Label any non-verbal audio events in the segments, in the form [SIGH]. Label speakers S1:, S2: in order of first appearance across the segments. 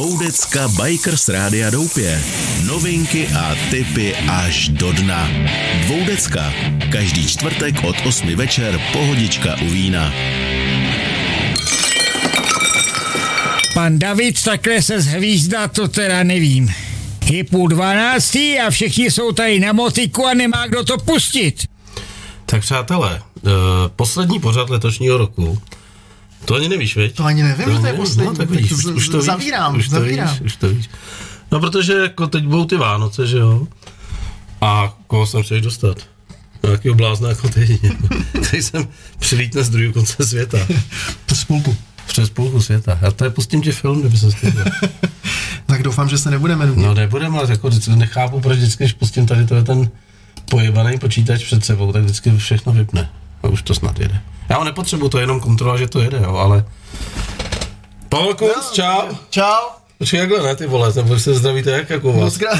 S1: Moudecka Bikers Rádia Doupě. Novinky a tipy až do dna. Dvoudecka. Každý čtvrtek od 8 večer pohodička u vína.
S2: Pan David takhle se zhvízdá, to teda nevím. Je půl dvanáctý a všichni jsou tady na motiku a nemá kdo to pustit.
S3: Tak přátelé, uh, poslední pořad letošního roku, to ani nevíš, veď?
S4: To ani nevím, že to je poslední.
S3: No, tak vidíš, už, už to víš,
S4: zavírám,
S3: už to
S4: zavírám.
S3: víš, už to víš. No, protože jako teď budou ty Vánoce, že jo? A koho jsem chtěl dostat? Nějakýho blázna jako ty, [LAUGHS] který jsem přilítne z druhého konce světa. [LAUGHS]
S4: Přes půlku.
S3: Přes půlku světa. Já tady pustím ti film, kdyby se stydil. [LAUGHS]
S4: Tak doufám, že se nebudeme nudit.
S3: No nebudeme, ale jako vždycky nechápu, proč vždycky, když pustím tady to je ten pojebaný počítač před sebou, tak vždycky všechno vypne. A už to snad jede. Já ho nepotřebuji, to je jenom kontrola, že to jede, jo, ale... Pavel Kunc, čau.
S4: Čau.
S3: Počkej, jakhle ne, ty vole, nebo se zdravíte jak, jako u vás?
S4: Moc krát,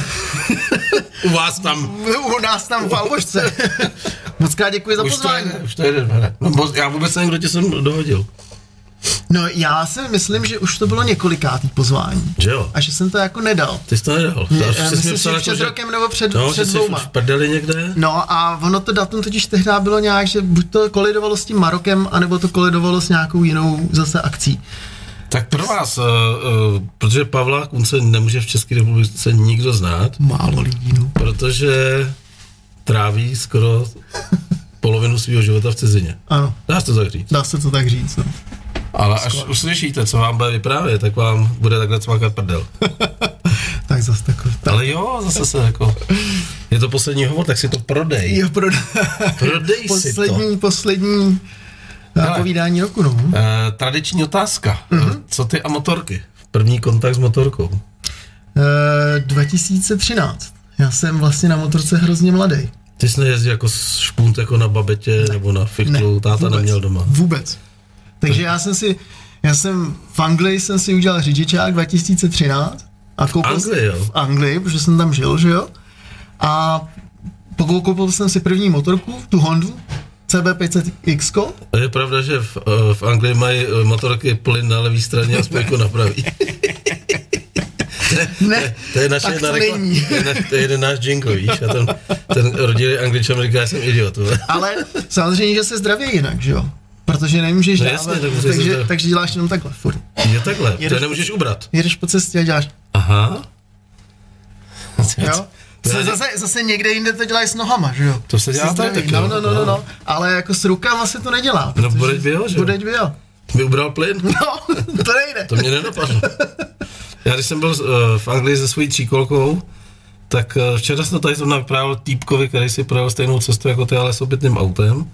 S3: U vás tam.
S4: u nás tam v Albožce. [LAUGHS] Moc krát děkuji za
S3: Už to
S4: pozvání.
S3: jede, už to jede, hele. No, bo- já vůbec nevím, kdo tě sem dohodil.
S4: No já si myslím, že už to bylo několikátý pozvání.
S3: Že jo?
S4: A že jsem to jako nedal.
S3: Ty jsi to nedal. Já jsi
S4: myslím, že
S3: jako,
S4: před
S3: že-
S4: rokem nebo před,
S3: No,
S4: před
S3: že jsi
S4: dvouma.
S3: v prdeli někde?
S4: No a ono to datum totiž tehdy bylo nějak, že buď to kolidovalo s tím Marokem, anebo to kolidovalo s nějakou jinou zase akcí.
S3: Tak pro vás, uh, uh, protože Pavla Kunce nemůže v České republice nikdo znát,
S4: Málo lidí, no.
S3: protože tráví skoro polovinu svého života v cizině.
S4: Ano,
S3: Dá se to tak říct.
S4: dá se to tak říct, no.
S3: Ale až uslyšíte, co vám bude vyprávět, tak vám bude takhle cvakat prdel. [LAUGHS]
S4: Tak zase takové. Tak.
S3: Ale jo, zase se jako... Je to poslední hovor, tak si to prodej.
S4: Jo, pro...
S3: Prodej si to.
S4: poslední, poslední
S3: Hele.
S4: povídání roku, no.
S3: Uh, tradiční otázka.
S4: Mhm.
S3: Uh, co ty a motorky? První kontakt s motorkou.
S4: E, 2013. Já jsem vlastně na motorce hrozně mladý.
S3: Ty jsi nejezdil jako špunt jako na babetě ne. nebo na fichtlu, táta
S4: vůbec,
S3: neměl doma.
S4: Vůbec. Takže já jsem si, já jsem v Anglii jsem si udělal řidičák 2013. A koupil
S3: Anglii, jo?
S4: V Anglii, protože jsem tam žil, že jo. A koupil jsem si první motorku, tu Hondu, CB500X.
S3: A je pravda, že v, eh, v Anglii mají eh, motorky plyn na levé straně a spojku na pravý. [LAUGHS]
S4: Ne,
S3: To je naše
S4: tak to není.
S3: To je, na, to je jeden náš jingle, víš? A ten, ten rodilý angličan říká, já jsem idiot.
S4: Ale samozřejmě, že se zdraví jinak, že jo. Protože nemůžeš
S3: No
S4: dávat,
S3: jasně, tak musíš se
S4: takže,
S3: zdravit.
S4: takže děláš jenom takhle furt.
S3: Je takhle, to
S4: Jedeš-
S3: nemůžeš ubrat.
S4: Jedeš po cestě a děláš,
S3: Aha.
S4: jo. [LAUGHS]
S3: To
S4: Se,
S3: je-
S4: zase, zase někde jinde to dělají s nohama, že jo.
S3: To se dělá taky,
S4: No,
S3: jo.
S4: no, no, no, no. Ale jako s rukama se to nedělá.
S3: No, bodeď by jo, že jo?
S4: Bodeď by jo.
S3: Mi ubral plyn? [LAUGHS]
S4: No, to nejde.
S3: To mě nenapadlo. Já když jsem byl uh, v Anglii se svojí tříkolkou, tak uh, včera jsem to tady zrovna vyprávěl týpkovi, který si projel stejnou cestu jako ty, ale s obytným autem.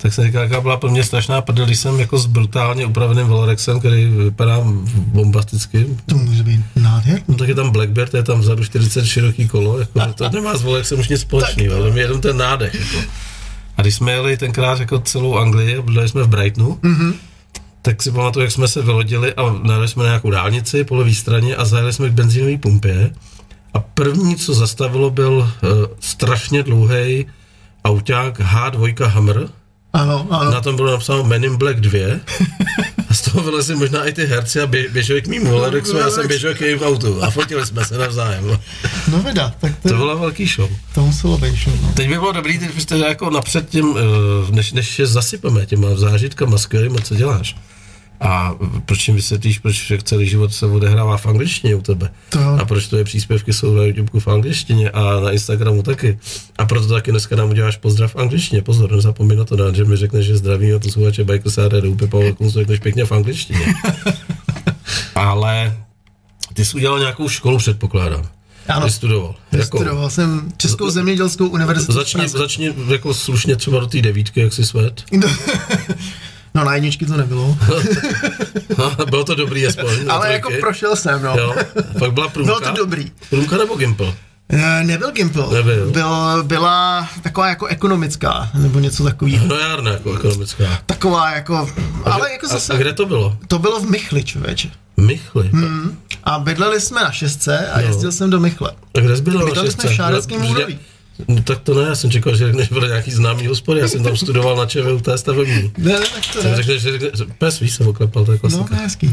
S3: Tak jsem říkal, jaká byla pro mě strašná prdel, když jsem jako s brutálně upraveným Valorexem, který vypadá bombasticky.
S4: To může být nádherný.
S3: No tak je tam Blackbird, je tam vzadu 40 široký kolo, jako, to nemá s Valorexem už nic společného, ale jenom ten nádech. Jako. A když jsme jeli tenkrát jako celou Anglii, a byli jsme v Brightonu, mm-hmm. tak si pamatuju, jak jsme se vylodili a najeli jsme na nějakou dálnici po levé straně a zajeli jsme k benzínové pumpě. A první, co zastavilo, byl uh, strašně dlouhý auták H2 Hammer.
S4: Ano, ano.
S3: Na tom bylo napsáno Men in Black 2. A z toho vylezli možná i ty herci a bě, běželi k mýmu Valerexu, já jsem běžel k jejím autu a fotili jsme se navzájem.
S4: No vida, tak to,
S3: To byla velký show.
S4: to muselo být show, no.
S3: Teď by bylo dobrý, teď byste jako napřed tím, eh, než, než je zasypeme těma zážitkama skvělýma, co děláš. A proč jim vysvětlíš, proč celý život se odehrává v angličtině u tebe?
S4: To.
S3: A proč tvoje příspěvky jsou na YouTube v angličtině a na Instagramu taky? A proto taky dneska nám uděláš pozdrav v angličtině. Pozor, nezapomeň na to dát, že mi řekneš, že zdravíme posluchače Bajko Sára Doupy, Pavel Kunz, řekneš pěkně v angličtině. [LAUGHS] Ale ty jsi udělal nějakou školu, předpokládám.
S4: Ano.
S3: Vystudoval. Jakou?
S4: Studoval jsem Českou zemědělskou univerzitu.
S3: Začni, začni jako slušně třeba do té devítky, jak si svet.
S4: No [LAUGHS] na jedničky to nebylo, [LAUGHS]
S3: Bylo to dobrý aspoň.
S4: ale jako prošel jsem, no.
S3: Jo, pak byla průmka.
S4: Bylo to dobrý.
S3: Průmka nebo Gimple?
S4: Eh, Nebyl Gimple.
S3: Nebyl.
S4: Byl, byla taková jako ekonomická, nebo něco takového.
S3: No járna jako ekonomická.
S4: Taková jako, ale jako
S3: a,
S4: zase,
S3: a kde to bylo?
S4: to bylo v Michli, člověče.
S3: Michli.
S4: Hmm. A bydleli jsme na šestce a jezdil jsem do Michle.
S3: A kde jsi byl?
S4: Bydleli jsme v Šáreckém údolí.
S3: No, tak to ne, já jsem čekal, že řekneš, byl nějaký známý hospody, já jsem tam [LAUGHS] studoval na ČVUT stavební.
S4: Ne, ne, tak to
S3: Jsem
S4: ne.
S3: řekl, že řekne, pes ví se oklepal, to je
S4: No,
S3: klasika.
S4: to je hezký.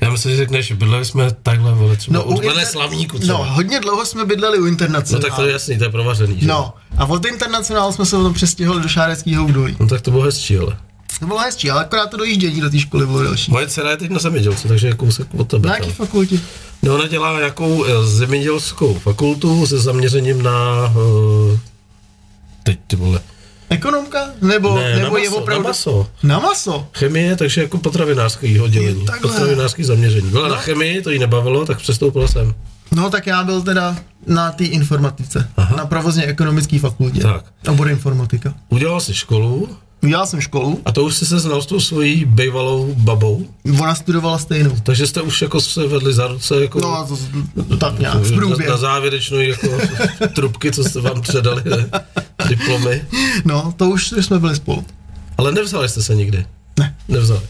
S3: Já myslím, že řekneš, bydleli jsme takhle, vole, třeba no,
S4: u inter-
S3: slavníku třeba.
S4: No, hodně dlouho jsme bydleli u
S3: no
S4: internacionálu.
S3: tak to je jasný, to je provařený, že?
S4: No, a od internacionálu jsme se potom přestěhovali do Šáreckého údolí.
S3: no tak to bylo hezčí, ale.
S4: To bylo hezčí, ale akorát to dojíždění do té školy bylo delší.
S3: Moje dcera je teď na zemědělce, takže je kousek od tebe.
S4: Na jaký fakultě?
S3: No, ona dělá nějakou eh, zemědělskou fakultu se zaměřením na... Uh, teď ty vole.
S4: Ekonomka? Nebo,
S3: Ne, na
S4: nebo
S3: maso,
S4: je opravdu...
S3: na maso.
S4: Na maso?
S3: Chemie, takže jako potravinářský oddělení.
S4: Takhle.
S3: Potravinářský zaměření. Byla na chemii, to jí nebavilo, tak přestoupila jsem.
S4: No tak já byl teda na té informatice,
S3: Aha.
S4: na provozně ekonomické fakultě.
S3: Tak.
S4: Obor informatika.
S3: Udělal si školu
S4: Udělal jsem školu,
S3: a to už jsi se znal s tou svojí bývalou babou,
S4: ona studovala stejnou.
S3: takže jste už jako se vedli za ruce, jako
S4: No, to, to tak nějak, v
S3: na,
S4: průběhu.
S3: na závěrečnou jako trubky, co jste vám předali, ne? diplomy.
S4: No, to už jsme byli spolu.
S3: Ale nevzali jste se nikdy.
S4: Ne.
S3: Nevzali.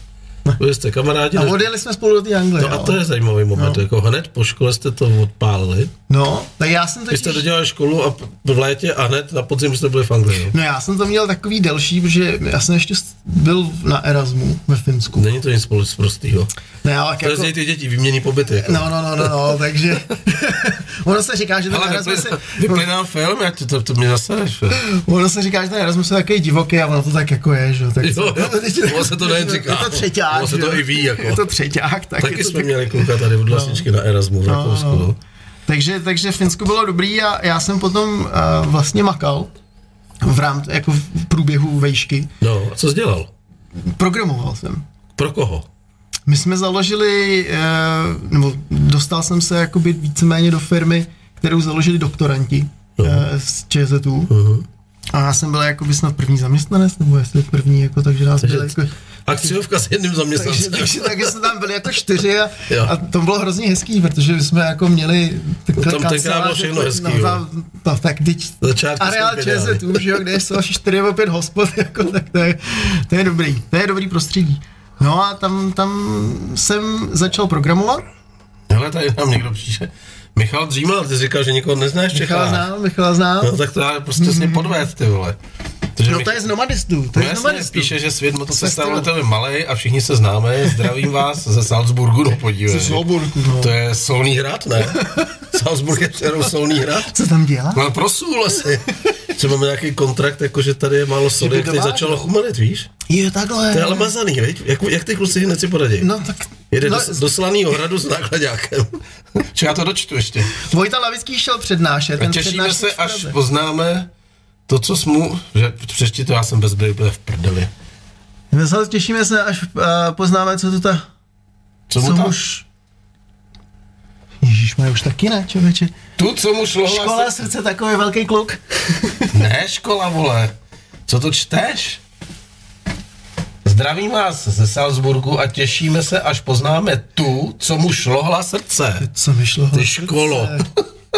S3: Byli jste kamarádi.
S4: A odjeli jsme spolu do té Anglie.
S3: No a
S4: jo.
S3: to je zajímavý moment,
S4: No.
S3: jako hned po škole jste to odpálili.
S4: No, tak já jsem
S3: Vy
S4: totiž...
S3: jste dodělali školu a v létě a hned na podzim jste byli v Anglii.
S4: No já jsem to měl takový delší, protože já jsem ještě byl na Erasmu ve Finsku.
S3: Není to nic spolu prostýho.
S4: Ne, ale
S3: To
S4: jako...
S3: z něj ty děti, výmění pobyty. Jako.
S4: No, no, no, no, no, takže... ono se říká, že ten
S3: Ale
S4: Erasmus
S3: vyplyne,
S4: je...
S3: vyplyne film, jak to, to, to mě zase
S4: Ono se říká, že ten Erasmus je takový divoký a ono to tak jako je, že jo. Tak
S3: Jo, jo. Ono se to nejen říká.
S4: Je to třeťák,
S3: Ono se to i ví, jako.
S4: Je to třeťák, tak
S3: Taky jsme
S4: tak...
S3: měli kluka tady od Vlastničky na Erasmu v Rakousku.
S4: no.
S3: no.
S4: Takže, takže Finsko bylo dobrý a já jsem potom uh, vlastně makal v rámci, jako v průběhu vejšky.
S3: No, a co jsi dělal?
S4: Programoval jsem.
S3: Pro koho?
S4: My jsme založili, eh, nebo dostal jsem se jakoby víceméně do firmy, kterou založili doktoranti
S3: No.
S4: eh, z ČZU.
S3: Uh-huh.
S4: A já jsem byl jakoby snad první zaměstnanec, nebo jestli první, jako, takže nás
S3: Takže
S4: byli jako,
S3: Akciovka s jedním
S4: takže,
S3: zaměstnancem.
S4: takže, takže jsme tam byli jako čtyři a,
S3: Jo.
S4: a to bylo hrozně hezký, protože jsme jako měli takhle
S3: Tam tenkrát bylo všechno hezký,
S4: no, tam, no, tak teď
S3: Začátky
S4: areál. ČZU, že jo, kde jsou asi čtyři nebo pět hospod, [LAUGHS] jako, tak to je, to je dobrý, to je dobrý prostředí. No a tam, tam jsem začal programovat,
S3: Hele, tady nám někdo píše. Michal Dřímal, ty říkal, že nikoho neznáš
S4: Michala
S3: Čechách.
S4: znám, Michala znám.
S3: No tak to já prostě s ním podvést, ty vole. Takže
S4: No to je z nomadistů, to
S3: No
S4: je z
S3: jasně,
S4: nomadistů.
S3: píše, že svět
S4: Festival.
S3: je malý a všichni se známe. Zdravím vás ze Salzburgu, no podívej.
S4: Ze Salzburgu, no.
S3: To je Solný hrad, ne? [LAUGHS] Salzburg je kterou Solný hrad.
S4: Co tam dělá?
S3: No pro sůl asi. Třeba máme nějaký kontrakt, jako že tady je málo soli, jak teď začalo chumanit, víš?
S4: Je takhle.
S3: To je ale mazaný, viď? Jak, jak ty kluci hned si poradí?
S4: No tak...
S3: Jede
S4: no,
S3: do, do hradu s nákladákem. [LAUGHS] Či já to dočtu ještě.
S4: Vojta Lavický šel přednášet.
S3: A
S4: ten
S3: těšíme se, až poznáme to, co jsme... Že přečti to, já jsem bez Bible v prdeli.
S4: My se těšíme se, až uh, poznáme, co to ta...
S3: Co mu
S4: muž... Ježíš, má už taky ne, člověče.
S3: Tu, co mu šlo
S4: Škola
S3: hlas...
S4: srdce, takový velký kluk. [LAUGHS]
S3: Ne, škola, vole. Co to čteš? Zdravím vás ze Salzburgu a těšíme se, až poznáme tu, co mu šlohla srdce.
S4: Co mi šlo?
S3: Ty školo.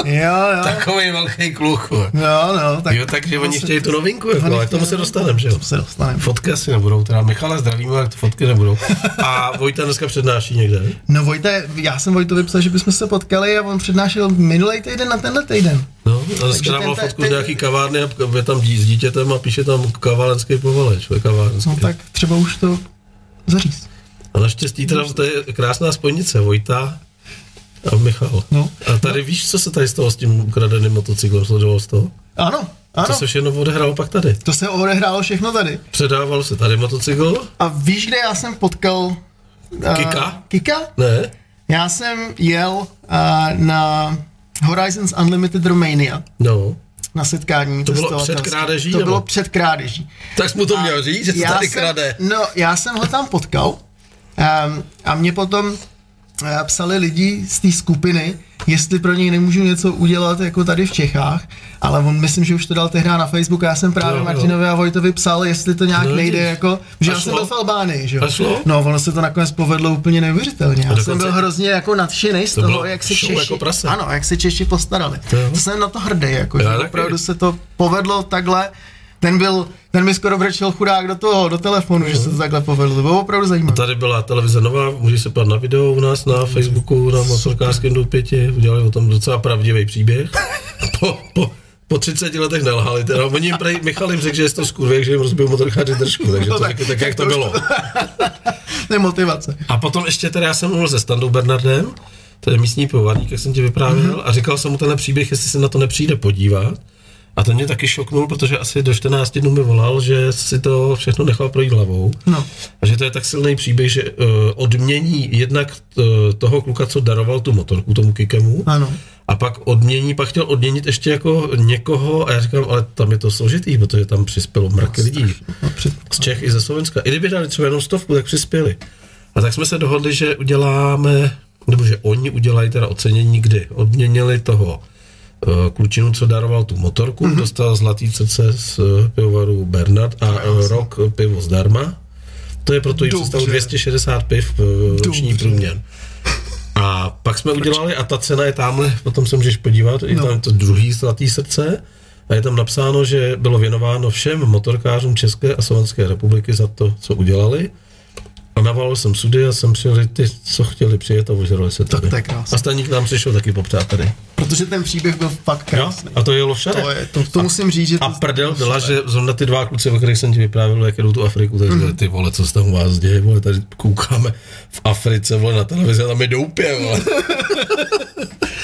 S4: Jo, jo.
S3: Takový velký kluk.
S4: Jo, no, tak...
S3: Jo, takže oni
S4: se-
S3: chtějí tu novinku, jako, ale k tomu se dostaneme, že jo?
S4: Se dostaneme.
S3: Fotky asi nebudou, teda Michala zdravíme, ale fotky nebudou. [LAUGHS] A Vojta dneska přednáší někde, ne?
S4: No Vojta, já jsem Vojtovi psal, že bychom se potkali a on přednášel minulý týden na tenhle týden.
S3: No, a dneska dával fotku z nějaký kavárny a je tam dí, s dítětem a píše tam kavárenský povaleč, kavárenský.
S4: No tak třeba už to zaříz.
S3: A naštěstí teda to je krásná spojnice, Vojta a Michal.
S4: No.
S3: A tady víš, co se tady stalo s tím ukradeným motocyklem, sledoval z toho?
S4: Ano, ano.
S3: Co se všechno odehrálo pak tady?
S4: To se odehrálo všechno tady.
S3: Předával se tady motocykl?
S4: A víš, kde já jsem potkal... Uh,
S3: Kika?
S4: Kika?
S3: Ne?
S4: Já jsem jel uh, na Horizons Unlimited Romania
S3: No.
S4: na setkání
S3: To bylo před krádeží,
S4: To
S3: nebo?
S4: bylo před krádeží.
S3: Tak jsi mu to měl říct, že
S4: já
S3: tady
S4: jsem,
S3: krade.
S4: No, já jsem ho tam potkal um, a mě potom psali lidi z té skupiny, jestli pro něj nemůžu něco udělat jako tady v Čechách, ale on myslím, že už to dal tehdy na Facebook a já jsem právě
S3: Jo, jo.
S4: Martinovi a Vojtovi psal, jestli to nějak
S3: No,
S4: nejde, jako, že
S3: A
S4: já jsem byl v Albánii, že jo. No, ono se to nakonec povedlo úplně neuvěřitelně. Já jsem byl hrozně jako nadšený z
S3: To
S4: toho, jak se
S3: show
S4: Češi,
S3: jako prase.
S4: ano, jak se Češi postarali.
S3: Jo.
S4: To jsem na to hrdý, jako,
S3: Já
S4: že
S3: taky.
S4: opravdu se to povedlo takhle. Ten byl, ten mi skoro vrčel chudák do toho, do telefonu, že se to takhle povedlo. To bylo opravdu zajímavé.
S3: Tady byla televize nová, můžeš se podívat na video u nás na Facebooku, na motorkářském doupěti, udělali o tom docela pravdivý příběh. [LAUGHS] Po, po, po 30 letech nelhali. Teda. Oni jim prej, Michal jim řekl, že je to skurvěk, že jim rozbijou motorkáři držku, takže
S4: No
S3: to
S4: tak-
S3: tak, jak to bylo.
S4: To [LAUGHS] je motivace.
S3: A potom ještě teda já jsem mluvil se Standou Bernardem, to je místní pivovarník, jak jsem ti vyprávěl,
S4: Mhm.
S3: mm-hmm. a říkal jsem mu tenhle příběh, jestli se na to nepřijde podívat. A to mě taky šoknul, protože asi do 14 dnů mi volal, že si to všechno nechal projít hlavou.
S4: No.
S3: A že to je tak silný příběh, že uh, odmění jednak uh, toho kluka, co daroval tu motorku tomu Kikemu,
S4: Ano.
S3: a pak odmění, pak chtěl odměnit ještě jako někoho a já říkám, ale tam je to složitý, protože tam přispělo mraky lidí.
S4: No, před...
S3: Z Čech i ze Slovenska. I kdyby dali třeba jenom stovku, tak přispěli. A tak jsme se dohodli, že uděláme, nebo že oni udělají teda ocenění, kdy odměnili toho klučinu, co daroval tu motorku, mm-hmm. dostal zlatý srdce z uh, pivovaru Bernard a uh, rok pivo zdarma. To je pro tu
S4: Dobře.
S3: představu 260 piv roční průměr. A pak jsme udělali, a ta cena je tamhle, potom se můžeš podívat, je
S4: No.
S3: tam to druhý zlatý srdce, a je tam napsáno, že bylo věnováno všem motorkářům České a Slovenské republiky za to, co udělali. A navalil jsem sudy a jsem přijeli ty, co chtěli přijet a ožrali se tady.
S4: to je krásné.
S3: a staník nám přišel taky popřát tady.
S4: Protože ten příběh byl fakt
S3: Jo?
S4: krásný.
S3: A to jelo všade.
S4: To, je, to, to musím říct, že to...
S3: A prdel byla, že zrovna ty dva kluci, o kterých jsem ti vyprávěl, jak jedou tu Afriku, tak mm. ty vole, co se tam u vás děje, vole, tady koukáme v Africe, vole, na televizi a tam je doupě, vole. [LAUGHS]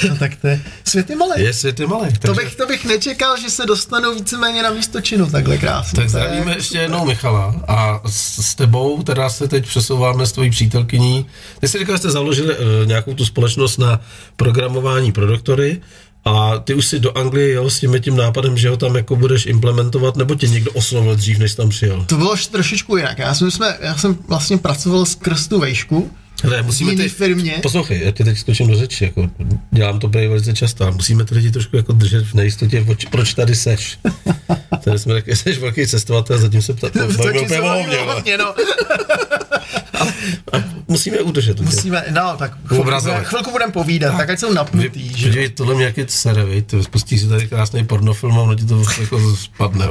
S4: No, tak to je... Svět je malý.
S3: Je svět je malý.
S4: To
S3: takže-
S4: bych, to bych nečekal, že se dostanou víceméně na místo činu takhle krásně.
S3: Tak
S4: To je-
S3: zdravíme ještě jednou Michala a s, s tebou teda se teď přesouváme s tvojí přítelkyní. Ty jsi říkal, že jste založili uh, nějakou tu společnost na programování pro doktory a ty už si do Anglie jel s tím, tím nápadem, že ho tam jako budeš implementovat, nebo tě někdo oslovil dřív, než tam přijel?
S4: To bylo trošičku jinak. Já jsem, jsme, já jsem vlastně pracoval skrz tu vejšku.
S3: Ne, musíme
S4: jiný
S3: ty,
S4: firmě.
S3: Poslouchej, já ti teď skočím do řeči, jako dělám to prej velice často, ale musíme ty lidi trošku jako držet v nejistotě, oč, proč tady seš. [LAUGHS] Tady jsme taky, [LAUGHS] jsi velký cestovatel, zatím se ptát, [LAUGHS] to bavíme úplně o
S4: no.
S3: A musíme udržet.
S4: Musíme, no, tak chvilku,
S3: Obrazovek.
S4: chvilku budeme povídat, tak ať jsou napnutý, že jo.
S3: Podívej, tohle mě jaký sere, vej, ty spustíš si tady krásný pornofilm a ono ti to jako spadne.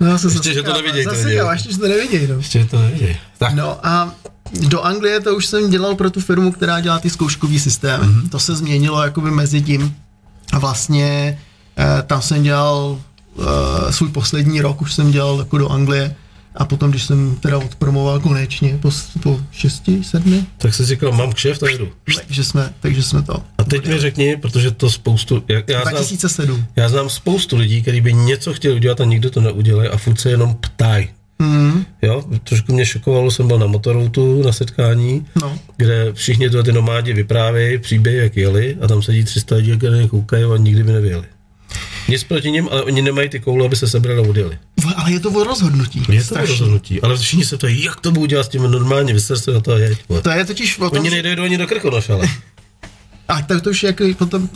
S4: No, se
S3: Ještě, že to neviděj, to
S4: Zase
S3: lidi.
S4: ještě, že to neviděj, no.
S3: Ještě to neviděj. Tak,
S4: No a do Anglie to už jsem dělal pro tu firmu, která dělá ty zkouškový systémy.
S3: Mhm.
S4: Mm-hmm. To se změnilo jakoby mezi tím. A vlastně eh, tam jsem dělal eh, svůj poslední rok, už jsem dělal jako do Anglie. A potom, když jsem teda odpromoval konečně po, po šesti, sedmi,
S3: tak jsi říkal, mám kšeft a jedu.
S4: takže jsme, takže jsme to.
S3: A teď mi řekni, protože to spoustu, já, já, znám,
S4: 2007.
S3: já znám spoustu lidí, kteří by něco chtěli udělat a nikdo to neudělá a furt se jenom ptají.
S4: Mm,
S3: Jo, trošku mě šokovalo, jsem byl na motoroutu na setkání,
S4: no.
S3: kde všichni tyhle ty nomádi vyprávějí příběhy, jak jeli a tam sedí 300 lidí, ně koukají a nikdy by nevěli. Nic proti nim, ale oni nemají ty koule, aby se sebrali a odjeli.
S4: Ale je to o rozhodnutí.
S3: Je to
S4: Strašný.
S3: rozhodnutí, ale všichni se ptají, jak to budu dělat s tím normálně, vyster se na to a jeď.
S4: To je totiž o tom,
S3: Oni nejdou ani do Krkonoš, ale. [LAUGHS]
S4: A tak to už je jako potom,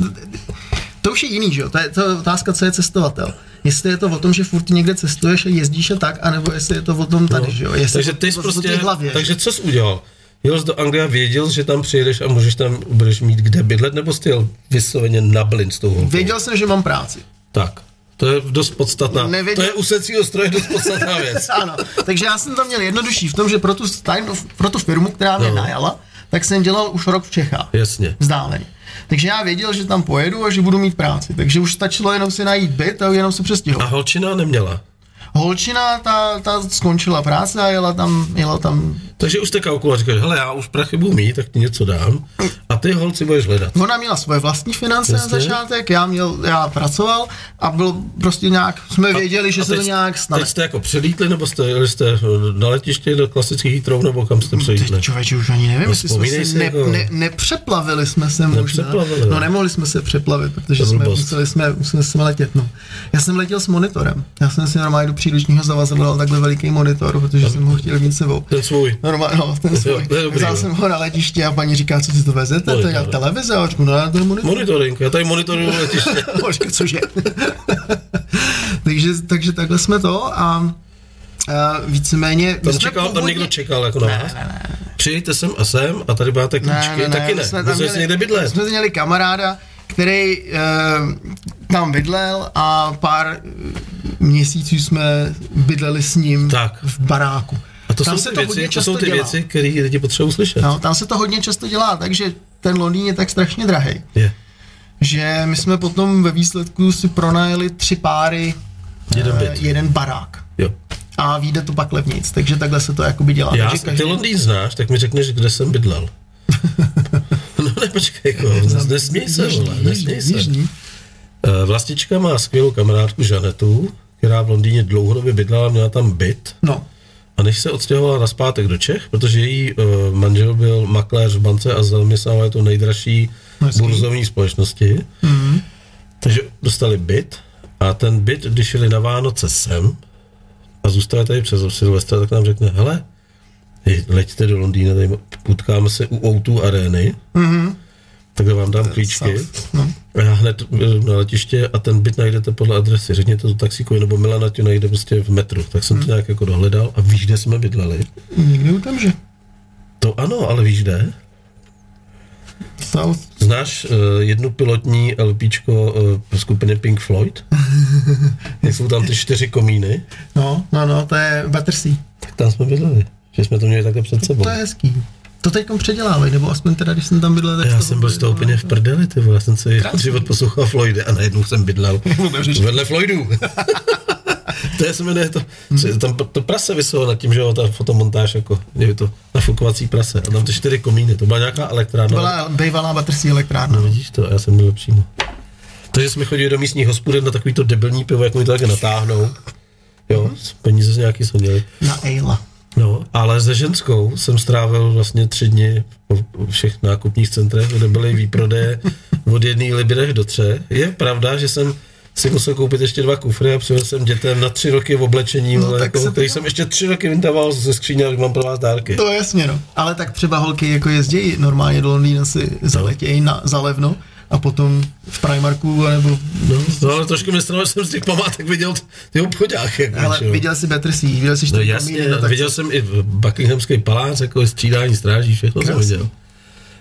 S4: to už je jiný, že jo, to je, to otázka, co je cestovatel. Jestli je to o tom, že furt někde cestuješ a jezdíš a tak, anebo jestli je to o tom tady, že jo, jestli
S3: Takže ty jsi prostě,
S4: hlavě.
S3: takže co jsi udělal? Jel jsi do Anglie a věděl, že tam přijedeš a můžeš tam, budeš mít kde bydlet, nebo jsi jel vysloveně na blin s tou holkou?
S4: Věděl jsem, že mám práci.
S3: Tak, to je dost podstatná,
S4: Nevěděl-
S3: to je u secího stroje dost podstatná věc. [LAUGHS]
S4: Ano, takže já jsem to měl jednodušší v tom, že pro tu, tajno, pro tu firmu, která mě
S3: No.
S4: najala, tak jsem dělal už rok v Čechách.
S3: Jasně.
S4: Vzdáleně. Takže já věděl, že tam pojedu a že budu mít práci. Takže už stačilo jenom si najít byt a jenom se
S3: A
S4: přestěhovat.
S3: holčina neměla.
S4: Holčina, ta, ta skončila práce a jela tam, jela tam
S3: Takže už jste kalkuloval, říkáš, hele, já už prachy budu mít, tak ti něco dám. A ty holci budeš hledat.
S4: Ona měla svoje vlastní finance
S3: Jasně.
S4: na začátek, já, měl, já pracoval a byl prostě nějak, jsme věděli, že
S3: A
S4: se to
S3: teď-
S4: nějak stane.
S3: Teď jste jako přelítli, nebo jste jeli jste na letiště do klasických Heathrow, nebo kam jste přelítli?
S4: Teď člověče už ani nevím,
S3: No,
S4: jestli jsme
S3: si
S4: ne,
S3: jako-
S4: ne, nepřeplavili jsme se možná. No
S3: no.
S4: nemohli jsme se přeplavit, protože
S3: To
S4: jsme museli, jsme, museli jsme letět. No. Já jsem letěl s monitorem. Já jsem si normálně do příručního zavazal takhle veliký monitor, protože jsem ho chtěl mít s sebou.
S3: Ten svůj.
S4: Normálně, no, ten svůj.
S3: to je dobrý,
S4: Vzal
S3: no.
S4: jsem ho na letiště a paní říká, co si to vezete, to je televize, a říkám, no, to je monitor.
S3: Monitoring, já tady monitoruju [LAUGHS] letiště.
S4: Počkej, cože? [LAUGHS] takže, takže takhle jsme to a, a víceméně...
S3: Tam, čekal, tam
S4: původně-
S3: někdo čekal jako na vás? Přijďte sem a sem a tady máte klíčky, taky
S4: my
S3: ne.
S4: jsme tam
S3: si někde bydlet.
S4: Jsme měli kamaráda, který e, tam bydlel a pár eh, měsíců jsme bydleli s ním
S3: Tak.
S4: v baráku.
S3: A to
S4: tam
S3: jsou
S4: se
S3: ty
S4: to
S3: věci, to jsou ty
S4: dělá.
S3: věci, které lidi potřebují slyšet.
S4: No, tam se to hodně často dělá, takže ten Londýn je tak strašně drahý.
S3: Je.
S4: že my jsme potom ve výsledku si pronajeli tři páry,
S3: Jeden
S4: eh,
S3: byt.
S4: jeden barák.
S3: Jo.
S4: A vyjde to pak levnic, takže takhle se to jakoby dělá.
S3: Já,
S4: takže
S3: ty Londýn znáš, tak mi řekneš, kde jsem bydlel. [LAUGHS] [LAUGHS] no ne, počkej, jako, nesměj se, vole, nesměj se. Eh, Vlastička má skvělou kamarádku Žanetu, která v Londýně dlouhodobě bydlela, měla tam byt.
S4: No,
S3: A než se odstěhovala naspátek do Čech, protože její uh, manžel byl makléř v bance a zaměstnával to nejdražší
S4: Hezký.
S3: burzovní společnosti, mm. takže dostali byt a ten byt, když šli na Vánoce sem a zůstali tady přes Silvestra, tak nám řekne, hele, leďte do Londýna, tady potkáme se u O2 arény, mm-hmm. takhle vám dám klíčky.
S4: No.
S3: A já hned jdu na letiště a ten byt najdete podle adresy. Řekněte to taxíkovi, nebo Milana tě najde prostě v metru. Tak jsem to nějak jako dohledal a víš, kde jsme bydleli?
S4: Nikdy u tam, že?
S3: To ano, ale víš kde?
S4: South.
S3: Znáš uh, jednu pilotní LPčko uh, skupiny Pink Floyd? [LAUGHS] Jak jsou tam ty čtyři komíny?
S4: No, no, no, to je Battersea.
S3: Tak tam jsme bydleli. Že jsme to měli takhle před sebou.
S4: To je hezký. To teď předělávají, nebo aspoň teda, když jsem tam bydlel, tak
S3: Já
S4: to
S3: jsem byl z toho úplně v prdeli, ty vole. Já jsem si
S4: Krásný.
S3: život poslouchal Floydy a najednou jsem bydlel [LAUGHS] vedle Floydů. [LAUGHS] to je se jmenuje to, hmm. tam to prase vyselo nad tím, že jo, ta fotomontáž, jako, je to nafukovací prase. A tam ty čtyři komíny, to byla nějaká elektrárna.
S4: Byla bývalá Battersea elektrárna.
S3: No vidíš to, já jsem byl přímo. Takže jsme chodili do místních hospody na takový to debilní pivo, jak mi to také natáhnou. Jo, z peníze z nějaký jsme měli.
S4: Na Eila.
S3: No, ale se ženskou jsem strávil vlastně tři dny po všech nákupních centrech, kde byly výprodeje [LAUGHS] od jedné libry do tře. Je pravda, že jsem si musel koupit ještě dva kufry a přivezl jsem dětem na tři roky v oblečení,
S4: No,
S3: ale jako,
S4: se
S3: který jsem ještě tři roky vyndával ze skříně, jak mám pro vás dárky.
S4: To je jasně, no. Ale tak třeba holky jako jezdí normálně do Londýna si zaletějí na, za levno a potom v Primarku nebo...
S3: No, no ale trošku mě stralo, že jsem z těch památek viděl ty obchodáky.
S4: Ale
S3: jo.
S4: viděl jsi Battersea, viděl jsi
S3: No jasně,
S4: komíny, no, tak
S3: viděl jsem i v Buckinghamský palác, jako střídání stráží, všechno jsem viděl.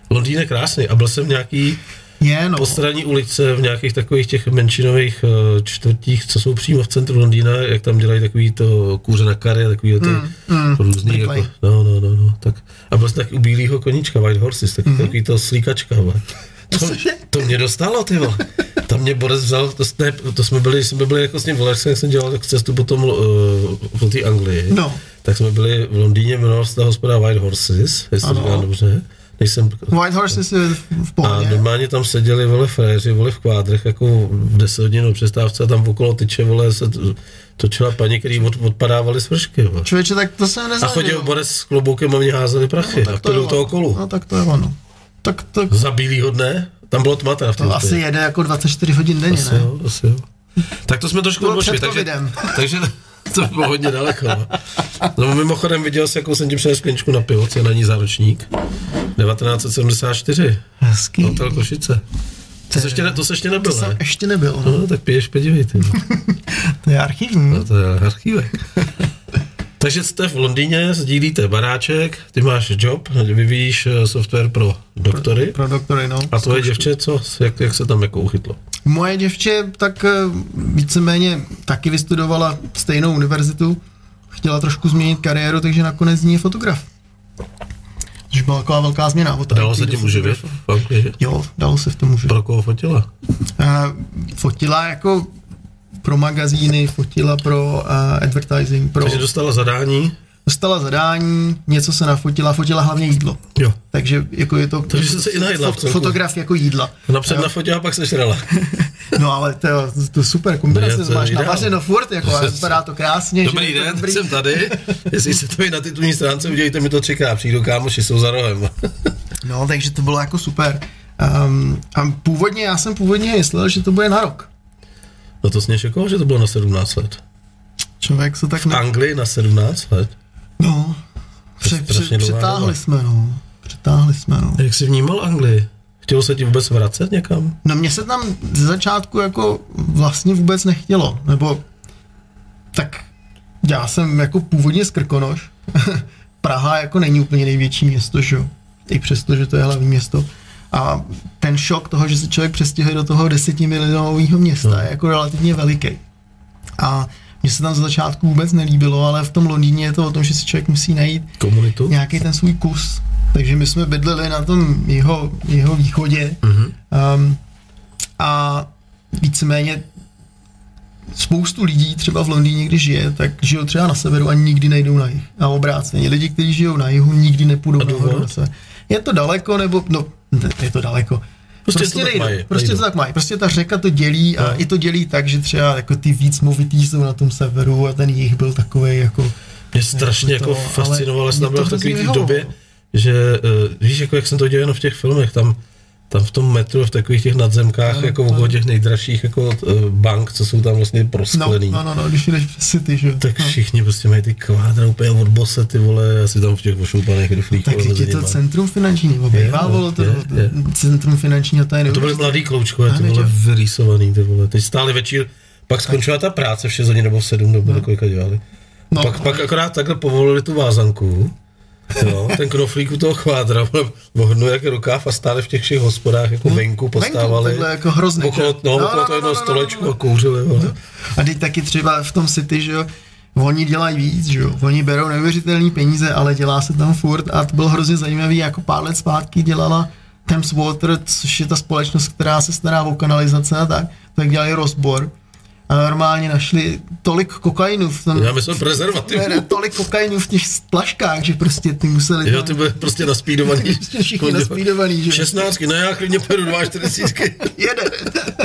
S3: Londýn je krásný a byl jsem nějaký
S4: je, no.
S3: postranní ulice v nějakých takových těch menšinových eh, čtvrtích, co jsou přímo v centru Londýna, jak tam dělají takový to kůře na kary, takový ty mm, mm, různý, jako, no, no, no, no, tak. A byl jsem taky u bílého koníčka, White Horses, tak, mm. takový to slíkačka. To, to mě dostalo, ty vole. Tam mě Boris vzal, to, ne, to jsme byli, jsme byli jako s ním v jak jsem dělal tak cestu potom uh, po té Anglii.
S4: No.
S3: Tak jsme byli v Londýně, jmenovala se ta hospoda White Horses, jestli to
S4: Ano.
S3: říkám dobře. Nejsem,
S4: White Horses je v, v
S3: a
S4: pohodě.
S3: normálně tam seděli vole fréři, vole v kvádrech, jako v 10 hodin přestávce a tam okolo tyče, vole, se točila paní, který od, odpadávaly z vršky, vole.
S4: Člověče, tak to jsem
S3: A
S4: nezažil.
S3: chodil Borec s kloboukem a mě házeli prachy. No, a to
S4: je
S3: do toho kolu.
S4: No tak to je ono. Tak to,
S3: Za bílýho dne, tam bylo tma teda v tom
S4: to asi jede jako 24 hodin denně,
S3: asi
S4: ne?
S3: jo, asi jo. Tak to jsme trošku odbočili, takže, [LAUGHS] takže to bylo hodně daleko. No. no mimochodem viděl jsi, jakou jsem ti přinesl skleničku na pivo, co je na ní záročník. 1974.
S4: Hezký.
S3: Hotel Košice. To se ještě, ne, to se ještě nebyl,
S4: To jsem
S3: ne?
S4: ještě nebyl, no.
S3: No, tak piješ, podívej, ty. [LAUGHS]
S4: To je archivní.
S3: No, to je archívek. [LAUGHS] Takže jste v Londýně, sdílíte baráček, ty máš job, vyvíjíš eh, software pro doktory.
S4: Pro doktory, no.
S3: A tvoje děvče, co? Jak, jak se tam jako uchytlo?
S4: Moje děvče tak eh, víceméně taky vystudovala stejnou univerzitu, chtěla trošku změnit kariéru, takže nakonec z ní je fotograf. Což byla taková velká změna. Od
S3: Dalo se tím uživit?
S4: Jo, dalo se v tom uživit.
S3: Pro koho fotila?
S4: Uh, fotila jako pro magazíny, fotila pro uh, advertising, pro...
S3: Takže dostala zadání.
S4: Dostala zadání, něco se nafotila, fotila hlavně jídlo.
S3: Jo.
S4: Takže jako je to
S3: Takže jsi se i najedla celku.
S4: fotograf jako jídla.
S3: Napřed na fotě a pak se šrala. [LAUGHS]
S4: No ale to, je- to super kombinace,
S3: No,
S4: to
S3: to
S4: máš
S3: ideál.
S4: navařeno furt, jako, a vypadá to krásně.
S3: Dobrý
S4: to
S3: den,
S4: dobrý.
S3: jsem tady. Jestli se to i na titulní stránce, udělejte mi to třikrát. Přijdu kámoši, jsou za rohem.
S4: No, takže to bylo jako super. Um, a původně, já jsem původně myslel, že to bude na rok.
S3: No to sněš jako, že to bylo na 17 let.
S4: Člověk se tak
S3: V
S4: ne...
S3: Anglii na 17 let.
S4: No, pře, pře,
S3: strašně dlouhá
S4: přetáhli
S3: doba.
S4: jsme, no. Přetáhli jsme, no.
S3: Jak jsi vnímal Anglii? Chtělo se ti vůbec vracet někam?
S4: No mně se tam ze začátku jako vlastně vůbec nechtělo, nebo tak já jsem jako původně z Krkonoš. [LAUGHS] Praha jako není úplně největší město, že jo? I přesto, že to je hlavní město. A ten šok toho, že se člověk přestěhuje do toho desetimilionového města,
S3: No.
S4: je jako relativně veliký. A mně se tam z začátku vůbec nelíbilo, ale v tom Londýně je to o tom, že si člověk musí najít
S3: Komunitu?
S4: nějaký ten svůj kus. Takže my jsme bydleli na tom jeho, jeho východě.
S3: Mhm.
S4: Um, a víceméně spoustu lidí třeba v Londýně, když žije, tak žijou třeba na severu a nikdy nejdou na jih. A obráceně. Lidi, kteří žijou na jihu, nikdy nepůjdou na sever. Je to daleko, nebo, no, je to daleko.
S3: Prostě
S4: Prostě,
S3: to tak mají,
S4: prostě to tak mají. Prostě ta řeka to dělí a
S3: No.
S4: i to dělí tak, že třeba jako ty víc movitý jsou na tom severu a ten jich byl takový jako...
S3: Mě strašně
S4: Jako
S3: jako
S4: to,
S3: fascinovalo, jsem tam byl v takové té době, že uh, víš, jako jak jsem to dělal jenom v těch filmech, tam, tam v tom metru, v takových těch nadzemkách,
S4: Ano,
S3: jako okolo těch nejdražších jako uh, bank, co jsou tam vlastně
S4: No,
S3: prosklený.
S4: no, no, no, když jdeš přes city, že.
S3: Tak
S4: no.
S3: všichni prostě mají ty kvádra úplně od bose, ty vole, asi tam v těch ošoupaných rychlých
S4: Tak
S3: vole,
S4: je to centrum finanční, nebo bývalo to
S3: je, je.
S4: centrum finančního tajného.
S3: To byly mladý kloučkové, ty vole, vyrýsovaný, ty vole. Teď stáli večír, pak skončila ta práce v 6 hodin nebo v 7, nebo no. kolika dělali.
S4: No.
S3: Pak, pak akorát takhle povolili tu vázanku, jo, ten knoflík u toho kvádra, vole, vohnu jak rukáv a stáli v těch všech hospodách jako venku, postávali.
S4: takhle jako hrozný,
S3: Okolo, no,
S4: No,
S3: okolo
S4: no,
S3: toho jednoho
S4: no, no, no,
S3: stolečku
S4: no.
S3: a kouřili. Vole.
S4: A teď taky třeba v tom City, že jo, oni dělají víc, že jo, oni berou neuvěřitelné peníze, ale dělá se tam furt a to bylo hrozně zajímavý, jako pár let zpátky dělala Thames Water, což je ta společnost, která se stará o kanalizace a tak, tak dělali rozbor a normálně našli tolik kokainu v tom,
S3: Já myslím prezervativ.
S4: ne, ne, tolik kokainu v těch plaškách, že prostě ty museli
S3: Jo, ty byly prostě naspídovaný. [LAUGHS]
S4: Všichni naspídovaný, že jo.
S3: 16, no já klidně peru 240. [LAUGHS]
S4: jeden.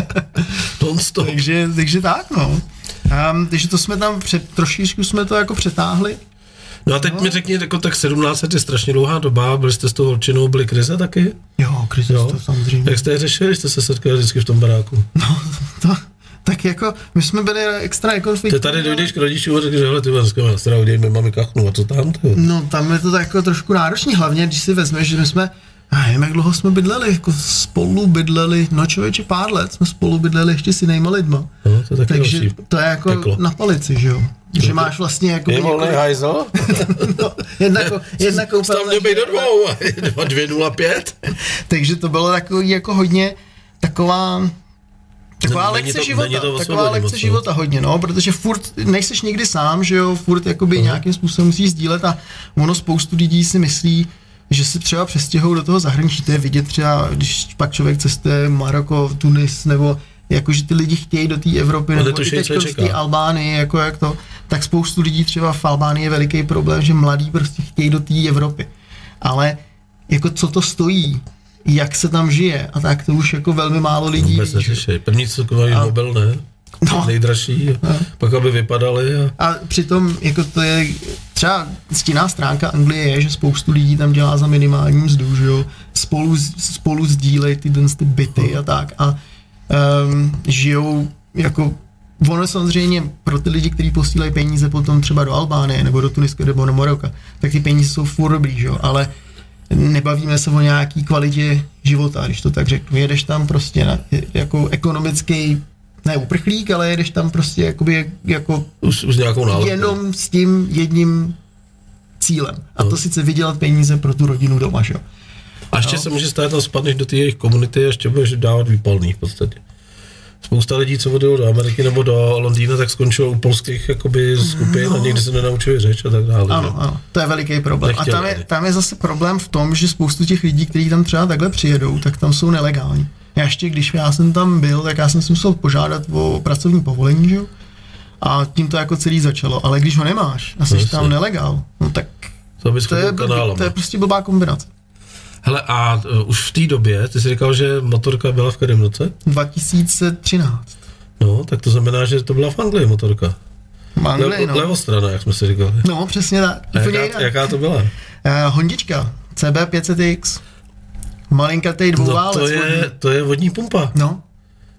S4: [LAUGHS]
S3: Ton stop.
S4: takže, takže tak, no. Um, takže to jsme tam před, trošičku jsme to jako přetáhli.
S3: No a teď mi řekni, jako tak 17 let je strašně dlouhá doba, byli jste s tou holčinou, byly krize taky?
S4: Jo, Kristus,
S3: Jo.
S4: to samozřejmě.
S3: Jak jste je řešili, jste se setkali vždycky v tom baráku?
S4: No, to, tak jako, my jsme byli extra konfliktní.
S3: Ty tady dojdeš k rodičům a řekneš, že hele, ty dneska mě strava udělej mi mami kachnu, a co tam? Ty?
S4: No, tam je to tak jako trošku náročný, hlavně když si vezmeš, že my jsme, já nevím, jak dlouho jsme bydleli, jako spolu bydleli, no člověče pár let jsme spolu bydleli ještě s jinýma lidma.
S3: No, to je taky
S4: Takže
S3: další.
S4: to je jako
S3: peklo.
S4: na palici, že jo? Že máš vlastně jako...
S3: Je volný hajzl? [LAUGHS]
S4: no, jedna, ko- [LAUGHS] jedna koupelna.
S3: Tam mě být do dvou, a [LAUGHS] 2,05.
S4: Takže to bylo takový jako hodně taková Taková
S3: Není
S4: lekce
S3: to-
S4: života,
S3: není to
S4: taková lekce
S3: moc, no.
S4: života hodně, no, protože furt nejseš nikdy sám, že jo, furt jakoby uh-huh. nějakým způsobem musíš sdílet a ono spoustu lidí si myslí, že se třeba přestěhou do toho zahraničí, to je vidět třeba, když pak člověk cestuje Maroko, Tunis, nebo jako, že ty lidi chtějí do té Evropy, nebo i
S3: netuší,
S4: teď z té
S3: čeká.
S4: Albánii, jako jak to, tak spoustu lidí třeba v Albánii je veliký problém, že mladí prostě chtějí do té Evropy. Ale jako co to stojí, jak se tam žije a tak to už jako velmi málo lidí
S3: Vůbec neřešej. První,
S4: A-
S3: mobil, ne?
S4: No.
S3: Nejdražší. A pak, aby vypadali. A...
S4: A přitom jako to je třeba stinná stránka Anglie je, že spoustu lidí tam dělá za minimální mzdu, že jo, spolu, spolu sdílejí ty, ty, ty byty a tak a um, žijou jako Ono samozřejmě pro ty lidi, kteří posílají peníze potom třeba do Albánie nebo do Tuniska nebo do Maroka, tak ty peníze jsou furt dobrý, že jo? ale nebavíme se o nějaký kvalitě života, když to tak řeknu. Jedeš tam prostě na, jako ekonomický, ne uprchlík, ale jedeš tam prostě jakoby, jako
S3: Už, už nějakou nálepku.
S4: jenom s tím jedním cílem. A to
S3: No.
S4: sice vydělat peníze pro tu rodinu doma, že jo.
S3: A ještě
S4: No.
S3: se může stát, tam spadneš do té jejich komunity a ještě budeš dávat výpalný v podstatě. Spousta lidí, co odjelo do Ameriky nebo do Londýna, tak skončilo u polských jakoby, skupin no. a někdy se nenaučili řeč a tak dále. že?
S4: Ano, ano, to je veliký problém.
S3: Nechtěli
S4: a tam je, tam je zase problém v tom, že spoustu těch lidí, kteří tam třeba takhle přijedou, tak tam jsou nelegální. Já ještě, když já jsem tam byl, tak já jsem si musel požádat o pracovní povolení, že jo? A tím to jako celý začalo. Ale když ho nemáš a jsi
S3: Jasně.
S4: tam nelegál, no tak
S3: To
S4: to je, blbý, to je prostě blbá kombinace.
S3: Hele, a uh, už v té době, ty jsi říkal, že motorka byla v kterém roce?
S4: 2013.
S3: No, tak to znamená, že to byla v Anglii motorka.
S4: V Anglii,
S3: Levo,
S4: no.
S3: levostrana, jak jsme si říkali.
S4: No, přesně tak.
S3: A jaká,
S4: jinak.
S3: jaká to byla?
S4: Uh, Hondička, CB500X, malinkatej
S3: No,
S4: dvouválec.
S3: to, je, to je vodní pumpa.
S4: No.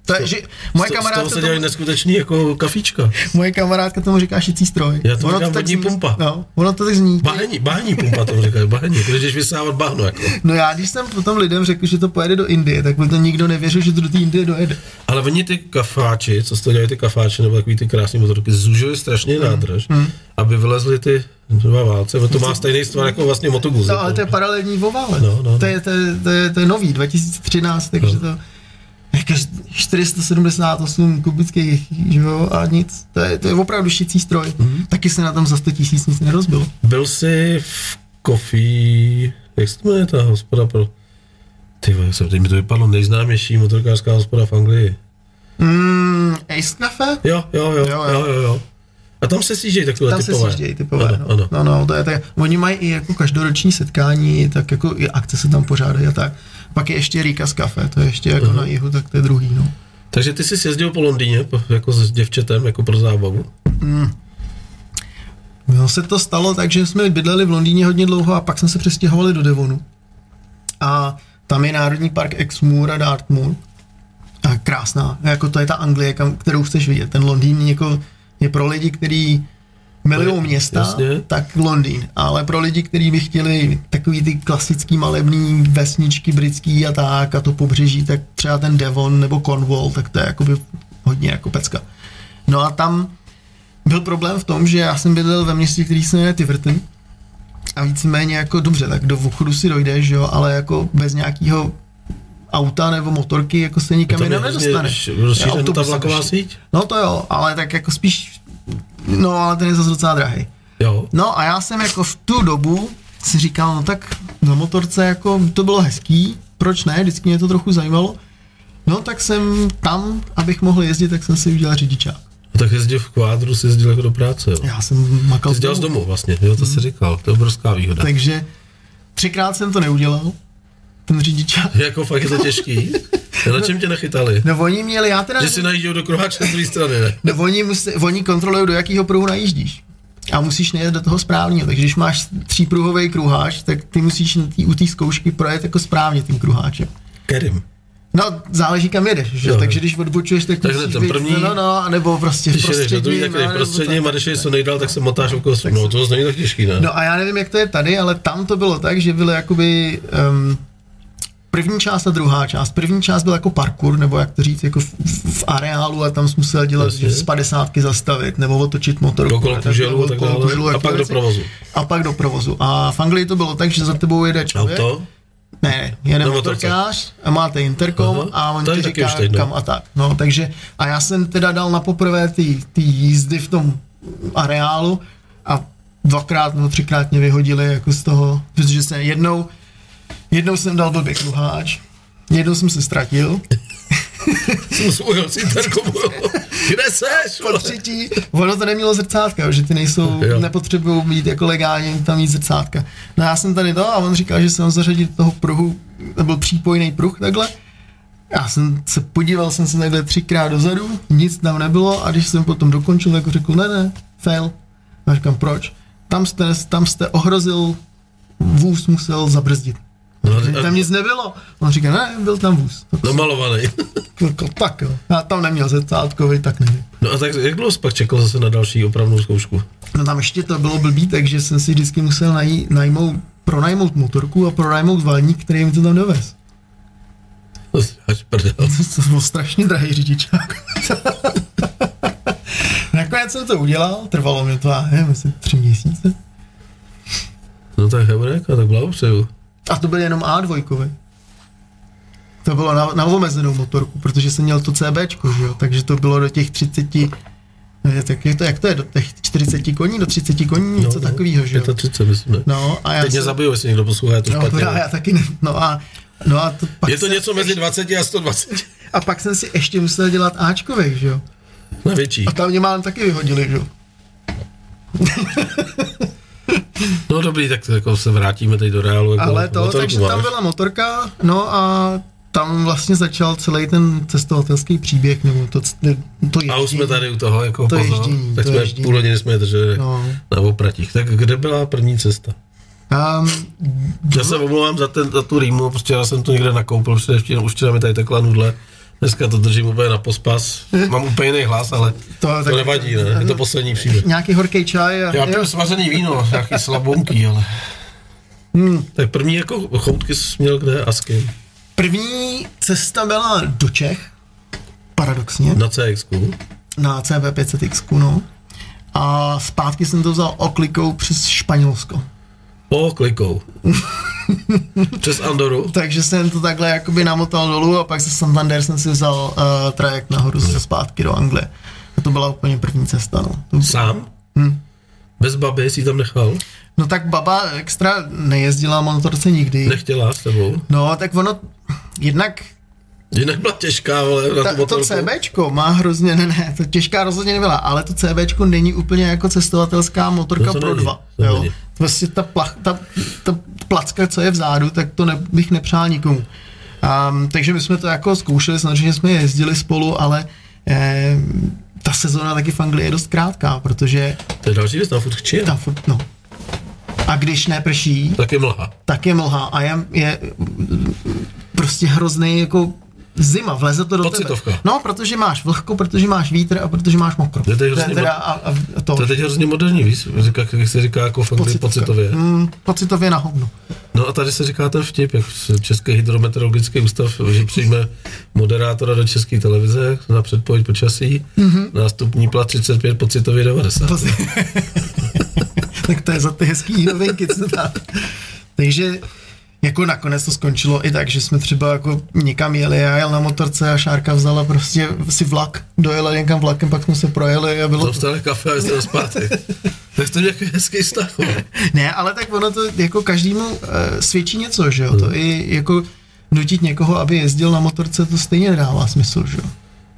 S4: To je, že moje
S3: Z to- z toho
S4: kamarádka,
S3: se
S4: tomu,
S3: dělají neskutečný jako kafíčka.
S4: moje kamarádka tomu říká šicí stroj.
S3: Já tomu
S4: Ono
S3: říkám
S4: tak
S3: vodní
S4: zní-
S3: pumpa.
S4: No, ono to tak zní.
S3: Bahení, bahení pumpa tomu říkají, bahení, když jdeš vysávat bahno jako.
S4: No já, když jsem potom lidem řekl, že to pojede do Indie, tak mi to nikdo nevěřil, že to do té Indie dojede.
S3: Ale oni ty kafáči, co z toho dělají ty kafáči, nebo takový ty krásné motorky, zužili strašně nádrž, aby vylezly ty dva válce, to má stejný stvar jako vlastně motoguz.
S4: No, ale to je paralelní vovále.
S3: No, no.
S4: To, je, to, je, to, je, to je nový, 2013, takže
S3: No.
S4: to jako 478 kubických, že jo, a nic. To je, to je opravdu šicí stroj.
S3: Mhm.
S4: Taky se na tom za 100 tisíc nic nerozbilo.
S3: Byl jsi v Coffee, jak se to jmenuje ta hospoda pro Ty jsem, teď mi to vypadlo nejznámější motorkářská hospoda v Anglii.
S4: Mm, Ace Cafe?
S3: Jo, jo, jo, jo, jo, jo. jo. A tam se sjíždějí takové
S4: Tam se
S3: typové.
S4: sjíždějí typové.
S3: Ano,
S4: no.
S3: ano.
S4: No, no, to je tak. Oni mají i jako každoroční setkání, tak jako i akce se tam pořádají a tak. Pak je ještě Rika's Cafe, to je ještě jako
S3: Aha.
S4: na jihu, tak to je druhý, no.
S3: Takže ty jsi jezdil po Londýně jako s děvčetem, jako pro zábavu.
S4: No se to stalo tak, že jsme bydleli v Londýně hodně dlouho a pak jsme se přestěhovali do Devonu. A tam je Národní park Exmoor a Dartmoor. A krásná, jako to je ta Anglie, kam, kterou chceš vidět. Ten Londýn jako, je pro lidi, kteří milují města,
S3: Jasně.
S4: tak Londýn. Ale pro lidi, kteří by chtěli takový ty klasický malebný vesničky britský a tak a to pobřeží, tak třeba ten Devon nebo Cornwall, tak to je jakoby hodně jako pecka. No a tam byl problém v tom, že já jsem bydlel ve městě, který se jmenuje Tiverton a víceméně jako dobře, tak do obchodu si dojdeš, jo, ale jako bez nějakého auta nebo motorky jako se nikam jinam
S3: š- rozšířená ta vlaková síť?
S4: No to jo, ale tak jako spíš, no ale ten je zase docela drahý.
S3: Jo.
S4: No a já jsem jako v tu dobu si říkal, no tak na motorce jako to bylo hezký, proč ne, vždycky mě to trochu zajímalo. No tak jsem tam, abych mohl jezdit, tak jsem si udělal řidičák.
S3: A tak jezdil v kvádru, si jezdil jako do práce, jo.
S4: Já jsem makal
S3: jsi dělal z domu vlastně, jo, to jsi říkal, to je obrovská výhoda.
S4: Takže třikrát jsem to neudělal, ten řidičák. [LAUGHS]
S3: Jako fakt je to těžký. Na čem tě nechytali?
S4: No oni měli, já teda...
S3: Že si najížděl do kruháče z druhé strany, ne?
S4: No oni, musí, oni kontrolují, do jakého pruhu najíždíš. A musíš nejet do toho správně. Takže když máš třípruhový kruháč, tak ty musíš tý, u té zkoušky projet jako správně tím kruháčem.
S3: Kerim.
S4: No, záleží kam jedeš, že?
S3: Jo.
S4: Takže když odbočuješ, tak musíš
S3: ten
S4: být,
S3: první-
S4: no, no, nebo prostě v
S3: Když jedeš do
S4: prostředním.
S3: tak
S4: no, tak.
S3: a když jdeš co nejdál, tak se motáš okolo. No to není tak těžký, ne?
S4: No a já nevím, jak to je tady, ale tam to bylo tak, že byly jakoby um, první část a druhá část. První část byl jako parkour, nebo jak to říct, jako v, v, areálu a tam jsi musel dělat,
S3: Jasně.
S4: z padesátky zastavit, nebo otočit motorku.
S3: Okolo
S4: a tak,
S3: kuželu
S4: nebo
S3: a pak
S4: to
S3: do provozu.
S4: A pak do provozu. A v Anglii to bylo tak, že za tebou jede člověk.
S3: Auto?
S4: Ne, jede motorkář a máte interkom
S3: Aha,
S4: a on ti říká
S3: teď, no.
S4: kam a tak. No, takže a já jsem teda dal na poprvé ty, ty jízdy v tom areálu a dvakrát nebo třikrát mě vyhodili jako z toho, protože jsem jednou, jednou jsem dal blbě kruháč, jednou jsem se ztratil,
S3: Jsem. [LAUGHS] Kde seš?
S4: po třetí, ono to nemělo zrcátka, že ty nejsou, nepotřebují mít jako legálně tam mít zrcátka. No já jsem tady to a on říkal, že jsem zařadit toho pruhu, to byl přípojný pruh takhle. Já jsem se podíval, jsem se takhle třikrát dozadu, nic tam nebylo a když jsem potom dokončil, tak řekl, ne, ne, fail. A říkám, proč? Tam jste, tam jste ohrozil, vůz musel zabrzdit.
S3: No,
S4: Že Tam nic nebylo. On říká, ne, byl tam vůz.
S3: namalovaný. [LAUGHS]
S4: Jako, tak jo. Já tam neměl zrcátkový, tak nevím.
S3: No a tak jak dlouho pak čekal zase na další opravnou zkoušku?
S4: No tam ještě to bylo blbý, takže jsem si vždycky musel najít, najmout, pronajmout motorku a pronajmout valník, který mi to tam dovez.
S3: Až prdel. [LAUGHS]
S4: To byl strašně drahý řidičák. [LAUGHS] Nakonec jsem to udělal, trvalo mi to, já nevím, asi tři měsíce.
S3: No tak hebreka, tak blahopřeju.
S4: A to byl jenom A2. To bylo na, na omezenou motorku, protože jsem měl to CBčko, že jo? takže to bylo do těch 30, ne, tak je to, jak to je, do těch 40 koní, do 30 koní, něco no, takového, že jo?
S3: 35, myslím, ne?
S4: No, a já
S3: Teď mě
S4: jsem,
S3: zabiju, jestli někdo poslouchá, je to
S4: no,
S3: špatně.
S4: já, já taky ne, no a, no a to pak
S3: Je to něco mezi 20 a 120.
S4: A pak jsem si ještě musel dělat Ačkovej, že jo?
S3: Na větší.
S4: A tam mě málem taky vyhodili, že jo? [LAUGHS]
S3: No dobrý, tak jako se vrátíme teď do reálu. Jako
S4: Ale to,
S3: motorku
S4: takže
S3: máš.
S4: tam byla motorka, no a tam vlastně začal celý ten cestovatelský příběh, nebo to, to ježdění.
S3: A už jsme tady u toho, jako
S4: To
S3: pozor,
S4: ježdění,
S3: tak
S4: to
S3: jsme
S4: ježdění.
S3: půl hodiny jsme drželi
S4: No.
S3: na opratích. Tak kde byla první cesta?
S4: Um,
S3: Já se omlouvám za, ten, za tu rýmu, prostě já jsem to někde nakoupil, protože včera, už včera mi tady tekla nudle. Dneska to držím úplně na pospas. Mám úplně jiný hlas, ale
S4: To-
S3: to,
S4: tak-
S3: nevadí, ne? Je to poslední příběh.
S4: nějaký horký čaj a
S3: Já piju svařený víno, nějaký slabonký, ale...
S4: Hmm.
S3: Tak první jako choutky jsi měl kde a s kým?
S4: první cesta byla do Čech, paradoxně,
S3: Na CX.
S4: na CV500X, no. A zpátky jsem to vzal oklikou přes Španělsko.
S3: O, klikou. [LAUGHS] Přes Andoru.
S4: Takže jsem to takhle jakoby namotal dolů a pak ze Santander jsem si vzal uh, trajekt nahoru zase zpátky do Anglie. A to byla úplně první cesta, no. To,
S3: Sám?
S4: Hm.
S3: Bez baby jsi tam nechal?
S4: no tak baba extra nejezdila motorce nikdy.
S3: Nechtěla s tebou?
S4: No, tak ono, jednak
S3: Jinak byla těžká, ale na
S4: ta, to. CBčko má hrozně, ne, ne, to těžká rozhodně nebyla, ale to CBčko není úplně jako cestovatelská motorka
S3: No to
S4: pro
S3: není,
S4: dva.
S3: to
S4: jo.
S3: není.
S4: Vlastně ta, plach, ta, ta placka, co je vzadu, tak to ne, bych nepřál nikomu. Um, takže my jsme to jako zkoušeli, samozřejmě jsme jezdili spolu, ale eh, ta sezóna taky v Anglii je dost krátká, protože
S3: To je další věc, tam furt chči.
S4: tam furt, no. A když neprší,
S3: Tak je mlha.
S4: tak je mlha a je, je prostě hrozný jako zima, vleze to do
S3: Pocitovka.
S4: tebe. No, protože máš vlhko, protože máš vítr a protože máš mokro.
S3: To je teď hrozně
S4: teda a, a, to.
S3: To je teď hrozně moderní, víš, říká, jak se říká jako v Anglii pocitově.
S4: Mm, pocitově na hovno.
S3: No a tady se říká ten vtip, jak z Český hydrometeorologický ústav, že přijme moderátora do české televize na předpověď počasí, mm-hmm. nástupní plat 35, pocitově 90.
S4: Poci- [LAUGHS] tak to je za ty hezký novinky, co tam. Takže jako nakonec to skončilo i tak, že jsme třeba jako někam jeli, já jel na motorce a Šárka vzala prostě si vlak, dojela někam vlakem, pak jsme se projeli a bylo
S3: Tam stále kafe a jste zpátky. [LAUGHS] tak to je nějaký hezký vztah. vole.
S4: Ne, ale tak ono to jako každému uh, svědčí něco, že jo, to i jako nutit někoho, aby jezdil na motorce, to stejně nedává smysl, že jo.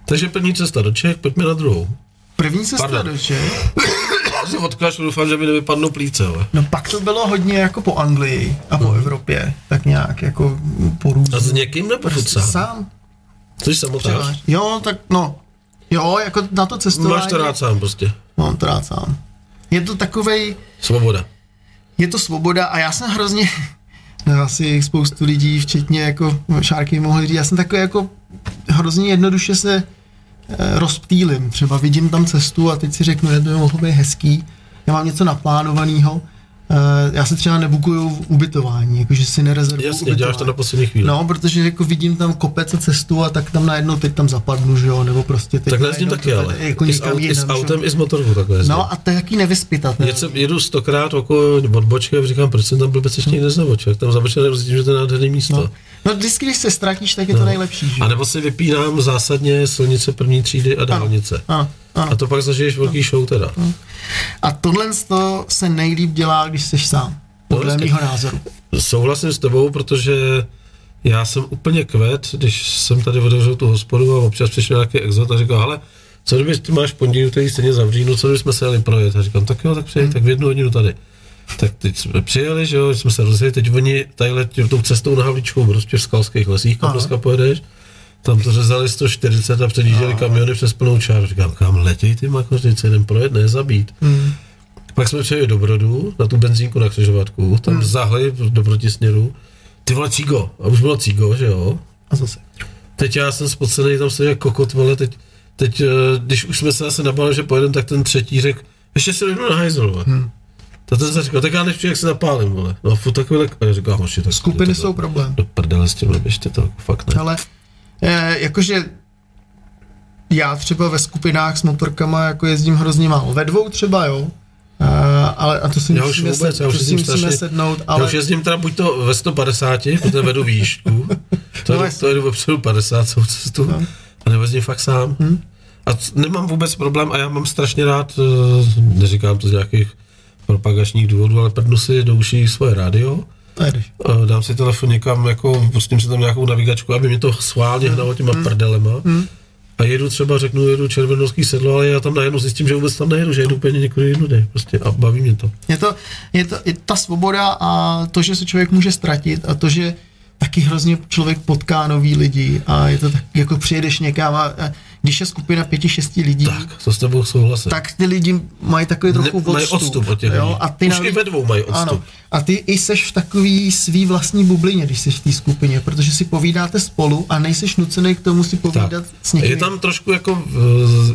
S3: Takže první cesta do Čech, pojďme na druhou.
S4: První cesta
S3: Pardon.
S4: do Čech,
S3: Já se odkašlu, doufám, že mi nevypadnou plíce. Ale.
S4: no pak to bylo hodně jako po Anglii a po Evropě, tak nějak jako po různu.
S3: A s někým nebo furt sám? Jsi samotář?
S4: Jo, tak no, jo, jako na to cestování.
S3: Máš to rád sám prostě.
S4: Mám to rád sám. Je to takovej,
S3: Svoboda.
S4: je to svoboda a já jsem hrozně, [LAUGHS] no asi spoustu lidí, včetně jako Šárky mohli říct, já jsem takový jako hrozně jednoduše se rozptýlim. Třeba vidím tam cestu a teď si řeknu, že to by mohlo být hezký, já mám něco naplánovaného, eh, já se třeba nebukuju v ubytování, jakože si nerezervuju
S3: Jasně,
S4: ubytování.
S3: děláš to na poslední chvíli.
S4: No, protože jako vidím tam kopec a cestu a tak tam najednou teď tam zapadnu, že jo, nebo prostě teď
S3: tak jezdím taky, ale.
S4: Jako
S3: I s, aut, i s
S4: že
S3: autem, i s motorkou takhle jezdím.
S4: No a to je jaký nevyspytatelný.
S3: Jedu, jedu stokrát okolo odbočky a říkám, proč jsem tam blbec ještě někde zabočil. Jak tam zabočil, nerozdím, že to je nádherný místo.
S4: No. no vždycky, když se ztratíš, tak je to nejlepší, že
S3: A nebo si vypínám zásadně silnice první třídy a dálnice.
S4: Ano, ano.
S3: A to pak zažiješ velký show teda.
S4: A tohle se nejlíp dělá, když jsi sám. Podle mýho názoru.
S3: Souhlasím s tebou, protože já jsem úplně kvet, když jsem tady otevřel tu hospodu a občas přišel nějaký exot a říkal, ale co kdyby ty máš pondělí, který stejně zavří, no co kdyby jsme se jeli projet? A říkám, tak jo, tak přijď, tak v jednu hodinu tady. Tak teď jsme přijeli, že jo, jsme se rozjeli, teď oni tadyhle tou cestou na Havlíčkou, prostě v skalských lesích, kam dneska pojedeš, tam to řezali 140 a předjížděli kamiony přes plnou čáru. Říkám, kam letěj ty makořnice, jdem projet, ne zabít.
S4: Hmm.
S3: Pak jsme přijeli do Brodu, na tu benzínku na křižovatku, tam
S4: Hmm.
S3: zahli do protisměru. Ty vole Cígo, a už bylo Cígo, že jo?
S4: A zase.
S3: Teď já jsem spocený, tam se jak kokot, vole, teď, teď, eh, když už jsme se zase nabali, že pojedeme, tak ten třetí řekl, ještě si jdu na hajzl. Hmm. To ten se říkal, tak já než jak se napálím, vole. No a furt takovýhle, a já říkám, hoši, tak
S4: Skupiny
S3: jděte
S4: jsou problém.
S3: Do prdele s tím, běžte to, fakt ne.
S4: Ale eh, jakože já třeba ve skupinách s motorkama jako jezdím hrozně málo. Ve dvou třeba, jo. Uh, ale a to si
S3: Já už
S4: musíme,
S3: vůbec,
S4: se,
S3: já už
S4: si musíme sednout,
S3: ale... já už jezdím teda buď to ve 150, protože vedu výšku, [LAUGHS] to,
S4: No jasně.
S3: to jedu vepředu 50 celou cestu,
S4: No.
S3: a nebo jezdím fakt sám. Hmm. A c- nemám vůbec problém a já mám strašně rád, eh, neříkám to z nějakých propagačních důvodů, ale prdnu si do uší svoje rádio,
S4: jedeš.
S3: eh, dám si telefon někam, jako pustím si tam nějakou navigačku, aby mě to schválně hnalo těma
S4: Hmm.
S3: prdelema. A jedu třeba, řeknu, jedu červenovský sedlo, ale já tam najednou zjistím, že vůbec tam nejedu, že jedu úplně někudy jinudy. Prostě a baví mě to.
S4: Je to, je to je ta svoboda a to, že se člověk může ztratit a to, že taky hrozně člověk potká nový lidi a je to tak, jako přijedeš někam a, a když je skupina pěti, šesti lidí,
S3: Tak, to s tebou souhlasím.
S4: tak ty lidi mají takový trochu
S3: Ne- mají odstup od těch lidí.
S4: A ty
S3: Už
S4: navíc-
S3: i ve dvou mají odstup.
S4: Ano. A ty i seš v takový svý vlastní bublině, když jsi v té skupině, protože si povídáte spolu a nejseš nucený k tomu si povídat
S3: Tak.
S4: s někým.
S3: Je tam trošku jako,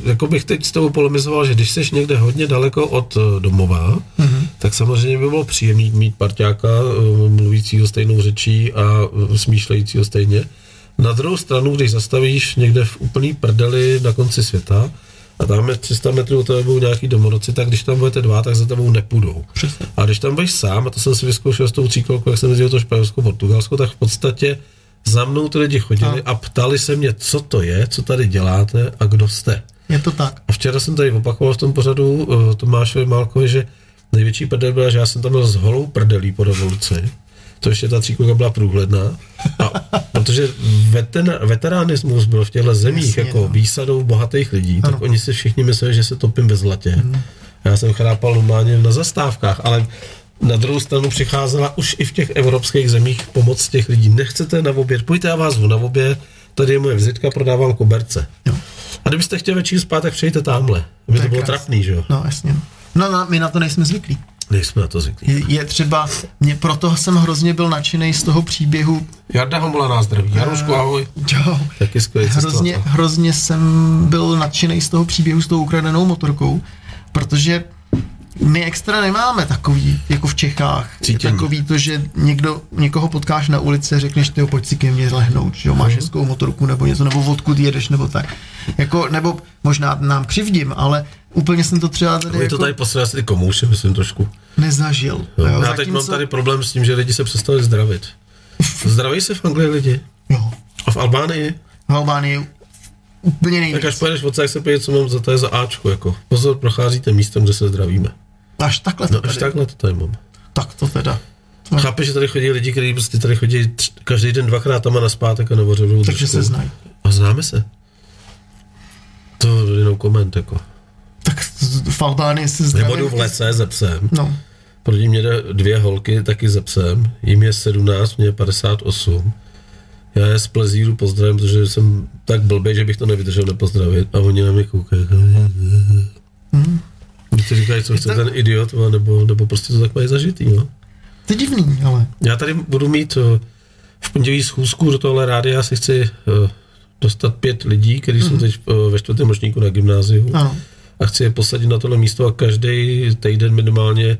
S3: eh, jako bych teď s tebou polemizoval, že když jsi někde hodně daleko od eh, domova,
S4: Mhm.
S3: mm-hmm. tak samozřejmě by bylo příjemný mít parťáka eh, mluvícího stejnou řečí a smýšlejícího stejně. Na druhou stranu, když zastavíš někde v úplný prdeli na konci světa a tam je 300 metrů od tebe budou nějaký domorodci, tak když tam budete dva, tak za tebou nepůjdou.
S4: Přesně.
S3: A když tam budeš sám, a to jsem si vyzkoušel s tou tříkolkou, jak jsem jezdil to Španělsko, Portugalsko, tak v podstatě za mnou ty lidi chodili a ptali se mě, co to je, co tady děláte a kdo jste.
S4: Je to tak.
S3: A včera jsem tady opakoval v tom pořadu uh, Tomášovi Málkovi, že největší prdel byla, že já jsem tam byl s holou prdelí po revoluci. To ještě ta tříkolka byla průhledná. No, protože veter, veteránismus byl v těchto zemích
S4: Jasně,
S3: jako
S4: no.
S3: výsadou bohatých lidí, tak
S4: Ano.
S3: oni si všichni mysleli, že se topím ve zlatě.
S4: Hmm.
S3: Já jsem chrápal normálně na zastávkách, ale na druhou stranu přicházela už i v těch evropských zemích pomoc těch lidí. Nechcete na oběd, pojďte, já vás na oběd, tady je moje vizitka, prodávám koberce.
S4: Jo.
S3: A kdybyste chtěli večer spát, tak přejďte tamhle. To,
S4: je
S3: bylo
S4: krásný.
S3: trapný, že jo?
S4: No, jasně. No, no, my na to nejsme zvyklí.
S3: Nejsme na to zvyklí.
S4: Je, je třeba, mě, proto jsem hrozně byl nadšený z toho příběhu.
S3: Jarda Homola nás zdraví. Jarušku, ahoj.
S4: Jo,
S3: Taky skvělý
S4: hrozně,
S3: cestovatel.
S4: hrozně jsem byl nadšený z toho příběhu s tou ukradenou motorkou, protože my extra nemáme takový, jako v Čechách,
S3: Cítění.
S4: takový to, že někdo, někoho potkáš na ulici a řekneš, ty pojď si ke mně lehnout, že jo, máš hezkou motorku nebo něco, nebo odkud jedeš, nebo tak. Jako, nebo možná nám křivdím, ale úplně jsem to třeba tady,
S3: My
S4: jako
S3: to tady posledně asi ty komouše, myslím trošku.
S4: nezažil.
S3: Jo.
S4: jo,
S3: Já teď mám tady problém s tím, že lidi se přestali zdravit. [LAUGHS] Zdraví se v Anglii lidi?
S4: Jo,
S3: A v Albánii?
S4: v Albánii úplně nejvíc.
S3: Tak až pojedeš od tak se podívat, co mám za to je za Ačko, jako. Pozor, procházíte místem, kde se zdravíme.
S4: Až takhle to
S3: No
S4: tady.
S3: až takhle to tady mám.
S4: Tak to teda. To,
S3: Chápeš, že tady chodí lidi, kteří prostě tady chodí tř- každý den dvakrát tam a naspátek a nebo
S4: takže se znají.
S3: A známe se. To jenom koment, jako.
S4: V Albánii se
S3: Nebo
S4: zdravím.
S3: jdu v lese ze psem.
S4: No,
S3: Proti mě jde dvě holky, taky ze psem. Jim je 17, mě je 58. Já je z plezíru pozdravím, protože jsem tak blbý, že bych to nevydržel nepozdravit. A oni na mě koukají.
S4: Hmm.
S3: Když ti říkají, co chce ten idiot, nebo, nebo prostě to tak mají zažitý. No.
S4: to je divný, ale.
S3: Já tady budu mít eh, v pondělí schůzku do tohle rádia, já si chci eh, dostat pět lidí, kteří jsou teď eh, ve čtvrtém ročníku na gymnáziu
S4: Ano.
S3: A chci je posadit na tohle místo a každý týden minimálně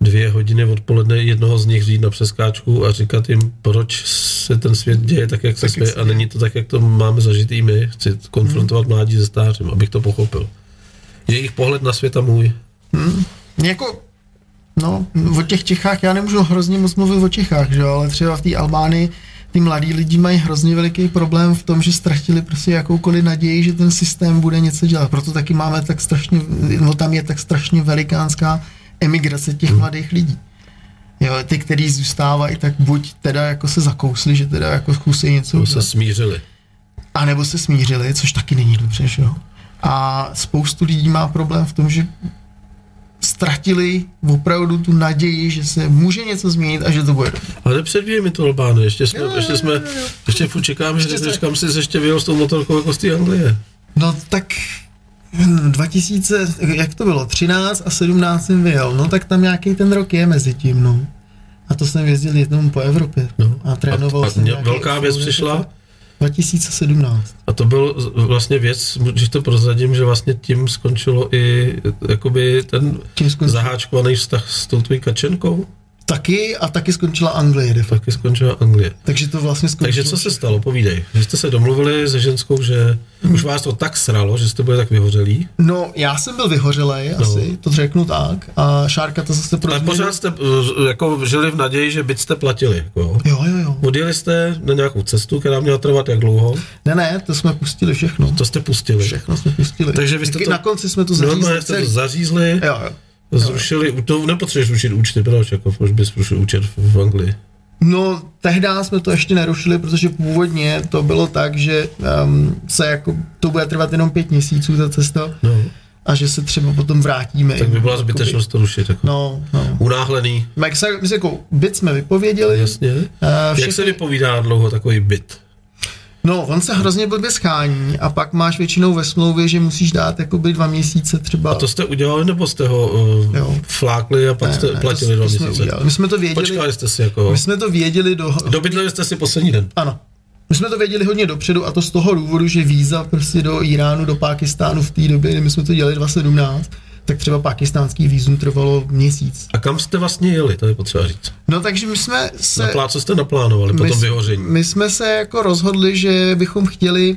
S3: dvě hodiny odpoledne jednoho z nich vzít na přeskáčku a říkat jim, proč se ten svět děje tak, jak se
S4: Tak,
S3: svět a není to tak, jak to máme zažitý my. Chci konfrontovat mládí se stářím, abych to pochopil. Jejich pohled na svět a můj.
S4: Jako, no, o těch Čechách, já nemůžu hrozně moc mluvit o Čechách, že ale třeba v té Albánii ty mladí lidi mají hrozně veliký problém v tom, že ztratili prostě jakoukoliv naději, že ten systém bude něco dělat. Proto taky máme tak strašně, no tam je tak strašně velikánská emigrace těch mladých lidí. Jo, ty, kteří zůstávají, tak buď teda jako se zakousli, že teda jako zkusí něco
S3: To se smířili.
S4: A nebo se smířili, což taky není dobře, že jo. A spoustu lidí má problém v tom, že ztratili opravdu tu naději, že se může něco změnit a že to bude.
S3: Ale nepředvíjej mi to Albány, ještě jsme,
S4: Jo,
S3: ještě
S4: jo,
S3: jsme,
S4: jo, jo.
S3: ještě furt čekáme, že
S4: Ještě
S3: řekneš,
S4: se-
S3: kam jsi ještě vyjel s tou motorkou jako z té Anglie.
S4: No tak hm, 2000, jak to bylo, 13 a 17 jsem vyjel, no tak tam nějaký ten rok je mezi tím, no. A to jsem jezdil jednou po Evropě.
S3: No.
S4: A trénoval
S3: a, a
S4: jsem
S3: velká věc
S4: F1
S3: přišla
S4: 2017.
S3: a to byl vlastně věc, když to prozradím, že vlastně tím skončilo i jakoby ten zaháčkovaný vztah s tou tvojí kačenkou,
S4: Taky a taky skončila Anglie de facto.
S3: taky skončila Anglie.
S4: Takže to vlastně skončilo.
S3: Takže co se stalo, povídej. Že jste se domluvili se ženskou, že už vás to tak sralo, že jste byli tak vyhořelí,
S4: No, já jsem byl vyhořelej,
S3: No.
S4: asi, to řeknu tak. A Šárka to zase pro
S3: ale pořád jste uh, jako žili v naději, že byt jste platili. Jako. jo.
S4: Jo, jo.
S3: Odjeli jste na nějakou cestu, která měla trvat jak dlouho,
S4: Ne, ne, to jsme pustili všechno.
S3: to jste pustili.
S4: Všechno jsme pustili.
S3: Takže vy jste to-
S4: Na konci jsme to zařízli
S3: Normálně jste to zařízli,
S4: Jo, jo.
S3: Zrušili, to nepotřebuješ rušit účty, proč, jako, proč bys rušil účet v Anglii?
S4: No, tehdy jsme to ještě nerušili, protože původně to bylo tak, že um, se jako, to bude trvat jenom pět měsíců ta cesta
S3: No,
S4: a že se třeba potom vrátíme.
S3: tak by byla zbytečnost to rušit. Jako.
S4: No, no.
S3: Unáhlený,
S4: se, my se jako byt jsme vypověděli.
S3: jasně.
S4: Uh,
S3: Jak se vypovídá dlouho takový byt?
S4: No, on se hrozně blbě schání a pak máš většinou ve smlouvě, že musíš dát jakoby dva měsíce třeba.
S3: A to jste udělali, nebo jste ho uh,
S4: Jo.
S3: flákli a pak
S4: Ne,
S3: jste
S4: ne,
S3: platili
S4: to,
S3: dva
S4: to jsme
S3: měsíce?
S4: udělali. My jsme to věděli,
S3: Počkali jste si jako...
S4: my jsme to věděli do,
S3: Dobydlili jste si poslední den.
S4: ano. My jsme to věděli hodně dopředu a to z toho důvodu, že víza prostě do Iránu, do Pákistánu v té době, kdy my jsme to dělali 2017, tak třeba pakistánský vízum trvalo měsíc.
S3: A kam jste vlastně jeli, to je potřeba říct.
S4: No takže my jsme se...
S3: Naplá, co jste naplánovali po tom vyhoření?
S4: my jsme se jako rozhodli, že bychom chtěli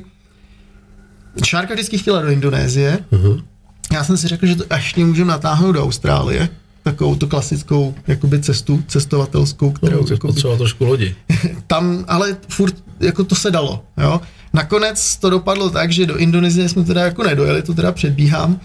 S4: Šárka vždycky chtěla do Indonésie.
S3: Uh-huh.
S4: Já jsem si řekl, že to ještě můžeme natáhnout do Austrálie. Takovou tu klasickou jakoby cestu cestovatelskou, kterou
S3: No,
S4: jakoby,
S3: potřeba trošku lodi. [LAUGHS]
S4: tam, ale furt jako to se dalo. Jo? Nakonec to dopadlo tak, že do Indonésie jsme teda jako nedojeli, to teda předbíhám,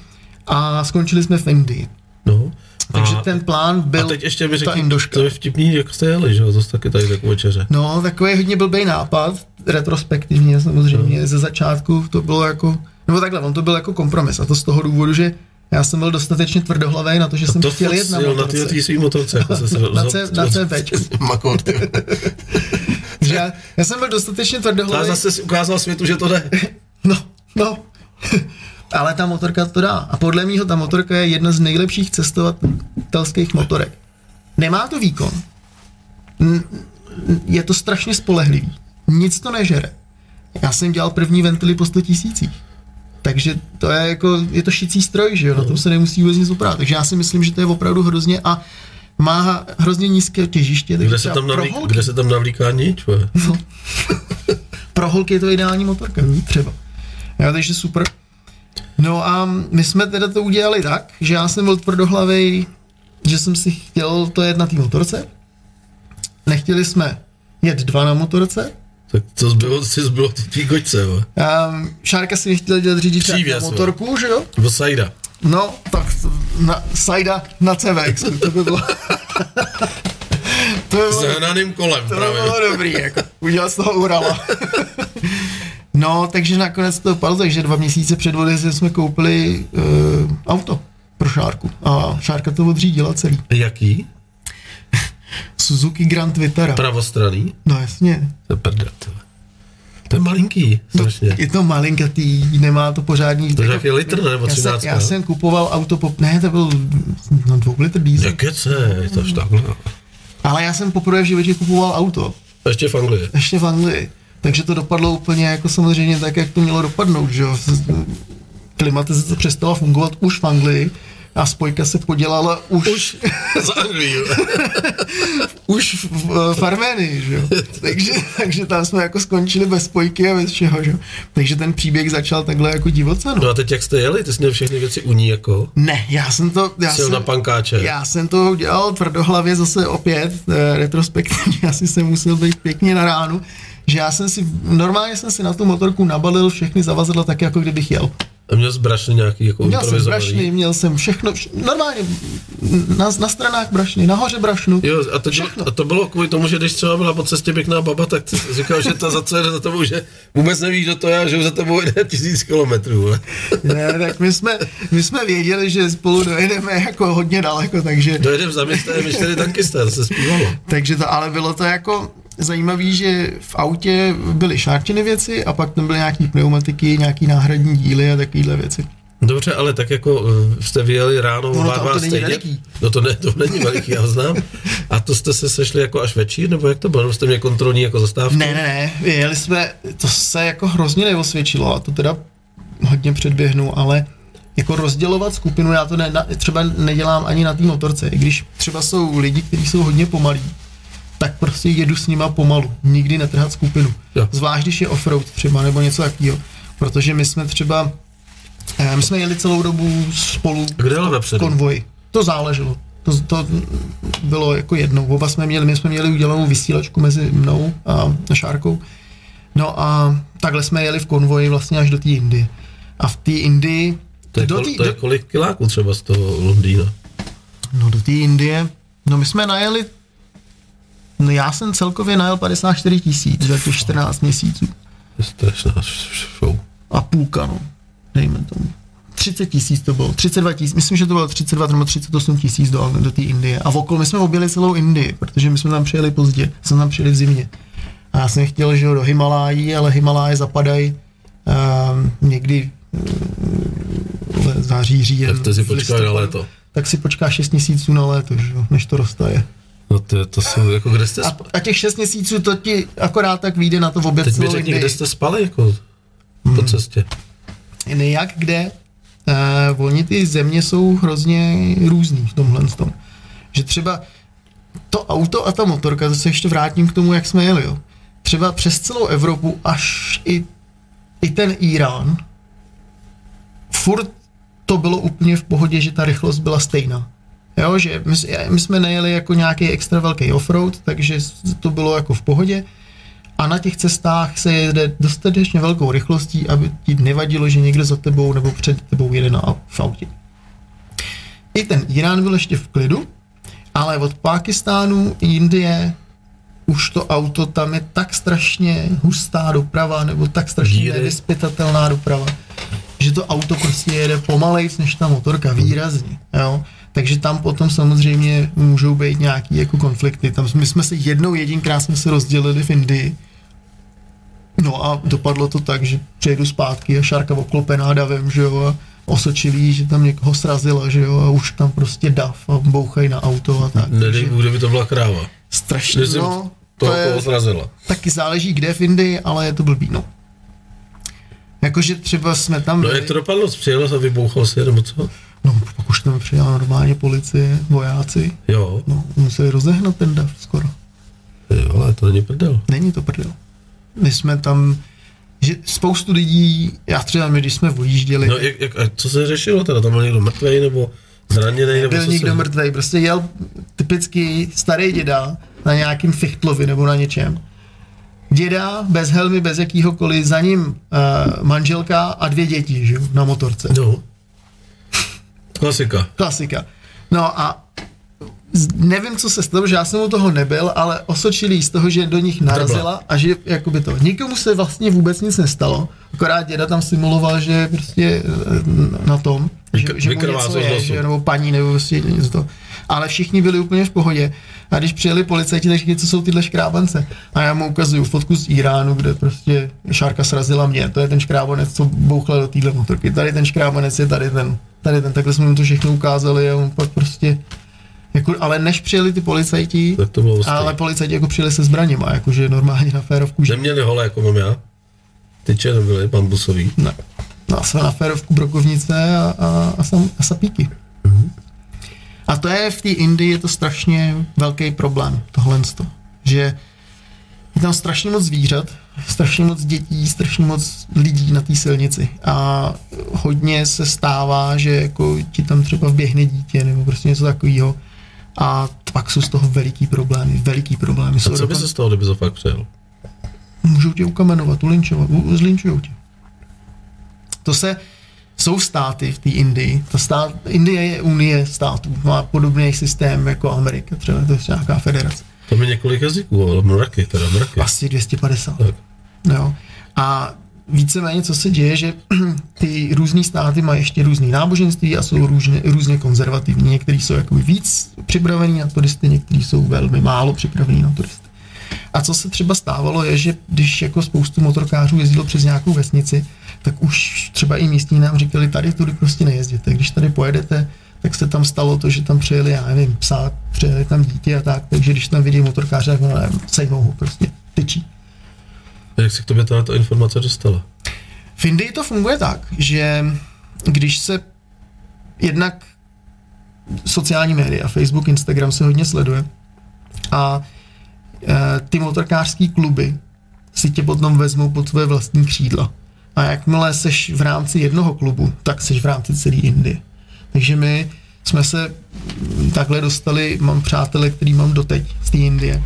S4: a skončili jsme v Indii.
S3: No.
S4: Takže
S3: A-
S4: ten plán byl
S3: A teď ještě mi
S4: ta Indoška.
S3: to je vtipný, jak jste jeli, že jo, to jste taky tady takovou večeře.
S4: No, takový hodně blbý nápad, retrospektivně samozřejmě, ze začátku to bylo jako, nebo takhle, on to byl jako kompromis a to z toho důvodu, že já jsem byl dostatečně tvrdohlavý na to, že jsem
S3: to
S4: chtěl jet na
S3: jel na
S4: motorce.
S3: ty svý motorce, jako se se [LAUGHS]
S4: na, C, na CVčku.
S3: Makor, [LAUGHS]
S4: já, já jsem byl dostatečně
S3: A
S4: tvrdohlavý.
S3: zase si ukázal světu, že to jde. [LAUGHS]
S4: No, no. Ale ta motorka to dá. A podle mého ta motorka je jedna z nejlepších cestovatelských motorek. Nemá to výkon. Je to strašně spolehlivý. Nic to nežere. Já jsem dělal první ventily po 100 tisících. Takže to je jako, je to šicí stroj, že jo, na tom se nemusí vůbec nic oprát. Takže já si myslím, že to je opravdu hrozně a má hrozně nízké těžiště. takže
S3: Kde se tam, navlík,
S4: holky-
S3: kde se tam navlíká nič, vole. [LAUGHS]
S4: pro holky je to ideální motorka, třeba. Jo, takže super. No a my jsme teda to udělali tak, že já jsem byl tvrdohlavý, že jsem si chtěl to jet na té motorce. Nechtěli jsme jet dva na motorce.
S3: Tak co zbylo, si zbylo ty tvý kočce, vole.
S4: Um, Šárka si nechtěl dělat řidiče na
S3: Přívěs, jo.
S4: motorku, že jo?
S3: Nebo Sajda.
S4: No, tak na, sajda na CVX, to by bylo... [LAUGHS] to by
S3: S
S4: bylo
S3: hraným kolem,
S4: To by bylo dobrý, jako udělat z toho Urala. [LAUGHS] no, takže nakonec to dopadlo, takže dva měsíce před odjezdem jsme koupili uh, auto pro Šárku. A Šárka to odřídila celý.
S3: Jaký? [LAUGHS]
S4: Suzuki Grand Vitara.
S3: Pravostraný?
S4: No jasně.
S3: To je prdel, to. Je malinký, strašně.
S4: Je to malinkatý, nemá to pořádný...
S3: To je nějaký litr, nebo
S4: já, jsem,
S3: 13?
S4: já jsem kupoval auto, po, ne, to byl no, dvou litr diesel.
S3: Jak je to až takhle.
S4: Ale já jsem poprvé v životě kupoval auto.
S3: Ještě v Anglii.
S4: ještě v Anglii. Takže to dopadlo úplně jako samozřejmě tak, jak to mělo dopadnout, že jo. Klimatizace přestala fungovat už v Anglii a spojka se podělala už, už,
S3: Z Anglii. jo. [LAUGHS]
S4: už v, v, v Arménii, že jo. Takže, takže tam jsme jako skončili bez spojky a bez čeho, že jo. Takže ten příběh začal takhle jako divoce, no.
S3: No a teď jak jste jeli, ty jsi měl všechny věci u ní jako?
S4: Ne, já jsem to... Já jsem,
S3: na pankáče.
S4: Já jsem to udělal tvrdohlavě zase opět, eh, retrospektivně, [LAUGHS] asi jsem musel být pěkně na ránu, že já jsem si, normálně jsem si na tu motorku nabalil všechny zavazadla tak, jako kdybych jel.
S3: A měl jsi brašny nějaký jako
S4: Měl jsem brašny, měl jsem všechno, vš- normálně na, na stranách brašny, nahoře brašnu.
S3: Jo, a to,
S4: Všechno.
S3: a to bylo kvůli tomu, že když třeba byla po cestě pěkná baba, tak ty jsi říkal, že ta za co jede za tebou, že vůbec nevíš, kdo to je, a že už za tebou jede tisíc kilometrů. vole. [LAUGHS]
S4: Ne, tak my jsme, my jsme věděli, že spolu dojedeme jako hodně daleko, takže,
S3: Dojedem za městem, my čtyři tankisté, to se zpívalo.
S4: takže to, ale bylo to jako zajímavé, že v autě byly šárčiny věci a pak tam byly nějaký pneumatiky, nějaký náhradní díly a takovéhle věci.
S3: Dobře, ale tak jako eh, jste vyjeli ráno
S4: Ono to
S3: vás
S4: auto není
S3: stejně?
S4: veliký.
S3: No to, ne, to není veliký, já ho znám. A to jste se sešli jako až večír, nebo jak to bylo? Nebo jste měli kontrolní jako zastávku?
S4: Ne, ne, ne, jeli jsme, to se jako hrozně neosvědčilo a to teda hodně předběhnu, ale jako rozdělovat skupinu, já to ne, na, třeba nedělám ani na té motorce, i když třeba jsou lidi, kteří jsou hodně pomalí, tak prostě jedu s nima pomalu, nikdy netrhat skupinu.
S3: Jo.
S4: Zvlášť, když je offroad třeba, nebo něco takového. Protože my jsme třeba, eh, my jsme jeli celou dobu spolu
S3: Kde jel vepředu?
S4: konvoj. To záleželo. To, to bylo jako jednou. Oba jsme měli, my jsme měli udělanou vysílačku mezi mnou a Šárkou. No a takhle jsme jeli v konvoji vlastně až do té Indie. A v té Indii,
S3: To je,
S4: do té,
S3: to je kolik kiláků třeba z toho Londýna?
S4: no do té Indie, no my jsme najeli, no já jsem celkově najel 54 tisíc za těch 14 měsíců.
S3: To je strašná show.
S4: A půlka, no, dejme tomu. 30 tisíc to bylo, 32 tisíc, myslím, že to bylo 32 nebo 38 tisíc do, do té Indie. A okolo, my jsme objeli celou Indii, protože my jsme tam přijeli pozdě, jsme tam přijeli v zimě. A já jsem chtěl, že jo, do Himalájí, ale Himaláje zapadají um, někdy um, září, říjen.
S3: Tak to si
S4: v
S3: počkej na léto.
S4: Tak si počká 6 měsíců na léto, že jo, než to roztaje.
S3: No to, to jsou, jako kde jste
S4: A,
S3: spali?
S4: a těch 6 měsíců to ti akorát tak vyjde na to v oběd
S3: Teď mi řekni, kde jste spali, jako
S4: Hmm.
S3: po cestě.
S4: nejak kde, uh, oni ty země jsou hrozně různý v tomhle tom. Že třeba to auto a ta motorka, to se ještě vrátím k tomu, jak jsme jeli, jo. Třeba přes celou Evropu až i, i ten Irán, furt to bylo úplně v pohodě, že ta rychlost byla stejná. Jo, že my, my jsme nejeli jako nějaký extra velký offroad, takže to bylo jako v pohodě. A na těch cestách se jede dostatečně velkou rychlostí, aby ti nevadilo, že někdo za tebou nebo před tebou jede na v autě. i ten Irán byl ještě v klidu, ale od Pákistánu, Indie, už to auto, tam je tak strašně hustá doprava, nebo tak strašně
S3: Díry.
S4: nevyspytatelná doprava, že to auto prostě jede pomalejc než ta motorka, výrazně, jo. Takže tam potom samozřejmě můžou být nějaký jako konflikty. Tam my jsme se jednou jedinkrát jsme se rozdělili v Indii, No a dopadlo to tak, že přejdu zpátky a šárka oklopená davem, že jo, a osočilý, že tam někoho srazila, že jo, a už tam prostě dav a bouchají na auto a tak.
S3: Nedej, Bůh, kdyby to byla kráva.
S4: strašně, no,
S3: to,
S4: je,
S3: zrazila.
S4: taky záleží kde v Indii, ale je to blbý, no. Jakože třeba jsme tam
S3: No
S4: byli,
S3: jak to dopadlo? Přijel a vybouchal si, nebo co?
S4: No pak už tam přijela normálně policie, vojáci,
S3: Jo,
S4: no, museli rozehnat ten dav skoro.
S3: jo ale to není prdel.
S4: Není to prdel. My jsme tam, že spoustu lidí, já třeba my, když jsme vyjížděli,
S3: No jak, jak, a co se řešilo teda? Tam byl někdo mrtvý nebo zraněný? Nebo
S4: byl někdo
S3: se...
S4: mrtvý, prostě jel typicky starý děda na nějakým fichtlovi nebo na něčem. Děda bez helmy, bez jakýhokoliv, za ním uh, manželka a dvě děti, že jo, na motorce.
S3: No. Klasika.
S4: Klasika. No a nevím, co se stalo, že já jsem u toho nebyl, ale osočilý z toho, že do nich narazila a že jakoby to. Nikomu se vlastně vůbec nic nestalo, akorát děda tam simuloval, že prostě eh, na tom, že, že mu něco je, že, nebo paní, nebo prostě něco to. Ale všichni byli úplně v pohodě. A když přijeli policajti, tak co jsou tyhle škrábance. A já mu ukazuju fotku z Iránu, kde prostě šárka srazila mě. To je ten škrábanec, co bouchl do téhle motorky. Tady ten škrábanec je tady ten. Tady ten. Takhle jsme mu to všechno ukázali a on pak prostě jako, ale než přijeli ty policajti,
S3: Tak to bylo
S4: ale policajti jako přijeli se zbraněma, jakože normálně na férovku, že
S3: Neměli hole, jako mám já. Tyče nebyly bambusový.
S4: ne. No, jsme na férovku brokovnice a, a, a, sam, a sapíky. A to je v té Indii je to strašně velký problém, tohle že je tam strašně moc zvířat, strašně moc dětí, strašně moc lidí na té silnici a hodně se stává, že jako ti tam třeba vběhne dítě nebo prostě něco takového a pak jsou z toho veliký problémy, veliký problémy.
S3: A co by se stalo, kdyby to fakt přijel?
S4: můžou tě ukamenovat, ulinčovat, u- zlinčujou tě. To se, jsou státy v té Indii, ta stát, Indie je unie států, má podobný systém jako Amerika, třeba to je nějaká federace.
S3: Tam je několik jazyků, ale mraky, teda mraky.
S4: Asi 250.
S3: Tak.
S4: Jo. A víceméně, co se děje, že [CLEARS THROAT] ty různé státy mají ještě různé náboženství a jsou různě, různě konzervativní. Některý jsou jako víc připravení na turisty, některý jsou velmi málo připravení na turisty. A co se třeba stávalo je, že když jako spoustu motorkářů jezdilo přes nějakou vesnici, tak už třeba i místní nám říkali, tady tudy prostě nejezděte. Když tady pojedete, tak se tam stalo to, že tam přijeli, já nevím, psát, přijeli tam dítě a tak, takže když tam vidí motorkáře, tak no, nevím, sejmou ho prostě, tyčí.
S3: A jak se k tobě ta informace dostala?
S4: V Indii to funguje tak, že když se jednak sociální média, Facebook, Instagram se hodně sleduje a e, ty motorkářské kluby si tě potom vezmou pod své vlastní křídla. A jakmile seš v rámci jednoho klubu, tak seš v rámci celé Indie. Takže my jsme se takhle dostali, mám přátele, který mám doteď z té Indie.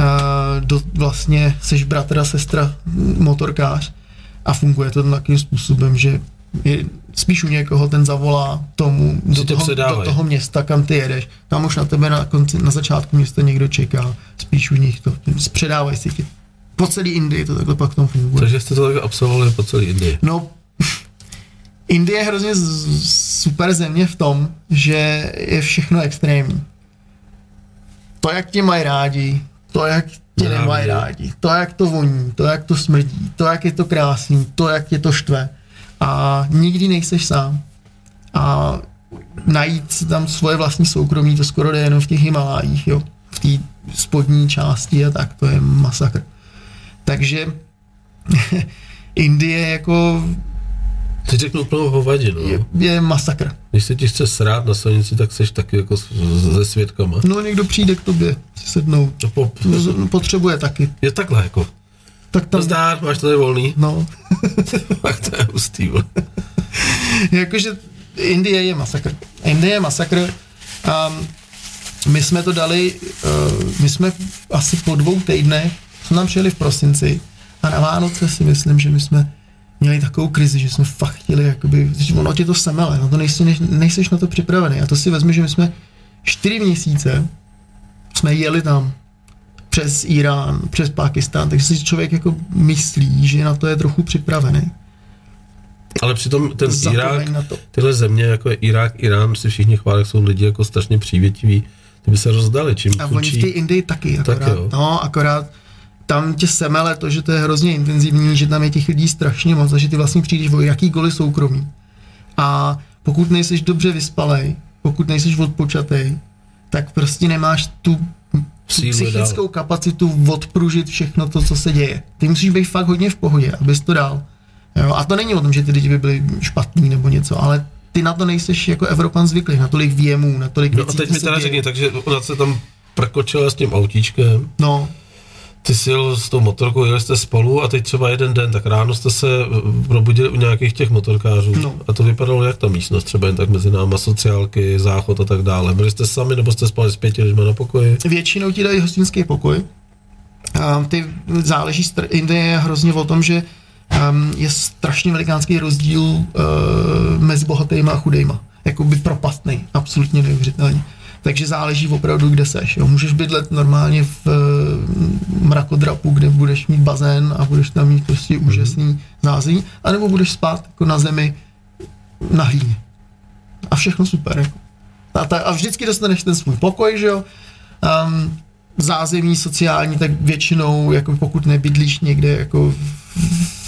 S4: Uh, do, vlastně seš bratr a sestra motorkář a funguje to takovým způsobem, že je, spíš u někoho ten zavolá tomu do toho, do toho města, kam ty jedeš. Tam už na tebe na, konci, na začátku města někdo čeká, spíš u nich to, předávají si ti. Po celé Indii to takhle pak tam funguje.
S3: Takže jste to tak absolvovali po celé Indii.
S4: No, Indie je hrozně super země v tom, že je všechno extrémní. To, jak tě mají rádi, to, jak tě nemají rádi, to, jak to voní, to, jak to smrdí, to, jak je to krásný, to, jak tě to štve. A nikdy nejseš sám. A najít si tam svoje vlastní soukromí, to skoro jde jenom v těch Himalájích, jo. V té spodní části a tak, to je masakr. Takže [LAUGHS] Indie jako
S3: Ty řeknu úplnou hovadinu.
S4: je,
S3: No.
S4: je masakr.
S3: Když se ti chce srát na silnici, tak seš taky jako se svědkama.
S4: No někdo přijde k tobě si sednout.
S3: No, po,
S4: No, z- Potřebuje taky.
S3: je takhle jako.
S4: Tak tam,
S3: Nazdár, máš tady volný.
S4: no, [LAUGHS]
S3: Tak to je hustý. [LAUGHS]
S4: jakože Indie je masakr. Indie je masakr. Um, my jsme to dali, uh, my jsme asi po dvou týdnech, jsme tam přijeli v prosinci a na Vánoce si myslím, že my jsme měli takovou krizi, že jsme fakt chtěli, jakoby, že ono tě to semele, no to nejsi, ne, nejseš na to připravený. A to si vezmi, že my jsme čtyři měsíce jsme jeli tam přes Irán, přes Pakistán, takže si člověk jako myslí, že na to je trochu připravený.
S3: Ale přitom ten
S4: Zapomeň
S3: Irák,
S4: na to.
S3: tyhle země, jako je Irák, Irán, si všichni chválí, jsou lidi jako strašně přívětiví, ty by se rozdali, čím
S4: A oni v té. Indii taky,
S3: Tak
S4: akorát,
S3: jo.
S4: no, akorát tam tě semele to, že to je hrozně intenzivní, že tam je těch lidí strašně moc a že ty vlastně přijdeš o jakýkoliv soukromí. A pokud nejseš dobře vyspalej, pokud nejseš odpočatej, tak prostě nemáš tu, tu psychickou kapacitu odpružit všechno to, co se děje. Ty musíš být fakt hodně v pohodě, abys to dal. Jo? A to není o tom, že ty lidi by byli špatní nebo něco, ale ty na to nejseš jako Evropan zvyklý, na tolik věmů, na tolik
S3: No a
S4: věcí,
S3: teď mi teda
S4: děje.
S3: řekni, takže ona se tam prkočila s tím autíčkem,
S4: No,
S3: ty jsi jel s tou motorkou, jeli jste spolu a teď třeba jeden den, tak ráno jste se eh, probudili u nějakých těch motorkářů
S4: No.
S3: a to vypadalo jak ta místnost, třeba jen tak mezi náma, sociálky, záchod a tak dále. Byli jste sami nebo jste spali s pěti lidmi na pokoji?
S4: většinou ti dají hostinský pokoj. Um, ty záleží, Indie je hrozně o tom, že um, je strašně velikánský rozdíl uh, mezi bohatýma a chudejma. Jakoby propastný, absolutně neuvěřitelný. Takže záleží opravdu, kde seš. Jo. Můžeš bydlet normálně v uh, mrakodrapu, kde budeš mít bazén a budeš tam mít prostě úžasný zázemí, anebo budeš spát jako na zemi na hlíně. A všechno super. Jako. A, ta, a vždycky dostaneš ten svůj pokoj, že jo. Um, zázemí sociální, tak většinou, jako pokud nebydlíš někde jako v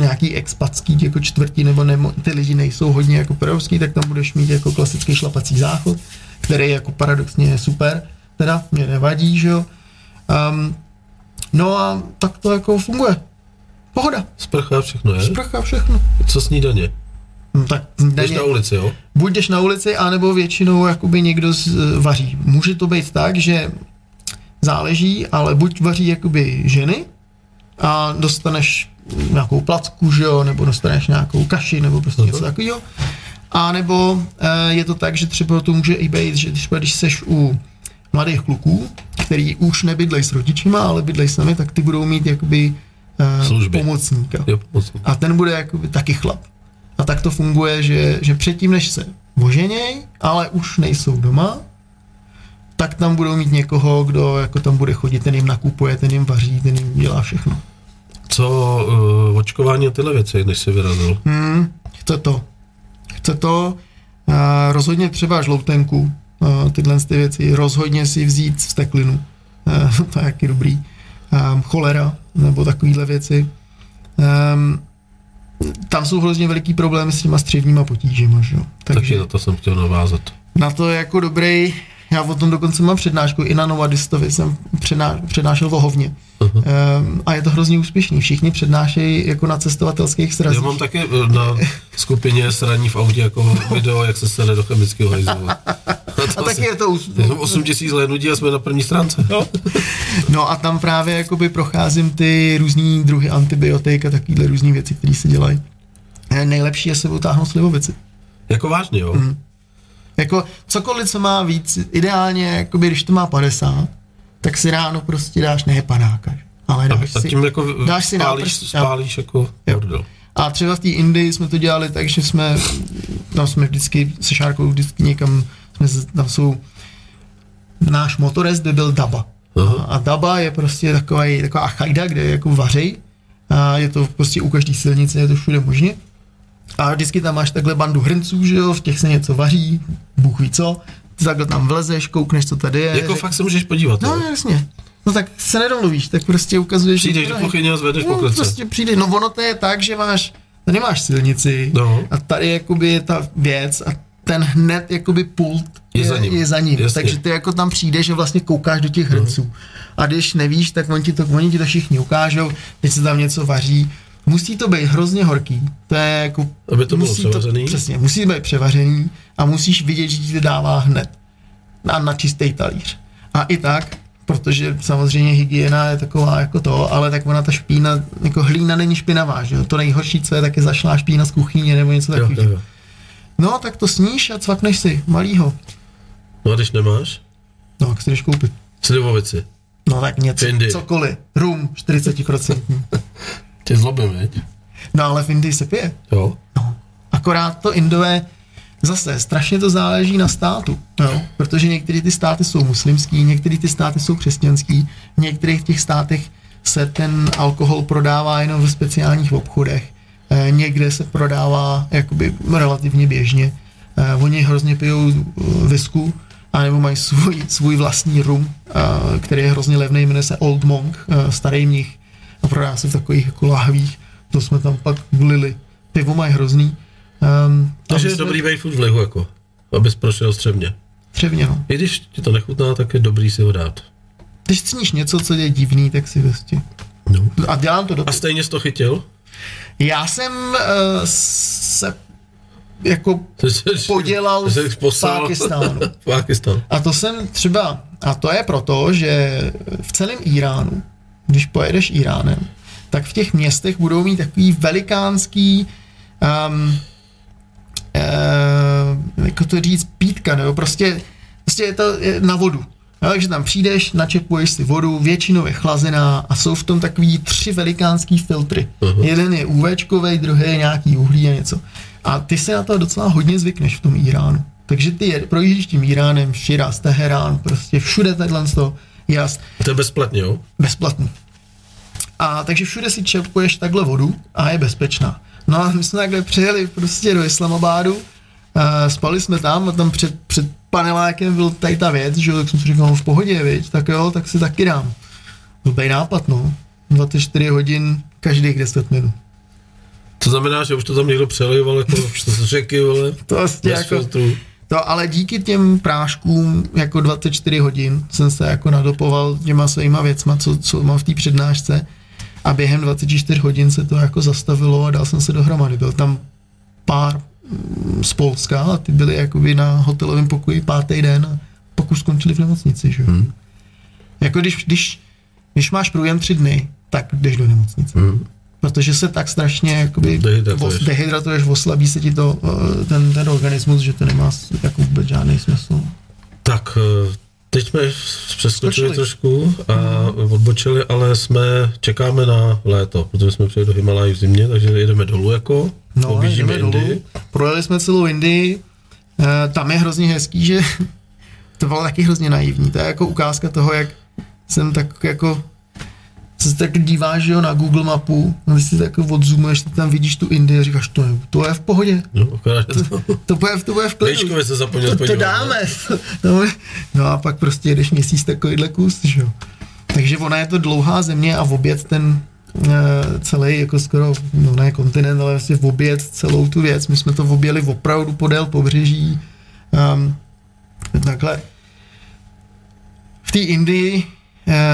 S4: nějaký expatský jako čtvrti, nebo nemo, ty lidi nejsou hodně jako perovský, tak tam budeš mít jako klasický šlapací záchod, který jako paradoxně je super, teda mě nevadí, že jo. Um, no a tak to jako funguje. Pohoda,
S3: Sprcha všechno, je?
S4: sprcha, všechno.
S3: Co snídaně?
S4: No, tak
S3: Jdeš na ulici, jo?
S4: buď jdeš na ulici, anebo většinou jakoby někdo z, vaří. Může to být tak, že záleží, ale buď vaří jakoby ženy a dostaneš nějakou placku, že jo, nebo dostaneš nějakou kaši, nebo prostě něco takového. A nebo e, je to tak, že třeba to může i být, že třeba když seš u mladých kluků, který už nebydlej s rodičima, ale bydlej sami, tak ty budou mít jakoby e,
S3: Služby.
S4: pomocníka.
S3: Jo, pomocník.
S4: A ten bude jakoby taky chlap. A tak to funguje, že, že předtím, než se oženěj, ale už nejsou doma, tak tam budou mít někoho, kdo jako tam bude chodit, ten jim nakupuje, ten jim vaří, ten jim dělá všechno.
S3: Co uh, očkování a tyhle věci, než jsi vyrazil?
S4: Hmm, chce to. Chce to. Uh, rozhodně třeba žloutenku, uh, tyhle ty věci, rozhodně si vzít vsteklinu. Uh, [LAUGHS] to je jaký dobrý. Um, cholera, nebo takovýhle věci. Um, tam jsou hrozně veliký problémy s těma střevníma potížema, že jo.
S3: Takže
S4: Takže
S3: na to jsem chtěl navázat.
S4: na to je jako dobrý, já o tom dokonce mám přednášku, i na Novadistovi jsem předná, přednášel o hovně.
S3: Mhm.
S4: Um, a je to hrozně úspěšný. Všichni přednášejí jako na cestovatelských srazích.
S3: Já mám taky eh, na skupině sraní v autě jako video, jak se stane do chemického hajzlu. A, [LAUGHS]
S4: a taky je to ús-
S3: Jenom 8 tisíc hlédnutí a jsme na první stránce.
S4: No. no a tam právě jakoby procházím ty různý druhy antibiotik a takovýhle různý věci, které se dělají. Eh, Nejlepší je se utáhnout slivovici.
S3: Jako vážně, jo?
S4: Mhm. Jako cokoliv, co má víc, ideálně, jakoby, když to má 50, tak si ráno prostě dáš ne panáka, ale dáš
S3: a
S4: si,
S3: tím jako
S4: dáš si
S3: spálíš,
S4: náprst-
S3: spálíš jako bordel.
S4: A třeba v té Indii jsme to dělali tak, že jsme, tam jsme vždycky se Šárkou vždycky někam, jsme, tam jsou, náš motorez by byl Daba.
S3: Aha.
S4: A Daba je prostě takový, taková chajda, kde je jako vařej. A je to prostě u každé silnice, je to všude možně. A vždycky tam máš takhle bandu hrnců, že jo, v těch se něco vaří, Bůh ví co. Ty takhle tam vlezeš, koukneš, co tady je.
S3: Jako
S4: řek-
S3: fakt se můžeš podívat,
S4: No
S3: jo?
S4: jasně. No tak se nedomluvíš, tak prostě ukazuješ...
S3: Přijdeš do kuchyně a zvedneš
S4: No,
S3: pokrce.
S4: prostě přijde, no ono to je tak, že máš, tady máš silnici
S3: No.
S4: a tady jakoby je ta věc a ten hned jakoby pult
S3: Je za ním.
S4: Je za ním.
S3: Jasně.
S4: Takže ty jako tam přijdeš a vlastně koukáš do těch hrnců. A když nevíš, tak oni ti to, oni ti to všichni ukážou, teď se tam něco vaří. Musí to být hrozně horký. To je jako...
S3: Aby to bylo
S4: musí
S3: převařený?
S4: přesně, musí být převařený a musíš vidět, že ti to dává hned. Na, na čistý talíř. A i tak, protože samozřejmě hygiena je taková jako to, ale tak ona ta špína, jako hlína není špinavá, že jo? To nejhorší, co je, tak je zašlá špína z kuchyně nebo něco takového. No, tak to sníš a cvakneš si, malýho.
S3: No a když nemáš?
S4: No, jak si jdeš koupit?
S3: Slivovici.
S4: No tak něco,
S3: Findy.
S4: cokoliv. Rum 40%. [LAUGHS]
S3: Tě zlobím, veď?
S4: No ale v Indii se pije.
S3: Jo.
S4: No. Akorát to Indové, zase strašně to záleží na státu, jo? protože některé ty státy jsou muslimský, některé ty státy jsou křesťanský, v některých těch státech se ten alkohol prodává jenom ve speciálních obchodech, e, někde se prodává jakoby relativně běžně. E, oni hrozně pijou visku, anebo mají svůj, svůj vlastní rum, e, který je hrozně levný, jmenuje se Old Monk, starý mnich a prodá se v takových jako lahvích, to jsme tam pak vlili. Pivo mají hrozný. Um,
S3: Takže je dobrý být v lihu, jako, abys prošel střevně.
S4: Střevně, no.
S3: I když ti to nechutná, tak je dobrý si ho dát.
S4: Když cíníš něco, co je divný, tak si vlastně.
S3: No.
S4: A dělám to
S3: A
S4: dobře.
S3: stejně jsi to chytil?
S4: Já jsem uh, se jako podělal v Pákistánu. [LAUGHS]
S3: v Pákistánu.
S4: A to jsem třeba, a to je proto, že v celém Iránu, když pojedeš Iránem, tak v těch městech budou mít takový velikánský um, uh, jako to říct, pítka, nebo prostě, prostě je to je na vodu. No, takže tam přijdeš, načepuješ si vodu, většinou je chlazená a jsou v tom takový tři velikánský filtry.
S3: Aha.
S4: Jeden je UVčkový, druhý je nějaký uhlí a něco. A ty se na to docela hodně zvykneš v tom Iránu. Takže ty je, projíždíš tím Iránem, Shiraz, Teherán, prostě všude takhle z toho, jas,
S3: To je bezplatně, jo?
S4: bezplatný. A takže všude si čepuješ takhle vodu a je bezpečná. No a my jsme takhle přijeli prostě do Islamabádu, uh, spali jsme tam a tam před, před panelákem byl tady ta věc, že jo, tak jsem si říkal, no v pohodě, viď, tak jo, tak si taky dám. Blbej nápad, no. 24 hodin každých 10 minut.
S3: To znamená, že už to tam někdo přelival jako [LAUGHS] z řeky, vole,
S4: To vlastně jako,
S3: filtru.
S4: To ale díky těm práškům jako 24 hodin jsem se jako nadopoval těma svýma věcma, co, co mám v té přednášce a během 24 hodin se to jako zastavilo a dal jsem se dohromady. Byl tam pár mm, z Polska a ty byli jakoby na hotelovém pokoji pátý den a pak už skončili v nemocnici, že? Hmm. Jako když, když, když máš průjem tři dny, tak jdeš do nemocnice.
S3: Hmm.
S4: Protože se tak strašně jakoby
S3: Dehydratuješ.
S4: os- dehydratuješ, oslabí se ti to, eh, ten, ten organismus, že to nemá jako vůbec žádný smysl.
S3: Tak, eh, teď jsme přeskočili
S4: Skočili.
S3: trošku a odbočili, ale jsme, čekáme na léto, protože jsme přijeli do Himalají v zimě, takže jedeme dolů jako,
S4: No,
S3: objíždíme
S4: dolů,
S3: Indii.
S4: projeli jsme celou Indii, eh, tam je hrozně hezký, že [LAUGHS] to bylo taky hrozně naivní, to je jako ukázka toho, jak jsem tak jako se tak díváš že jo, na Google mapu, no, když si tak odzoomuješ, tak tam vidíš tu Indii a říkáš, to je, to je v pohodě,
S3: No, to,
S4: to bude, to bude v klidu.
S3: Se zapomněl
S4: to, to
S3: podívat,
S4: dáme. No, no a pak prostě jedeš měsíc takovýhle kus, že jo. Takže ona je to dlouhá země a v oběd ten uh, celý, jako skoro, no ne kontinent, ale vlastně v oběd celou tu věc. My jsme to objeli opravdu podél pobřeží. Um, takhle. V té Indii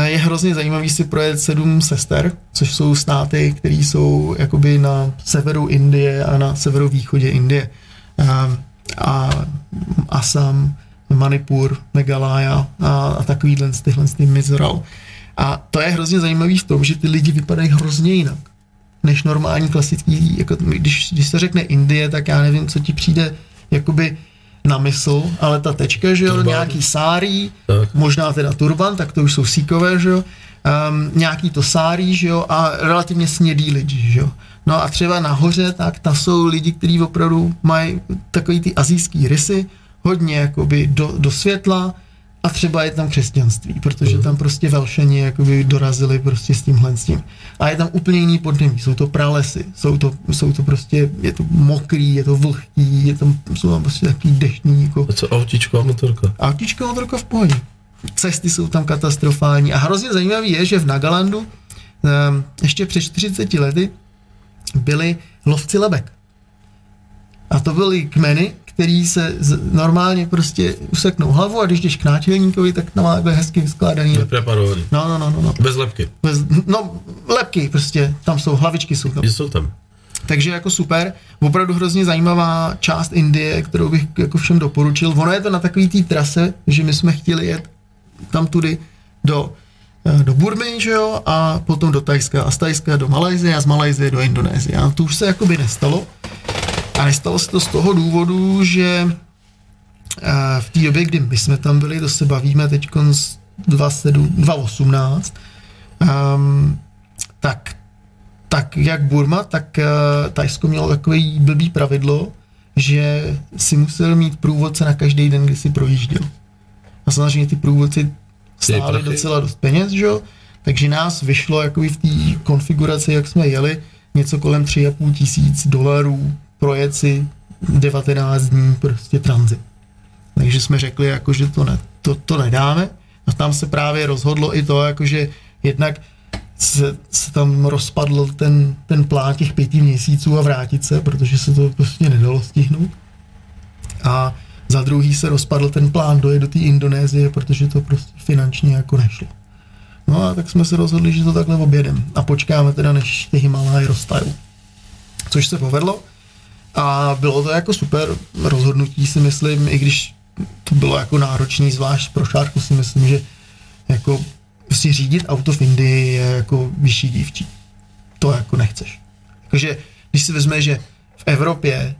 S4: je hrozně zajímavý si projet sedm sester, což jsou státy, které jsou jakoby na severu Indie a na severovýchodě Indie. Um, a Assam, Manipur, Meghalaya a, a takovýhle tyhle z Mizoral. A to je hrozně zajímavý v tom, že ty lidi vypadají hrozně jinak než normální klasický, jako když, když se řekne Indie, tak já nevím, co ti přijde jakoby na mysl, ale ta tečka, že jo,
S3: Turban.
S4: nějaký sárí,
S3: Tak.
S4: možná teda turban, tak to už jsou síkové, že jo, um, nějaký to sárí, že jo, a relativně snědý lidi, že jo. No a třeba nahoře, tak tam jsou lidi, kteří opravdu mají takový ty azijský rysy, hodně jakoby do, do světla a třeba je tam křesťanství, protože tam prostě velšeni jakoby dorazili prostě s tímhle s tím. A je tam úplně jiný podnebí, jsou to pralesy, jsou to, jsou to prostě, je to mokrý, je to vlhký, je tam, jsou tam prostě takový deštní, jako
S3: A co autíčko a motorka?
S4: Autíčko motorka v pohodě. Cesty jsou tam katastrofální. A hrozně zajímavý je, že v Nagalandu um, ještě před 40 lety byli lovci lebek. A to byly kmeny, který se z, normálně prostě useknou hlavu a když jdeš k náčelníkovi, tak tam má takhle hezky vyskládaný.
S3: Nepreparovaný.
S4: No, no, no, no, no.
S3: Bez lepky.
S4: Bez, no, lepky prostě, tam jsou, hlavičky jsou tam.
S3: Jsou tam.
S4: Takže jako super, opravdu hrozně zajímavá část Indie, kterou bych jako všem doporučil. Ono je to na takový té trase, že my jsme chtěli jet tam tudy do, eh, do Burmy, že jo, a potom do Tajska a z Tajska do Malajzie a z Malajzie do Indonésie. A to už se jakoby nestalo. A nestalo se to z toho důvodu, že eh, v té době, kdy my jsme tam byli, to se bavíme teď z 27 2018, um, tak tak jak Burma, tak uh, Tajsko mělo takový blbý pravidlo, že si musel mít průvodce na každý den, kdy si projížděl. A samozřejmě ty průvodci stály docela dost peněz, že jo? Takže nás vyšlo jako v té konfiguraci, jak jsme jeli, něco kolem 3,5 tisíc dolarů projet si 19 dní prostě tranzit. Takže jsme řekli, jako, že to, ne, to, to nedáme. A tam se právě rozhodlo i to, jako, že jednak se, se tam rozpadl ten, ten plán těch pěti měsíců a vrátit se, protože se to prostě nedalo stihnout. A za druhý se rozpadl ten plán dojet do té Indonésie, protože to prostě finančně jako nešlo. No a tak jsme se rozhodli, že to takhle objedem a počkáme teda, než ty Himaláje roztajou. Což se povedlo a bylo to jako super rozhodnutí si myslím, i když to bylo jako náročný, zvlášť pro šárku si myslím, že jako si řídit auto v Indii je jako vyšší dívčí. To jako nechceš. Takže když si vezme, že v Evropě,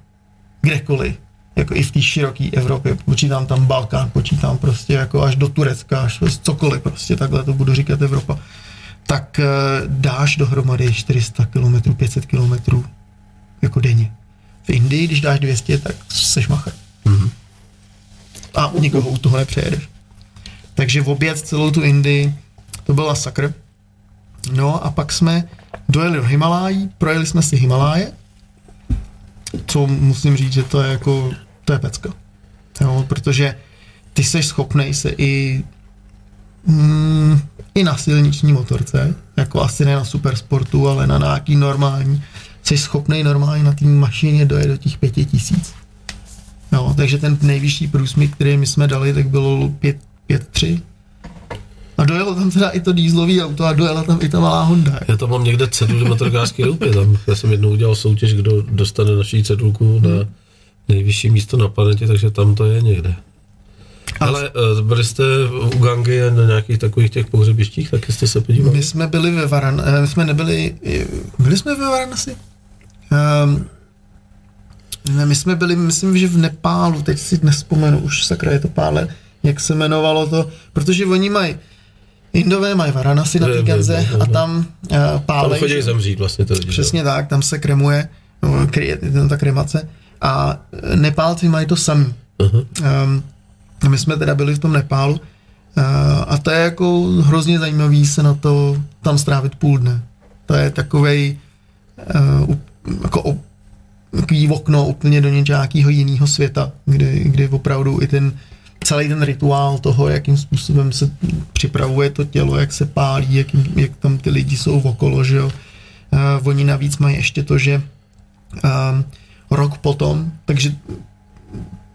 S4: kdekoliv, jako i v té široké Evropě, počítám tam Balkán, počítám prostě jako až do Turecka, až cokoliv prostě, takhle to budu říkat Evropa, tak uh, dáš dohromady 400 km, 500 km jako denně. V Indii, když dáš 200, tak seš macher. Mm-hmm. A nikoho u toho nepřejedeš. Takže v oběd celou tu Indii, to byl sakr. No a pak jsme dojeli do Himalájí, projeli jsme si Himaláje, co musím říct, že to je jako, to je pecka. Jo, protože ty jsi schopný se i mm, i na silniční motorce, jako asi ne na supersportu, ale na nějaký normální, jsi schopný normálně na té mašině dojet do těch pěti tisíc. Jo, takže ten nejvyšší průsmyk, který my jsme dali, tak bylo 5.3, a dojelo tam teda i to dýzlový auto a dojela tam i ta malá Honda.
S3: Já tam mám někde ceduli motorkářské roupě. Tam, já jsem jednou udělal soutěž, kdo dostane naší cedulku hmm. na nejvyšší místo na planetě, takže tam to je někde. Ale uh, byli jste u Gangy na nějakých takových těch pohřebištích, tak jste se podívali?
S4: My jsme byli ve Varan, eh, my jsme nebyli, byli jsme ve Varanasi? Um, my jsme byli, myslím, že v Nepálu, teď si nespomenu, už sakra je to pár let, jak se jmenovalo to, protože oni mají Indové mají Varanasi na té Ganze a tam uh, pálej.
S3: Tam chodí zemřít vlastně to lidi.
S4: Přesně tak, tam se kremuje, no, kryje, je ta kremace. A Nepálci mají to samý. Uh-huh. Um, my jsme teda byli v tom Nepálu uh, a to je jako hrozně zajímavý se na to tam strávit půl dne. To je takovej uh, jako o, takový okno úplně do nějakého jiného světa, kdy, kdy opravdu i ten celý ten rituál toho, jakým způsobem se připravuje to tělo, jak se pálí, jak, jak tam ty lidi jsou okolo, že jo. Uh, oni navíc mají ještě to, že uh, rok potom, takže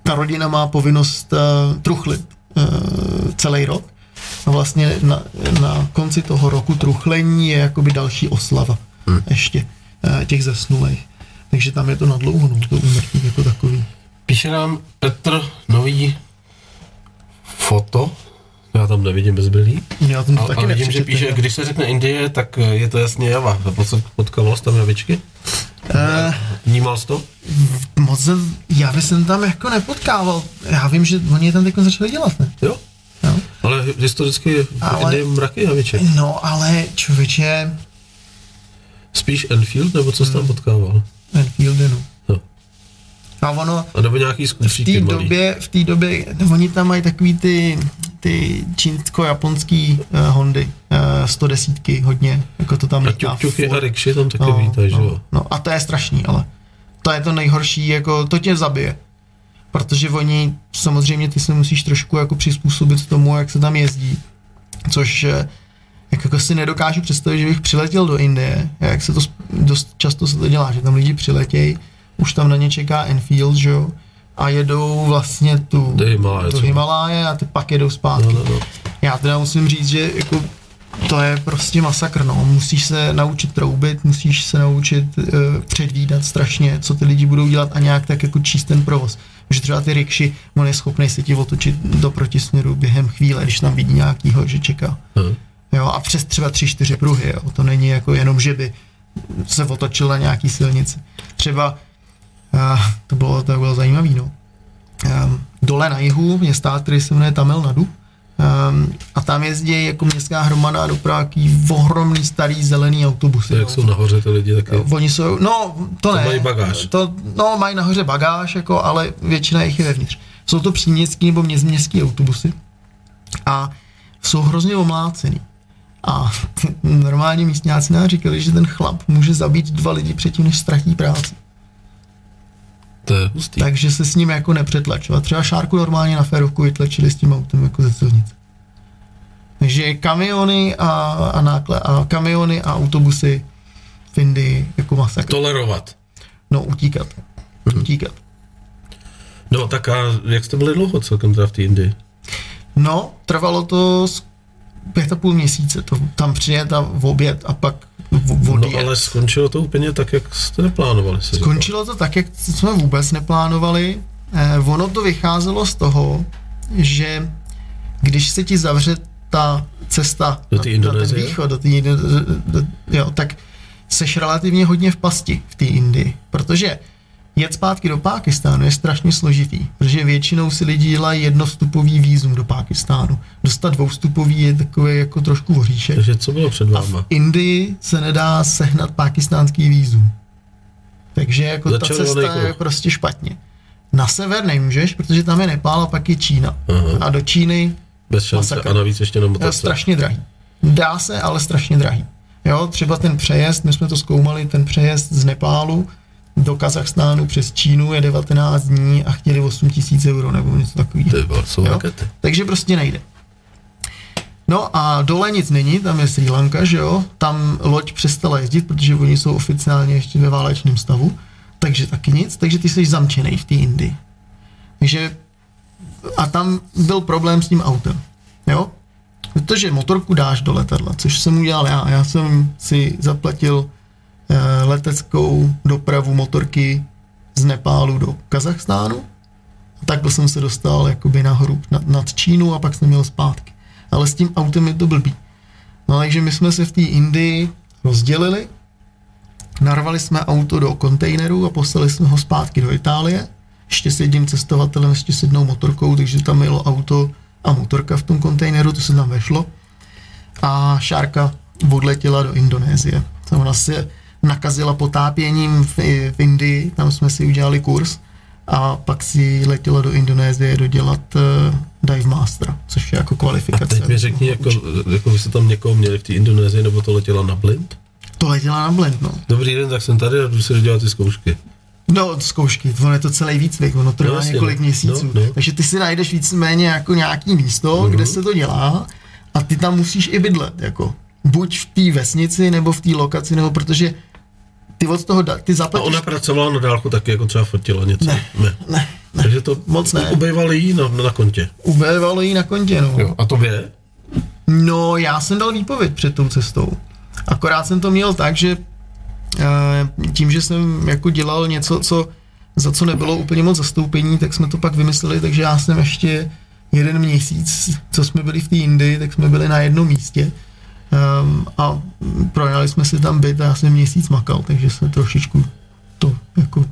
S4: ta rodina má povinnost uh, truchlit uh, celý rok a vlastně na, na konci toho roku truchlení je jakoby další oslava hmm. ještě těch zesnulých. Takže tam je to na dlouho, no, to úmrtí jako takový.
S3: Píše nám Petr Nový foto, já tam nevidím bezbylý.
S4: Já tam
S3: a,
S4: taky
S3: a vidím, že píše, když se řekne Indie, tak eh, je to jasně Java. Potkal jsi tam javičky? Uh, Vnímal jsi to?
S4: Moc, já bych jsem tam jako nepotkával. Já vím, že oni je tam teď začali dělat, ne?
S3: Jo.
S4: jo.
S3: Ale historicky ale, Indii mraky javiček.
S4: No, ale člověče...
S3: Spíš Enfield, nebo co jsi tam hmm. potkával?
S4: Enfield, no. A ono...
S3: A nebo nějaký
S4: v té době, v té době, no, oni tam mají takový ty, ty čínsko-japonský uh, Hondy, uh, 110 hodně, jako to tam
S3: A ťuk, a rikši tam taky no, vítají,
S4: no,
S3: že jo?
S4: No a to je strašný, ale to je to nejhorší, jako to tě zabije. Protože oni, samozřejmě ty se musíš trošku jako přizpůsobit tomu, jak se tam jezdí. Což eh, jako si nedokážu představit, že bych přiletěl do Indie, jak se to dost často se to dělá, že tam lidi přiletějí, už tam na ně čeká Enfield, že jo, a jedou vlastně tu,
S3: Himaláje,
S4: tu Himaláje a ty pak jedou zpátky. No, no, no. Já teda musím říct, že jako to je prostě masakr, no. Musíš se naučit troubit, musíš se naučit uh, předvídat strašně, co ty lidi budou dělat a nějak tak jako číst ten provoz. Že třeba ty rikši, on je schopný se ti otočit do protisměru během chvíle, když tam vidí nějakýho, že čeká. Hmm. Jo, a přes třeba tři, čtyři pruhy, jo. To není jako jenom, že by se otočil na nějaký silnici. Třeba a to bylo, to bylo zajímavé. No. A dole na jihu je stát, který se jmenuje Tamil Nadu Um, a tam jezdí jako městská hromada doprava ohromný starý zelený autobusy.
S3: To jak
S4: no.
S3: jsou nahoře ty lidi taky.
S4: Oni jsou, no to,
S3: To
S4: ne.
S3: mají bagáž.
S4: To, no mají nahoře bagáž, jako, ale většina jich je vevnitř. Jsou to příměstský nebo městský autobusy a jsou hrozně omlácený. A normální místňáci nám říkali, že ten chlap může zabít dva lidi předtím, než ztratí práci.
S3: To je hustý.
S4: Takže se s ním jako nepřetlačovat. Třeba Šárku normálně na férovku vytlačili s tím autem jako ze silnice. Takže kamiony a, a, nákle, a kamiony a autobusy v Indii jako masakr.
S3: Tolerovat.
S4: No, utíkat. Utíkat.
S3: No tak a jak jste byli dlouho celkem teda v té Indii?
S4: No, trvalo to pět a půl měsíce. To tam přijet a v oběd a pak v-
S3: No ale skončilo to úplně tak, jak jste neplánovali. Se říkal.
S4: Skončilo to tak, jak jsme vůbec neplánovali. Eh, ono to vycházelo z toho, že když se ti zavře ta cesta
S3: Do té
S4: na, na
S3: Indonésie?
S4: východ, do té Indo- do, do, jo, tak seš relativně hodně v pasti v té Indii, protože jet zpátky do Pákistánu je strašně složitý, protože většinou si lidi dělají jednovstupový výzum do Pákistánu. Dostat dvoustupový je takový jako trošku voříšek.
S3: Takže co bylo před
S4: A v
S3: váma?
S4: Indii se nedá sehnat pakistánský vízum. Takže jako ta
S3: Začervený
S4: cesta je
S3: kruh.
S4: prostě špatně. Na sever nemůžeš, protože tam je Nepál a pak je Čína.
S3: Aha.
S4: A do Číny
S3: Bez šance
S4: masakr.
S3: a navíc ještě na
S4: je
S3: motorce.
S4: strašně drahý. Dá se, ale strašně drahý. Jo, třeba ten přejezd, my jsme to zkoumali, ten přejezd z Nepálu do Kazachstánu přes Čínu je 19 dní a chtěli 8 tisíc euro nebo něco takového.
S3: Jsou
S4: Jo?
S3: rakety.
S4: Takže prostě nejde. No a dole nic není, tam je Sri Lanka, že jo, tam loď přestala jezdit, protože oni jsou oficiálně ještě ve válečném stavu, takže taky nic, takže ty jsi zamčený v té Indii. Takže a tam byl problém s tím autem, jo, protože motorku dáš do letadla, což jsem udělal já, já jsem si zaplatil leteckou dopravu motorky z Nepálu do Kazachstánu, a takhle jsem se dostal jakoby nahoru nad, nad Čínu a pak jsem měl zpátky. Ale s tím autem je to blbý. No takže my jsme se v té Indii rozdělili, narvali jsme auto do kontejneru a poslali jsme ho zpátky do Itálie, ještě s jedním cestovatelem, ještě s jednou motorkou, takže tam jelo auto a motorka v tom kontejneru, to se tam vešlo. A Šárka odletěla do Indonésie. Ona se nakazila potápěním v, v Indii, tam jsme si udělali kurz a pak si letěla do Indonésie dodělat uh, Dive Mastera, což je jako
S3: A
S4: kvalifikace.
S3: teď mi řekni, jako, jako vy jste tam někoho měli v té Indonésii, nebo to letěla na blind?
S4: To letěla na blend, no.
S3: Dobrý den, tak jsem tady a jdu si dodělat ty zkoušky.
S4: No, zkoušky, ono je to celý výcvik, ono trvá
S3: No, jasně,
S4: několik
S3: no.
S4: měsíců.
S3: No, no.
S4: Takže ty si najdeš víceméně jako nějaký místo,
S3: Mhm.
S4: kde se to dělá a ty tam musíš i bydlet, jako. Buď v té vesnici, nebo v té lokaci, nebo protože ty od toho, ty
S3: A
S4: zaplatíš...
S3: ona pracovala na dálku taky, jako třeba fotila něco?
S4: Ne,
S3: ne.
S4: ne, ne.
S3: Takže to
S4: Moc ne.
S3: ubejvalo jí na, na kontě.
S4: Ubejvalo jí na kontě, no.
S3: Jo. A tobě?
S4: No, já jsem dal výpověď před tou cestou. Akorát jsem to měl tak, že eh, tím, že jsem jako dělal něco, co, za co nebylo úplně moc zastoupení, tak jsme to pak vymysleli, takže já jsem ještě jeden měsíc, co jsme byli v té Indii, tak jsme byli na jednom místě um, a pronajali jsme si tam byt a já jsem měsíc makal, takže se trošičku to jako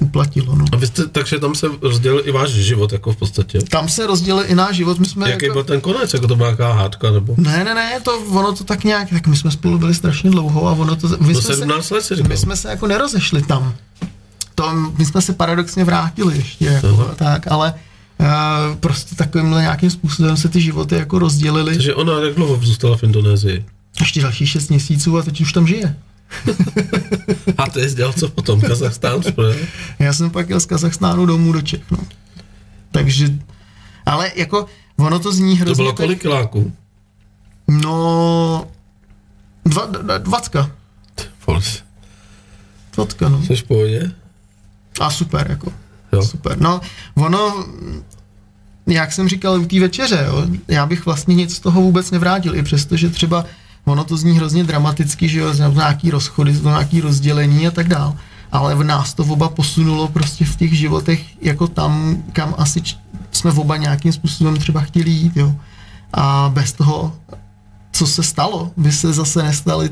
S4: uplatilo. No.
S3: A vy jste, takže tam se rozdělil i váš život, jako v podstatě.
S4: Tam se rozdělil i náš život, my jsme
S3: Jaký
S4: jako...
S3: byl ten konec, jako to byla nějaká hádka, nebo?
S4: Ne, ne, ne, to, ono to tak nějak, tak my jsme spolu byli strašně dlouho a ono to, my,
S3: No
S4: jsme,
S3: 17 let si
S4: se, my jsme se jako nerozešli tam. To, my jsme se paradoxně vrátili ještě, jako,
S3: Aha.
S4: tak, ale uh, prostě takovýmhle nějakým způsobem se ty životy jako rozdělily.
S3: Takže ona jak dlouho zůstala v Indonésii?
S4: Ještě další šest měsíců a teď už tam žije. [LAUGHS]
S3: A ty jsi dělal co potom? Kazachstán?
S4: Já jsem pak jel z Kazachstánu domů do Čech, no. Takže, ale jako, ono to zní hrozně...
S3: To bylo kolik kiláků?
S4: No, dva, dva, dvacka.
S3: Fols.
S4: Dvacka, no.
S3: Jsi v pohodě?
S4: A super, jako.
S3: Jo.
S4: Super. No, ono, jak jsem říkal u té večeře, jo, já bych vlastně nic z toho vůbec nevrátil, i přesto, že třeba ono to zní hrozně dramaticky, že jo, nějaký rozchody, nějaký rozdělení a tak dál. Ale v nás to oba posunulo prostě v těch životech jako tam, kam asi č- jsme oba nějakým způsobem třeba chtěli jít, jo. A bez toho, co se stalo, by se zase nestaly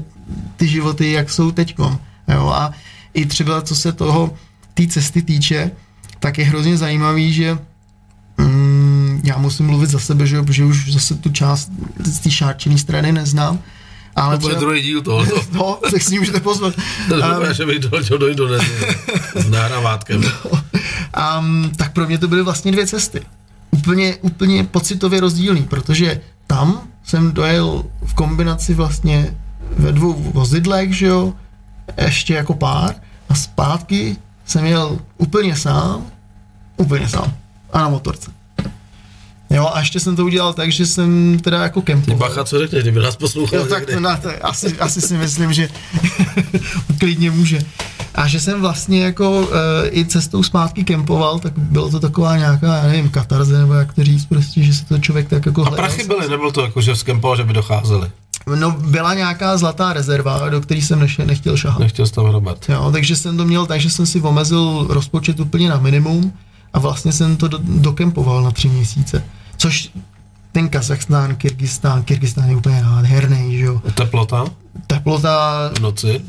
S4: ty životy, jak jsou teďkom. Jo? A i třeba co se toho, té cesty týče, tak je hrozně zajímavý, že mm, já musím mluvit za sebe, že, že už zase tu část z té šárčené strany neznám.
S3: Ale to bude třeba... druhý díl toho. [LAUGHS]
S4: no, tak si můžete pozvat. [LAUGHS]
S3: To um, že bych doletěl do Indonésie s nahravátkem. [LAUGHS] No,
S4: um, tak pro mě to byly vlastně dvě cesty. Úplně, úplně pocitově rozdílný, protože tam jsem dojel v kombinaci vlastně ve dvou vozidlech, že jo, ještě jako pár a zpátky jsem jel úplně sám, úplně sám a na motorce. Jo, a ještě jsem to udělal tak, že jsem teda jako kempoval.
S3: Bacha, co řekne, kdyby nás poslouchal
S4: jo, tak na, to, asi, asi si myslím, že [LAUGHS] klidně může. A že jsem vlastně jako uh, i cestou zpátky kempoval, tak bylo to taková nějaká, já nevím, katarze, nebo jak to říct, prostě, že se to člověk tak jako
S3: A prachy byly, nebylo to jako, že skempoval, že by docházeli?
S4: No, byla nějaká zlatá rezerva, do které jsem neš, nechtěl šahat.
S3: Nechtěl tam hrabat.
S4: Jo, takže jsem to měl tak, že jsem si omezil rozpočet úplně na minimum a vlastně jsem to do, dokempoval na tři měsíce. Což ten Kazachstán, Kyrgyzstán, Kyrgyzstán je úplně nádherný, že jo.
S3: Teplota?
S4: Teplota...
S3: V noci?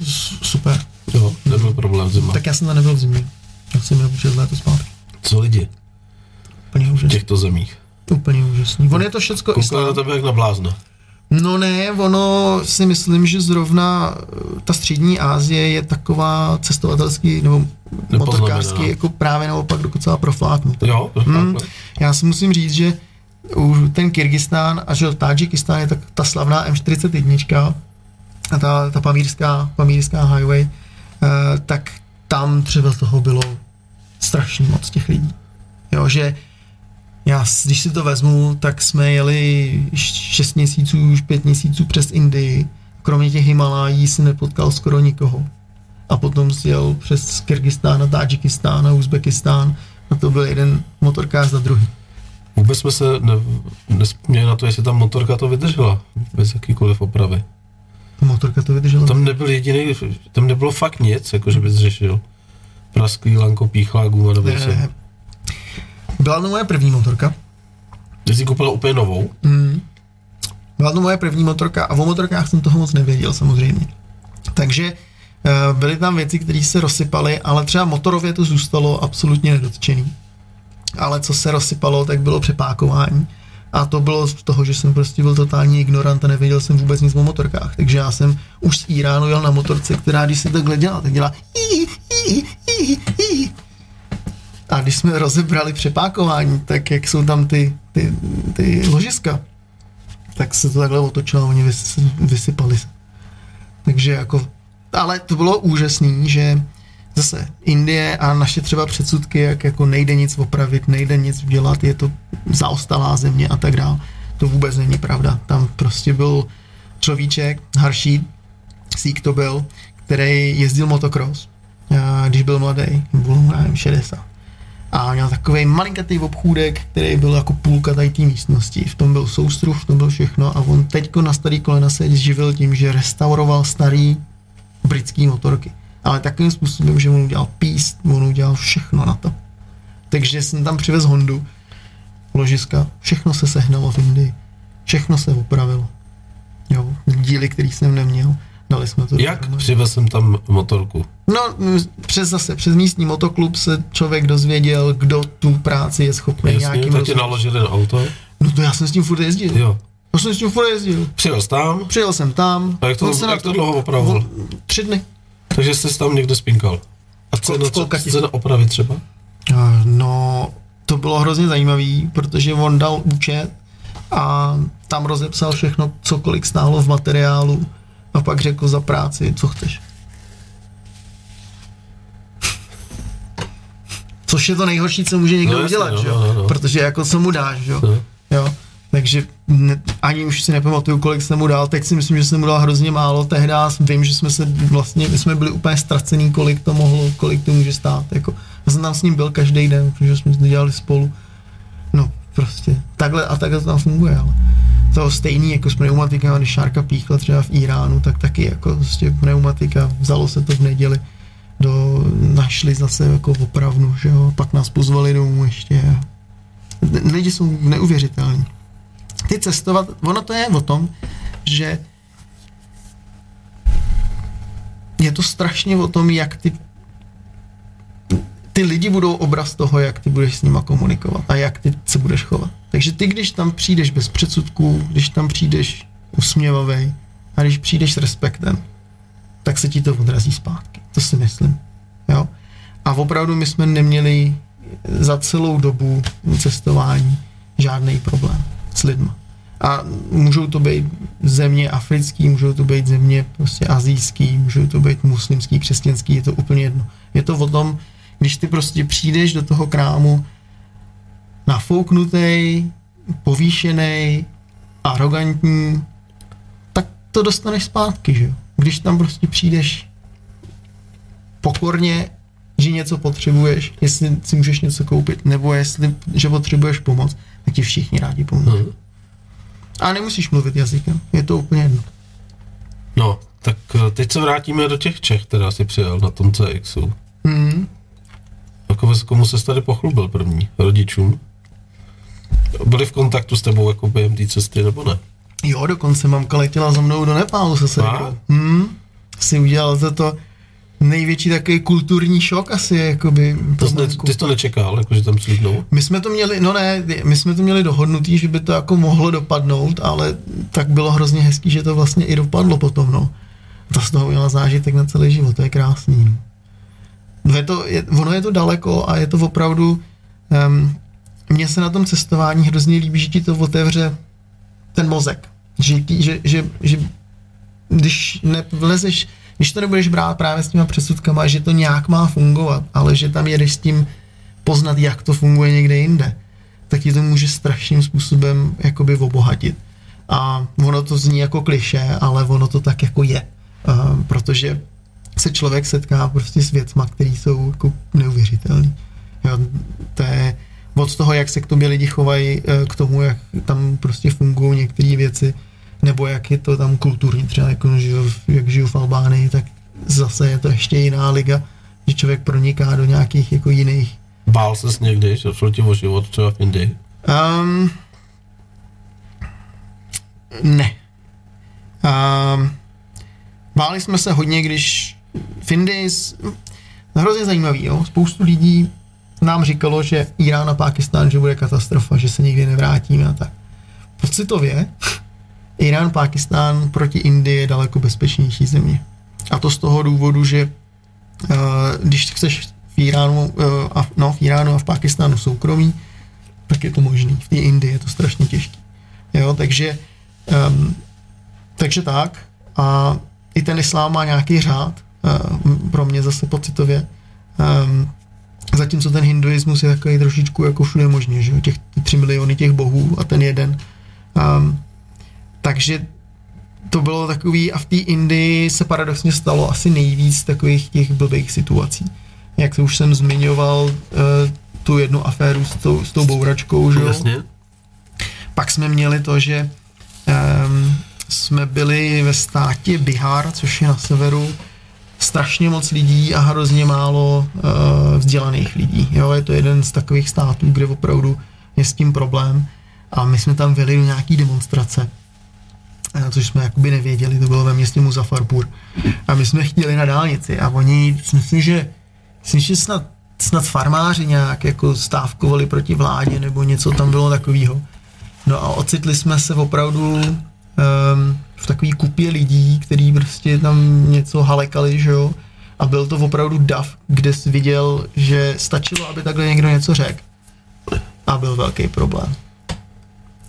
S4: Super.
S3: Jo, nebyl problém zima.
S4: Tak já jsem tam nebyl v zimě. Já jsem měl přes léto zpátky.
S3: Co lidi?
S4: Úplně úžasný.
S3: V těchto zemích.
S4: Úplně úžasný. On je to všecko
S3: Koukali na tebe jak na blázna.
S4: No ne, ono si myslím, že zrovna eh, ta střední Asie je taková cestovatelský nebo motorkářský jako právě naopak docela profláknutý.
S3: Jo, hmm,
S4: Já si musím říct, že už ten Kyrgyzstán a že Tadžikistán je tak ta slavná M41 a ta, ta pamírská, pamírská highway, eh, tak tam třeba toho bylo strašně moc těch lidí. Jo, že já, když si to vezmu, tak jsme jeli 6 měsíců, už 5 měsíců přes Indii. Kromě těch Himalají si nepotkal skoro nikoho. A potom si jel přes Kyrgyzstán a Tadžikistán a Uzbekistán a to byl jeden motorkář za druhý.
S3: Vůbec jsme se ne, nespomněli na to, jestli ta motorka to vydržela, bez jakýkoliv opravy.
S4: Motorka to vydržela?
S3: Tam nebyl jediný, tam nebylo fakt nic, jako že bys řešil. Prasklý, lanko, píchlá guma nebo co.
S4: Byla to moje první motorka.
S3: Ty jsi koupila úplně novou?
S4: Mm. Byla to moje první motorka a o motorkách jsem toho moc nevěděl samozřejmě. Takže uh, byly tam věci, které se rozsypaly, ale třeba motorově to zůstalo absolutně nedotčený. Ale co se rozsypalo, tak bylo přepákování. A to bylo z toho, že jsem prostě byl totální ignorant a nevěděl jsem vůbec nic o motorkách. Takže já jsem už z Iránu jel na motorce, která když se takhle dělá, tak dělá a když jsme rozebrali přepákování, tak jak jsou tam ty, ty, ty ložiska, tak se to takhle otočilo, oni vys, vysypali se. Takže jako, ale to bylo úžasný, že zase Indie a naše třeba předsudky, jak jako nejde nic opravit, nejde nic udělat, je to zaostalá země a tak dále. To vůbec není pravda. Tam prostě byl človíček, Harší, Sík to byl, který jezdil motocross, když byl mladý, byl, nevím, 60 a měl takový malinkatý obchůdek, který byl jako půlka tady té místnosti. V tom byl soustruh, v tom byl všechno a on teďko na starý kolena se živil tím, že restauroval starý britský motorky. Ale takovým způsobem, že on udělal píst, on udělal všechno na to. Takže jsem tam přivez Hondu, ložiska, všechno se sehnalo v Indii. Všechno se opravilo. Jo, díly, který jsem neměl. Dali jsme to
S3: Jak přivez jsem tam motorku?
S4: No, přes zase, přes místní motoklub se člověk dozvěděl, kdo tu práci je schopný
S3: Jasně, nějakým tak ti naložili na auto?
S4: No to já jsem s tím furt jezdil.
S3: Jo.
S4: Já jsem s tím furt jezdil.
S3: Přijel jsi tam?
S4: Přijel jsem tam.
S3: A jak to, jak to, to dlouho opravoval?
S4: Tři dny.
S3: Takže jsi tam někde spinkal. A cena, cena opravy třeba?
S4: No, to bylo hrozně zajímavý, protože on dal účet a tam rozepsal všechno, cokoliv stálo v materiálu a pak řekl za práci, co chceš. Což je to nejhorší, co může někdo no, udělat, jasný, no, no, no. protože jako co mu dáš, jo. No. jo. Takže ne, ani už si nepamatuju, kolik jsem mu dal. Teď si myslím, že jsem mu dal hrozně málo. Tehdy vím, že jsme se vlastně, my jsme byli úplně ztracený, kolik to mohlo, kolik to může stát. Jako, já jsem tam s ním byl každý den, protože jsme to dělali spolu. No, prostě takhle a takhle to tam funguje, ale to stejný jako s pneumatikami, když Šárka píchla třeba v Iránu, tak taky jako prostě pneumatika, vzalo se to v neděli, do, našli zase jako opravnu, že jo, pak nás pozvali domů ještě. Lidi jsou neuvěřitelní. Ty cestovat, ono to je o tom, že je to strašně o tom, jak ty ty lidi budou obraz toho, jak ty budeš s nima komunikovat a jak ty se budeš chovat. Takže ty, když tam přijdeš bez předsudků, když tam přijdeš usměvavý a když přijdeš s respektem, tak se ti to odrazí zpátky. To si myslím. Jo? A opravdu my jsme neměli za celou dobu cestování žádný problém s lidma. A můžou to být země africký, můžou to být země prostě azijský, můžou to být muslimský, křesťanský, je to úplně jedno. Je to o tom, když ty prostě přijdeš do toho krámu nafouknutý, povýšený, arrogantní, tak to dostaneš zpátky, že jo? Když tam prostě přijdeš pokorně, že něco potřebuješ, jestli si můžeš něco koupit, nebo jestli, že potřebuješ pomoc, tak ti všichni rádi pomůžou. Hmm. A nemusíš mluvit jazykem, je to úplně jedno.
S3: No, tak eh, teď se vrátíme do těch Čech, která si přijel na tom CXu. Hmm. Jako komu se tady pochlubil první? Rodičům? Byli v kontaktu s tebou jako během té cesty, nebo ne?
S4: Jo, dokonce mamka letěla za mnou do Nepálu se segrou. Hmm. Si udělal za to největší takový kulturní šok asi, jakoby.
S3: To jsi, ty jsi to nečekal, jako, že tam slídnou?
S4: My jsme to měli, no ne, my jsme to měli dohodnutý, že by to jako mohlo dopadnout, ale tak bylo hrozně hezký, že to vlastně i dopadlo potom, no. To z toho měla zážitek na celý život, to je krásný. No je to, je, ono je to daleko a je to opravdu, um, mně se na tom cestování hrozně líbí, že ti to otevře ten mozek. Že, že, že, že když nevlezeš když to nebudeš brát právě s těma přesudkama, že to nějak má fungovat, ale že tam jedeš s tím poznat, jak to funguje někde jinde, tak ti to může strašným způsobem jakoby obohatit. A ono to zní jako kliše, ale ono to tak jako je. Uh, protože se člověk setká prostě s věcma, které jsou jako neuvěřitelné. to je od toho, jak se k tobě lidi chovají, eh, k tomu, jak tam prostě fungují některé věci, nebo jak je to tam kulturní, třeba jako žiju, jak žiju v Albánii, tak zase je to ještě jiná liga, že člověk proniká do nějakých jako jiných.
S3: Bál ses někdy, že šlo ti o život třeba v Indii? Um,
S4: ne. Um, báli jsme se hodně, když v Indii, hrozně zajímavý, jo? spoustu lidí nám říkalo, že Irán a Pákistán, že bude katastrofa, že se nikdy nevrátíme a tak. Pocitově Irán, Pákistán proti Indii je daleko bezpečnější země. A to z toho důvodu, že uh, když chceš v Iránu, uh, a, no, v Iránu a v Pákistánu soukromí, tak je to možný. V té Indii je to strašně těžké. Jo, takže, um, takže tak. A i ten islám má nějaký řád, uh, pro mě zase pocitově. Um, zatímco ten hinduismus je takový trošičku jako všude možně, že jo, těch tři miliony těch bohů a ten jeden. Um, takže to bylo takový, a v té Indii se paradoxně stalo asi nejvíc takových těch blbých situací. Jak už jsem zmiňoval, uh, tu jednu aféru s tou, s tou bouračkou, že jo?
S3: Jasně.
S4: Pak jsme měli to, že um, jsme byli ve státě Bihar, což je na severu, strašně moc lidí a hrozně málo uh, vzdělaných lidí. Jo, je to jeden z takových států, kde opravdu je s tím problém. A my jsme tam vyli do nějaký demonstrace což jsme jakoby nevěděli, to bylo ve městě Muzafarpur. A my jsme chtěli na dálnici a oni, myslím, že, myslím, že snad, snad farmáři nějak jako stávkovali proti vládě nebo něco tam bylo takového. No a ocitli jsme se opravdu um, v takový kupě lidí, kteří prostě tam něco halekali, že jo. A byl to opravdu dav, kde jsi viděl, že stačilo, aby takhle někdo něco řekl. A byl velký problém.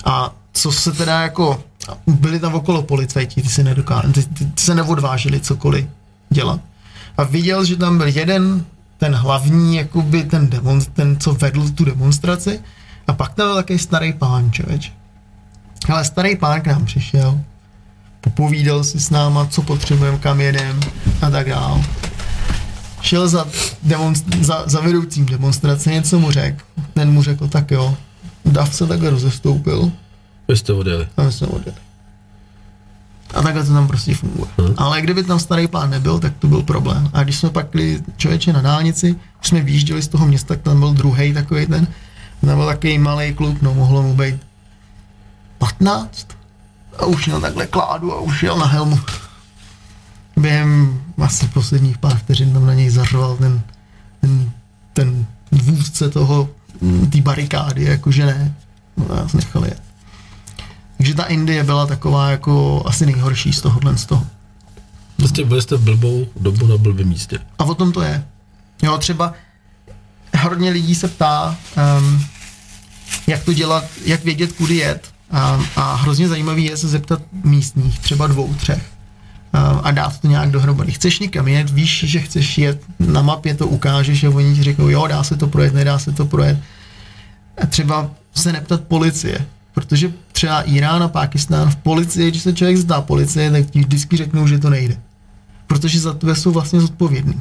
S4: A co se teda jako, byli tam okolo policajti, ty ty, ty, ty se neodvážili cokoliv dělat. A viděl, že tam byl jeden, ten hlavní, jakoby ten demon, ten, co vedl tu demonstraci, a pak tam byl takový starý pán, člověč. Ale starý pán k nám přišel, popovídal si s náma, co potřebujeme, kam jedem a tak dál. Šel za, demonst- za, za vedoucím demonstrace, něco mu řekl. Ten mu řekl, tak jo. Dav se takhle rozestoupil,
S3: vy jste odjeli.
S4: A my jsme odjeli. A takhle to tam prostě funguje. Hmm. Ale kdyby tam starý plán nebyl, tak to byl problém. A když jsme pak byli člověče na dálnici, když jsme vyjížděli z toho města, tak tam byl druhý takový ten, tam byl takový malý kluk, no mohlo mu být 15 a už měl takhle kládu a už jel na helmu. Během asi posledních pár vteřin tam na něj zařval ten, ten ten vůdce toho, té barikády, jakože ne, no, nás nechali jet. Takže ta Indie byla taková jako asi nejhorší z tohohle z toho.
S3: Prostě byli jste blbou dobu na blbém místě.
S4: A o tom to je. Jo, třeba hodně lidí se ptá, um, jak to dělat, jak vědět, kudy jet. A, a hrozně zajímavý je se zeptat místních, třeba dvou, třech. Um, a dát to nějak dohromady. Chceš někam jet, víš, že chceš jet, na mapě to ukážeš a oni ti řeknou, jo, dá se to projet, nedá se to projet. A třeba se neptat policie, protože třeba Irán a Pákistán v policii, když se člověk zdá policie, tak ti vždycky řeknou, že to nejde. Protože za to jsou vlastně zodpovědní,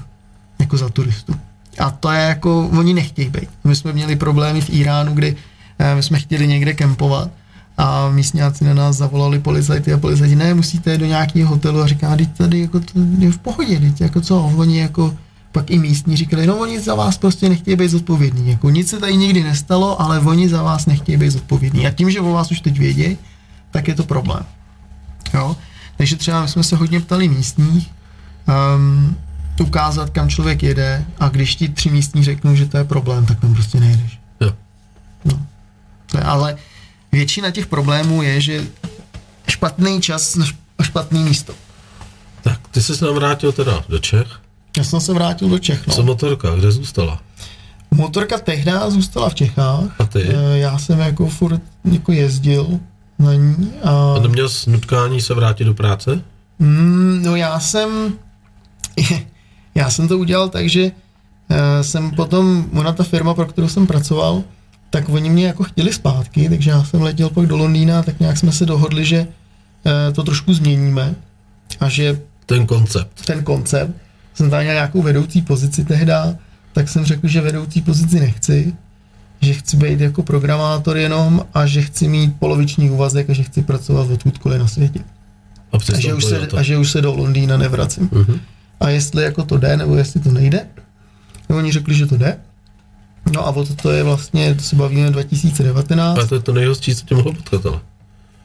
S4: jako za turistu. A to je jako, oni nechtějí být. My jsme měli problémy v Iránu, kdy eh, my jsme chtěli někde kempovat a místňáci na nás zavolali policajty a policajti, ne, musíte jít do nějakého hotelu a říká, teď tady jako to je v pohodě, teď jako co, oni jako pak i místní říkali, no oni za vás prostě nechtějí být zodpovědní, jako nic se tady nikdy nestalo, ale oni za vás nechtějí být zodpovědní. A tím, že o vás už teď vědí, tak je to problém. Jo? Takže třeba my jsme se hodně ptali místních, um, ukázat, kam člověk jede a když ti tři místní řeknou, že to je problém, tak tam prostě nejdeš.
S3: Jo.
S4: No. Ale většina těch problémů je, že špatný čas na špatný místo.
S3: Tak, ty jsi se nám vrátil teda do Čech.
S4: Já jsem se vrátil do Čech.
S3: No. Co motorka, kde zůstala?
S4: Motorka tehdy zůstala v Čechách.
S3: A ty?
S4: Eh, já jsem jako furt jako jezdil na ní. A,
S3: a neměl jsi nutkání se vrátit do práce?
S4: Mm, no já jsem [LAUGHS] já jsem to udělal tak, že uh, jsem potom, ona ta firma, pro kterou jsem pracoval, tak oni mě jako chtěli zpátky, takže já jsem letěl pak do Londýna, tak nějak jsme se dohodli, že uh, to trošku změníme a že
S3: ten koncept.
S4: Ten koncept. Jsem tam měl nějakou vedoucí pozici tehda, tak jsem řekl, že vedoucí pozici nechci, že chci být jako programátor jenom a že chci mít poloviční úvazek a že chci pracovat odkudkoliv na světě.
S3: A,
S4: a, že, už se, a že už se do Londýna nevracím. Uh-huh a jestli jako to jde, nebo jestli to nejde. A oni řekli, že to jde. No a o to, to je vlastně, to se bavíme 2019.
S3: A to je to nejhostší, co tě mohlo potkat, ale.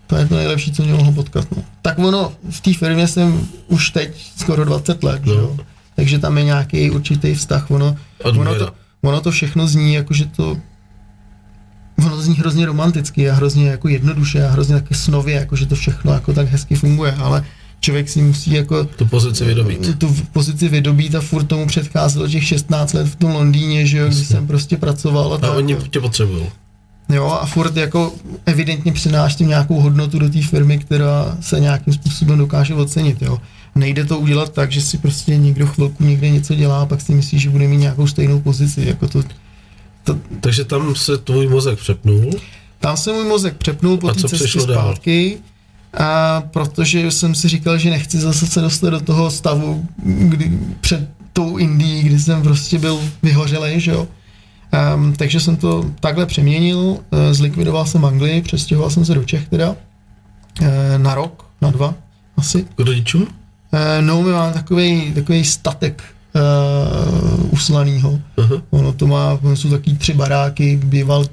S4: To je to nejlepší, co mě mohlo potkat. No. Tak ono, v té firmě jsem už teď skoro 20 let, no. jo? Takže tam je nějaký určitý vztah. Ono, ono, to, ono to všechno zní jako, že to ono to zní hrozně romanticky a hrozně jako jednoduše a hrozně taky snově, jako že to všechno jako tak hezky funguje, ale člověk si musí jako
S3: tu pozici vydobít.
S4: Tu pozici vydobít a furt tomu předcházelo těch 16 let v tom Londýně, že jo, kdy jsem prostě pracoval. A,
S3: a tak, oni tě potřebují.
S4: Jo, a furt jako evidentně přináší nějakou hodnotu do té firmy, která se nějakým způsobem dokáže ocenit, jo. Nejde to udělat tak, že si prostě někdo chvilku někde něco dělá a pak si myslí, že bude mít nějakou stejnou pozici, jako to,
S3: to... Takže tam se tvůj mozek přepnul?
S4: Tam se můj mozek přepnul po té cestě zpátky. A protože jsem si říkal, že nechci zase se dostat do toho stavu, kdy před tou Indií, kdy jsem prostě byl vyhořelej, že jo. Um, takže jsem to takhle přeměnil, uh, zlikvidoval jsem Anglii, přestěhoval jsem se do Čech teda, uh, na rok, na dva asi.
S3: K rodičům? Uh,
S4: no, my máme takový takový statek uh, uslanýho. Uh-huh. Ono to má, ono jsou taky tři baráky, býval,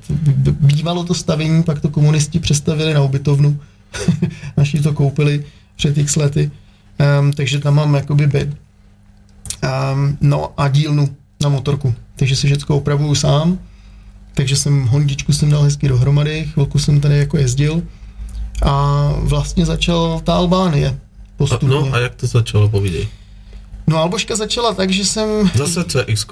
S4: bývalo to stavení, pak to komunisti přestavili na ubytovnu. [LAUGHS] naši to koupili před x lety, um, takže tam mám jakoby byt. Um, no a dílnu na motorku, takže si všechno opravuju sám, takže jsem hondičku jsem dal hezky dohromady, chvilku jsem tady jako jezdil a vlastně začal ta Albánie postupně.
S3: A, no a jak to začalo, povídej.
S4: No Alboška začala tak, že jsem...
S3: Zase CX.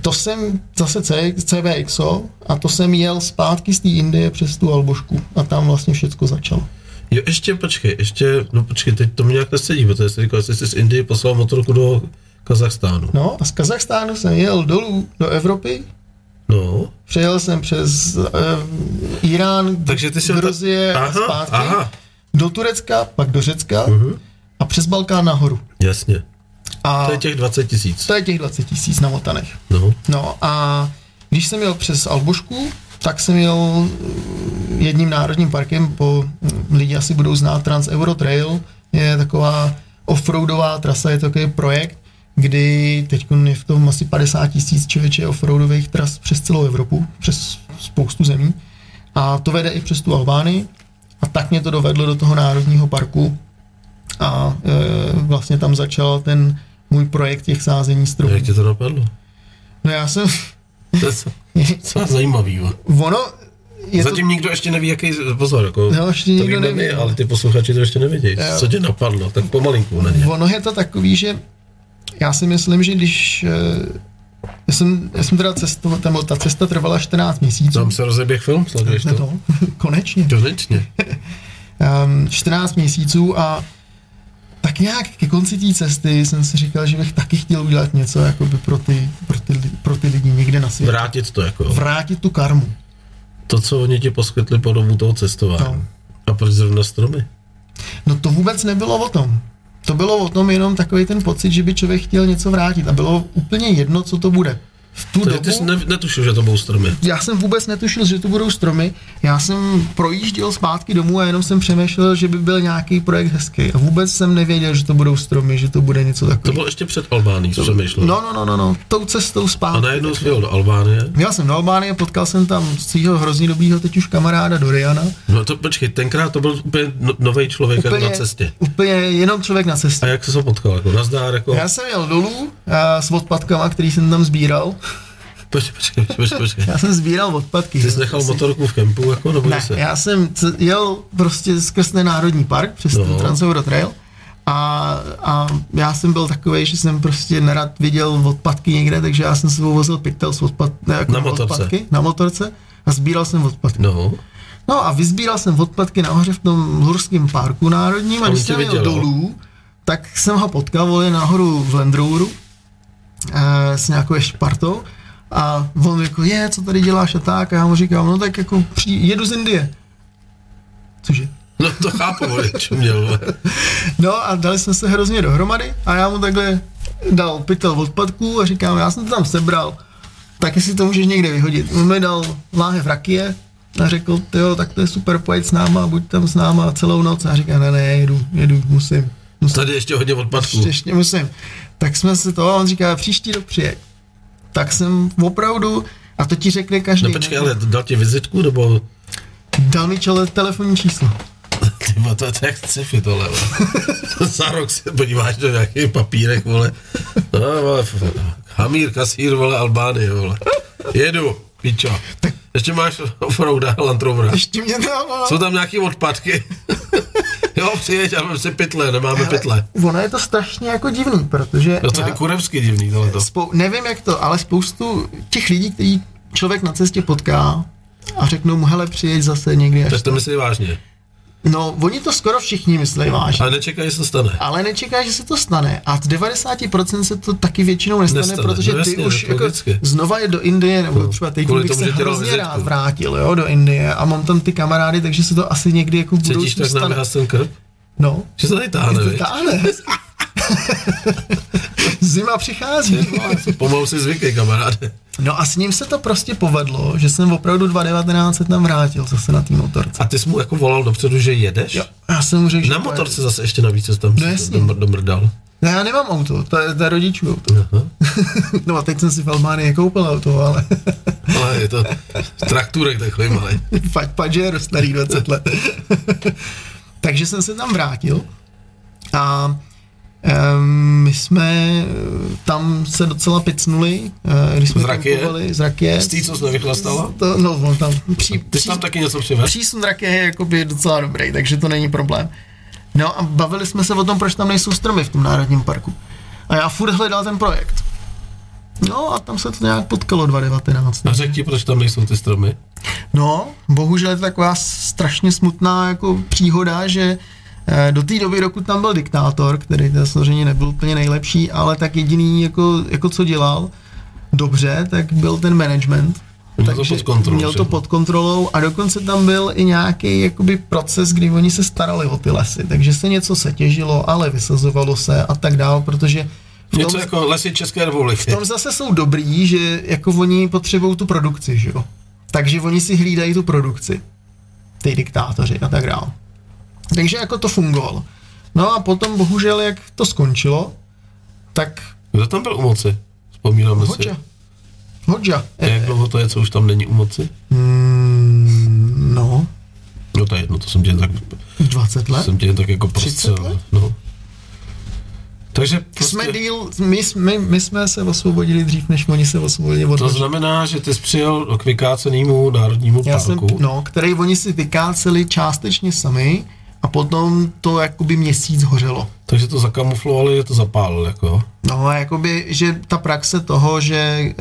S4: To jsem zase CVX a to jsem jel zpátky z té Indie přes tu Albošku a tam vlastně všechno začalo.
S3: Jo, ještě počkej, ještě, no počkej, teď to mi nějak nesedí, protože jsi říkal, že jsi z Indie poslal motorku do Kazachstánu.
S4: No a z Kazachstánu jsem jel dolů do Evropy,
S3: No.
S4: Přejel jsem přes uh, Irán,
S3: Takže ty
S4: Gruzie
S3: ta...
S4: aha, zpátky, aha. do Turecka, pak do Řecka uh-huh. A přes Balkán nahoru.
S3: Jasně. A to je těch 20 tisíc.
S4: To je těch 20 tisíc namotaných.
S3: No.
S4: No a když jsem jel přes Albošku, tak jsem jel jedním národním parkem, po lidi asi budou znát Trans Euro Trail, je taková offroadová trasa, je to takový projekt, kdy teď je v tom asi 50 tisíc člověče offroadových tras přes celou Evropu, přes spoustu zemí. A to vede i přes tu Albánii. A tak mě to dovedlo do toho národního parku. A e, vlastně tam začal ten můj projekt těch sázení stromů.
S3: Jak tě to napadlo?
S4: No já jsem
S3: To je docela [LAUGHS] zajímavý. Jo.
S4: ono je
S3: Zatím
S4: to,
S3: nikdo ještě neví, jaký, pozor, jako,
S4: No, ještě
S3: to
S4: nikdo neví,
S3: my,
S4: no.
S3: ale ty posluchači to ještě nevědí.
S4: Jo.
S3: Co tě napadlo, tak pomalinku na ně.
S4: ono je to takový, že já si myslím, že když eh, já jsem, já jsem teda cestoval, ta, ta cesta trvala 14 měsíců.
S3: Tam se rozeběh film, sleduješ to?
S4: to, [LAUGHS] konečně.
S3: Konečně. [LAUGHS]
S4: Um, 14 měsíců a tak nějak ke konci té cesty jsem si říkal, že bych taky chtěl udělat něco jakoby pro ty, pro ty, pro ty lidi někde na světě.
S3: Vrátit to jako.
S4: Vrátit tu karmu.
S3: To, co oni ti poskytli po dobu toho cestování.
S4: No.
S3: A proč zrovna stromy?
S4: No to vůbec nebylo o tom. To bylo o tom jenom takový ten pocit, že by člověk chtěl něco vrátit a bylo úplně jedno, co to bude. V tu
S3: To,
S4: dobu...
S3: ty jsi ne, netušil, že to budou stromy.
S4: Já jsem vůbec netušil, že to budou stromy. Já jsem projížděl zpátky domů a jenom jsem přemýšlel, že by byl nějaký projekt hezký. A vůbec jsem nevěděl, že to budou stromy, že to bude něco
S3: To
S4: takového.
S3: bylo ještě před Albánií, co přemýšlel.
S4: No, no, no, no, no, tou cestou
S3: A
S4: zpátky.
S3: najednou jsi jel do Albánie.
S4: Jel jsem do Albánie, potkal jsem tam svého hrozně dobrýho teď už kamaráda Doriana.
S3: No to počkej, tenkrát to byl úplně no, nový člověk jako na cestě.
S4: úplně jenom člověk na
S3: A
S4: cestě.
S3: jak jsi se potkal? Jako nazdár, jako...
S4: Já jsem jel dolů a, s odpadkama, který jsem tam sbíral.
S3: Počkej, počkej, počkej, počkej.
S4: Já jsem sbíral odpadky.
S3: Ty jsi nechal
S4: Asi-
S3: motorku v kempu, jako, nebo
S4: Ne,
S3: se?
S4: já jsem jel prostě skrz ten národní park, přes
S3: No.
S4: ten Transeuro Trail a, a já jsem byl takový, že jsem prostě nerad viděl odpadky někde, takže já jsem si vozil pytel s odpad, ne, jako
S3: Na motorce.
S4: odpadky na motorce a sbíral jsem odpadky.
S3: No,
S4: No a vyzbíral jsem odpadky nahoře v tom Lurském parku národním a když jsem jel
S3: viděl,
S4: dolů, tak jsem ho potkal, vole, nahoru v Land Roveru eh, s nějakou ještě partou a on jako, je, co tady děláš a tak a já mu říkám, no tak jako jedu z Indie. Cože?
S3: no to chápu, čo měl. [LAUGHS]
S4: No a dali jsme se hrozně dohromady a já mu takhle dal pytel odpadků a říkám, já jsem to tam sebral, tak jestli to můžeš někde vyhodit. On mi dal láhev rakie a řekl, jo, tak to je super, pojď s náma, buď tam s náma celou noc. A říkám, ne, ne, jedu, jedu, musím. musím.
S3: Tady ještě hodně odpadků.
S4: Ještě, ještě musím. Tak jsme se to, a on říká, příští rok přijeď. Tak jsem opravdu, a to ti řekne každý.
S3: No počkej, ale dal ti vizitku, nebo...
S4: Dal mi čele telefonní číslo. [LAUGHS]
S3: Ty vole, to je to jak sci-fi tohle. [LAUGHS] Za rok se podíváš do nějaký papírek, vole. No, vole, Hamír, kasír, vole, Albánie, vole. Jedu, pičo. Ještě máš [LAUGHS] offroada, Land Rovera.
S4: Ještě mě tam,
S3: Jsou tam nějaký odpadky. [LAUGHS] jo, přijeď, ale máme si pytle, nemáme pytle.
S4: Ono je to strašně jako divný, protože
S3: No to je
S4: já
S3: kurevsky divný tohleto.
S4: spou- nevím jak to, ale spoustu těch lidí, který člověk na cestě potká a řeknou mu, hele, přijeď zase někdy až
S3: Tak to myslí vážně.
S4: No, oni to skoro všichni myslí vážně.
S3: Ale nečekaj, že se to stane.
S4: Ale nečeká, že se to stane. A z 90% se to taky většinou nestane,
S3: Nestane,
S4: protože
S3: no
S4: ty
S3: jasně,
S4: už
S3: jako
S4: jako
S3: vždycky.
S4: znova je do Indie, nebo třeba teď bych
S3: tomu,
S4: se hrozně rád vrátil jo, do Indie a mám tam ty kamarády, takže se to asi někdy jako v
S3: Cítíš tak
S4: stane.
S3: vyhas ten krb?
S4: No,
S3: Že se tady táhne, viď?
S4: táhne. [LAUGHS] Zima přichází.
S3: Pomalu si zvykej, kamaráde.
S4: No a s ním se to prostě povedlo, že jsem opravdu 2019 se tam vrátil zase na té motorce.
S3: A ty jsi mu jako volal dopředu, že jedeš?
S4: Jo, já jsem mu řekl, že
S3: Na
S4: pojedu.
S3: motorce zase ještě navíc, co tam
S4: No jasně.
S3: dom- domrdal.
S4: Ne, já nemám auto, to je, to je rodičů auto.
S3: Aha. [LAUGHS]
S4: no a teď jsem si v Albánii koupil auto, ale [LAUGHS]
S3: Ale je to traktůrek takový malý.
S4: Pať Pajero, starý 20 let. Takže jsem se tam vrátil a my jsme eh, tam se docela picnuli, eh, když jsme
S3: Z rakie?
S4: kempovali z rakie.
S3: Z tý, co jsi nevychlastala?
S4: To, no, on tam pří,
S3: Ty jsi tam taky něco přivez?
S4: přísun rakie je jakoby docela dobrý, takže to není problém. No a bavili jsme se o tom, proč tam nejsou stromy v tom národním parku. A já furt hledal ten projekt. No a tam se to nějak potkalo 2019.
S3: A řekl ti, proč tam nejsou ty stromy?
S4: No, bohužel je to taková strašně smutná jako příhoda, že eh, do té doby, dokud tam byl diktátor, který teda samozřejmě nebyl úplně nejlepší, ale tak jediný, jako, jako co dělal dobře, tak byl ten management.
S3: Měl to pod kontrolou,
S4: měl to pod kontrolou a dokonce tam byl i nějaký jakoby proces, kdy oni se starali o ty lesy, takže se něco setěžilo, ale vysazovalo se a tak dál, protože v
S3: Něco
S4: tom,
S3: jako lesy České republiky.
S4: v tom zase jsou dobrý, že jako oni potřebují tu produkci, že jo. Takže oni si hlídají tu produkci. Ty diktátoři a tak dále. Takže jako to fungovalo. No a potom bohužel, jak to skončilo, tak
S3: Kdo tam byl u moci? Vzpomínáme si.
S4: Hodža.
S3: A jak dlouho to je, co už tam není u moci?
S4: Mm, no,
S3: No to je jedno, to jsem tě tak,
S4: 20 let.
S3: jsem tě tak jako
S4: 30
S3: prostřel.
S4: let?
S3: No. Takže
S4: Prostě... Jsme deal, my, my, my, jsme se osvobodili dřív, než oni se osvobodili od
S3: to znamená, že ty jsi přijel k vykácenému národnímu
S4: Já jsem,
S3: parku.
S4: no, který oni si vykáceli částečně sami a potom to jakoby měsíc hořelo.
S3: Takže to zakamuflovali, je to zapálil, jako.
S4: No jakoby, že ta praxe toho, že e,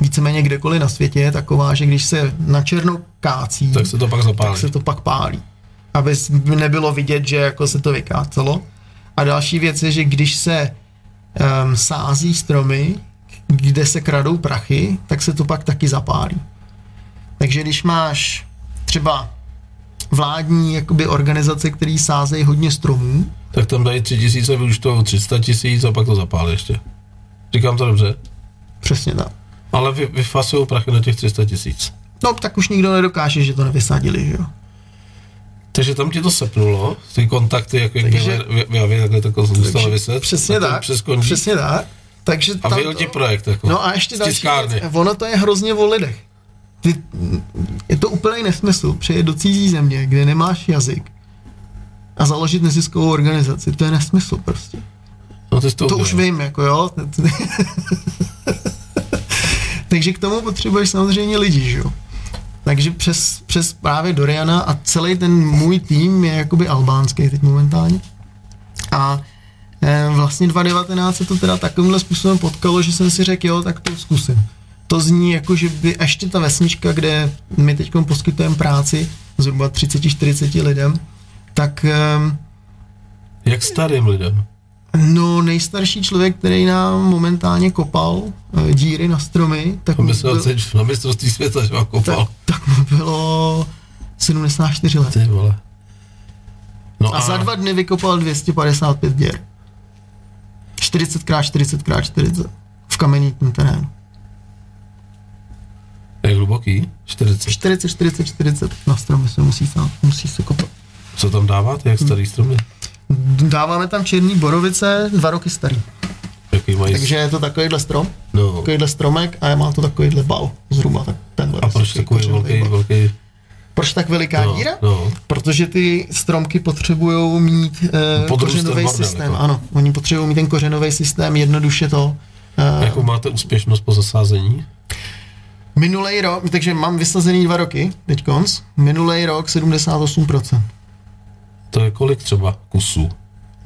S4: víceméně kdekoliv na světě je taková, že když se na černo kácí,
S3: Tak se to pak zapálí.
S4: tak se to pak pálí. Aby nebylo vidět, že jako se to vykácelo. A další věc je, že když se um, sází stromy, kde se kradou prachy, tak se to pak taky zapálí. Takže když máš třeba vládní jakoby organizace, které sázejí hodně stromů,
S3: Tak tam dají tři tisíce, vyučtou 300 tisíc a pak to zapálí ještě. Říkám to dobře.
S4: přesně tak.
S3: Ale vy, vyfasují prachy na těch 300 tisíc.
S4: No, tak už nikdo nedokáže, že to nevysadili, že jo.
S3: Takže tam ti to sepnulo, ty kontakty, jak, jak
S4: Takže-
S3: takhle to zůstalo vyset.
S4: Přesně
S3: a
S4: tak.
S3: Přeskončí.
S4: Přesně tak. Takže
S3: A
S4: tam
S3: vyjel
S4: to-
S3: ti projekt, jako.
S4: No a ještě další věc, ono to je hrozně o lidech. Ty, je to úplný nesmysl přijet do cizí země, kde nemáš jazyk a založit neziskovou organizaci. To je nesmysl prostě.
S3: No, to,
S4: To už vím, jako jo. [LAUGHS] Takže k tomu potřebuješ samozřejmě lidi, že jo. Takže přes, přes právě Doriana a celý ten můj tým je jakoby albánský teď momentálně. A eh, vlastně 2019 se to teda takovýmhle způsobem potkalo, že jsem si řekl, jo, tak to zkusím. To zní jako, že by ještě ta vesnička, kde my teď poskytujeme práci zhruba 30-40 lidem, tak ehm,
S3: Jak starým lidem.
S4: No, nejstarší člověk, který nám momentálně kopal e, díry na stromy, tak
S3: To
S4: mu,
S3: myslel
S4: byl,
S3: teď na mistrovství světa, že
S4: tak,
S3: kopal.
S4: tak mu bylo 74 let.
S3: Ty vole. No
S4: A za dva dny vykopal 255 děr. 40x40x40 v kamenitním terénu.
S3: Jak hluboký? 40.
S4: 40, 40, 40 na stromy se musí, sám, musí se kopat.
S3: Co tam dáváte, jak starý stromy?
S4: Dáváme tam černý borovice, dva roky starý.
S3: Jaký mají?
S4: Takže je to takovýhle strom,
S3: No.
S4: takovýhle stromek a má to takovýhle bal zhruba. Tak tenhle
S3: A proč takový velký,
S4: bal.
S3: velký?
S4: Proč tak veliká
S3: No,
S4: díra?
S3: no.
S4: Protože ty stromky potřebují mít uh,
S3: ten
S4: kořenový systém.
S3: jako.
S4: Ano, oni potřebují mít ten kořenový systém, jednoduše to. Uh,
S3: Jakou máte úspěšnost po zasázení?
S4: minulý rok, takže mám vysazený dva roky, teď konc, minulý rok 78%.
S3: To je kolik třeba kusů?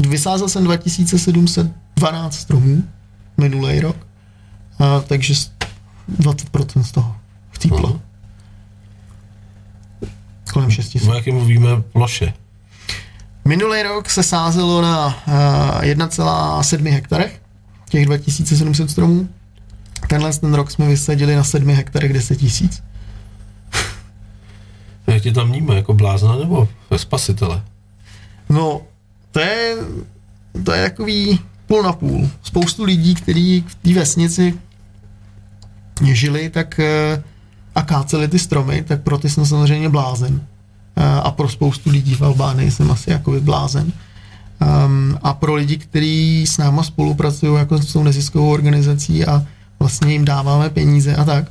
S4: Vysázel jsem 2712 stromů minulý rok, a, takže s- 20% z toho chcíplo.
S3: No.
S4: Kolem 600.
S3: O jakém mluvíme ploše?
S4: Minulý rok se sázelo na uh, 1,7 hektarech, těch 2700 stromů. Tenhle ten rok jsme vysadili na 7 hektarech 10 tisíc. [LAUGHS]
S3: Jak tě tam vníme, jako blázna nebo spasitele?
S4: No, to je, to je takový půl na půl. Spoustu lidí, kteří v té vesnici žili tak eh, a káceli ty stromy, tak pro ty jsem samozřejmě blázen. Eh, A pro spoustu lidí v Albánii jsem asi jakoby blázen. Um, a pro lidi, kteří s náma spolupracují jako s tou neziskovou organizací a vlastně jim dáváme peníze a tak,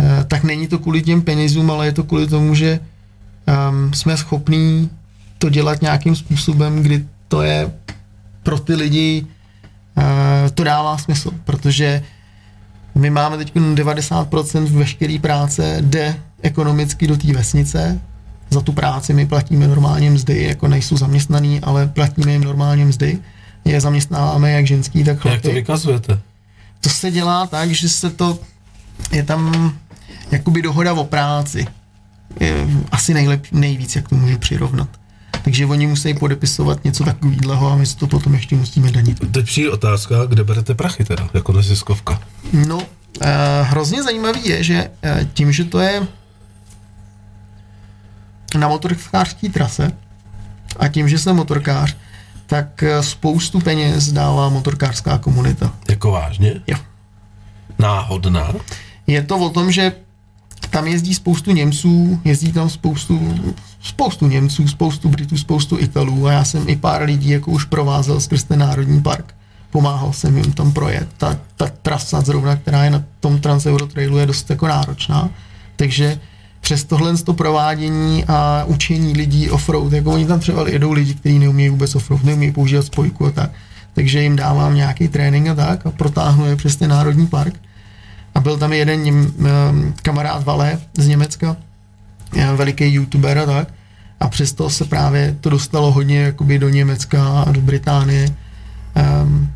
S4: eh, tak není to kvůli těm penězům, ale je to kvůli tomu, že um, jsme schopní to dělat nějakým způsobem, kdy to je pro ty lidi, uh, to dává smysl, protože my máme teď 90% veškeré práce jde ekonomicky do té vesnice, za tu práci my platíme normálně mzdy, jako nejsou zaměstnaný, ale platíme jim normálně mzdy. Je zaměstnáváme jak ženský, tak
S3: Jak to
S4: chlapy.
S3: vykazujete?
S4: To se dělá tak, že se to, je tam jakoby dohoda o práci. Je asi nejlep, nejvíc, jak to můžu přirovnat. Takže oni musí podepisovat něco takového a my si to potom ještě musíme danit.
S3: Teď přijde otázka, kde berete prachy teda, jako neziskovka.
S4: No, eh, hrozně zajímavý je, že eh, tím, že to je na motorkářské trase a tím, že jsem motorkář, tak eh, spoustu peněz dává motorkářská komunita.
S3: Jako vážně?
S4: Jo.
S3: Náhodná?
S4: Je to o tom, že tam jezdí spoustu Němců, jezdí tam spoustu, spoustu Němců, spoustu Britů, spoustu Italů a já jsem i pár lidí jako už provázel skrz ten národní park. Pomáhal jsem jim tam projet. Ta, ta trasa zrovna, která je na tom Transeurotrailu, je dost jako náročná. Takže přes tohle to provádění a učení lidí offroad, jako oni tam třeba jedou lidi, kteří neumějí vůbec offroad, neumějí používat spojku a tak, takže jim dávám nějaký trénink a tak a protáhnu je přes ten národní park. A byl tam jeden něm, um, kamarád Vale z Německa, veliký youtuber a tak. A přesto se právě to dostalo hodně jakoby do Německa a do Británie. Um,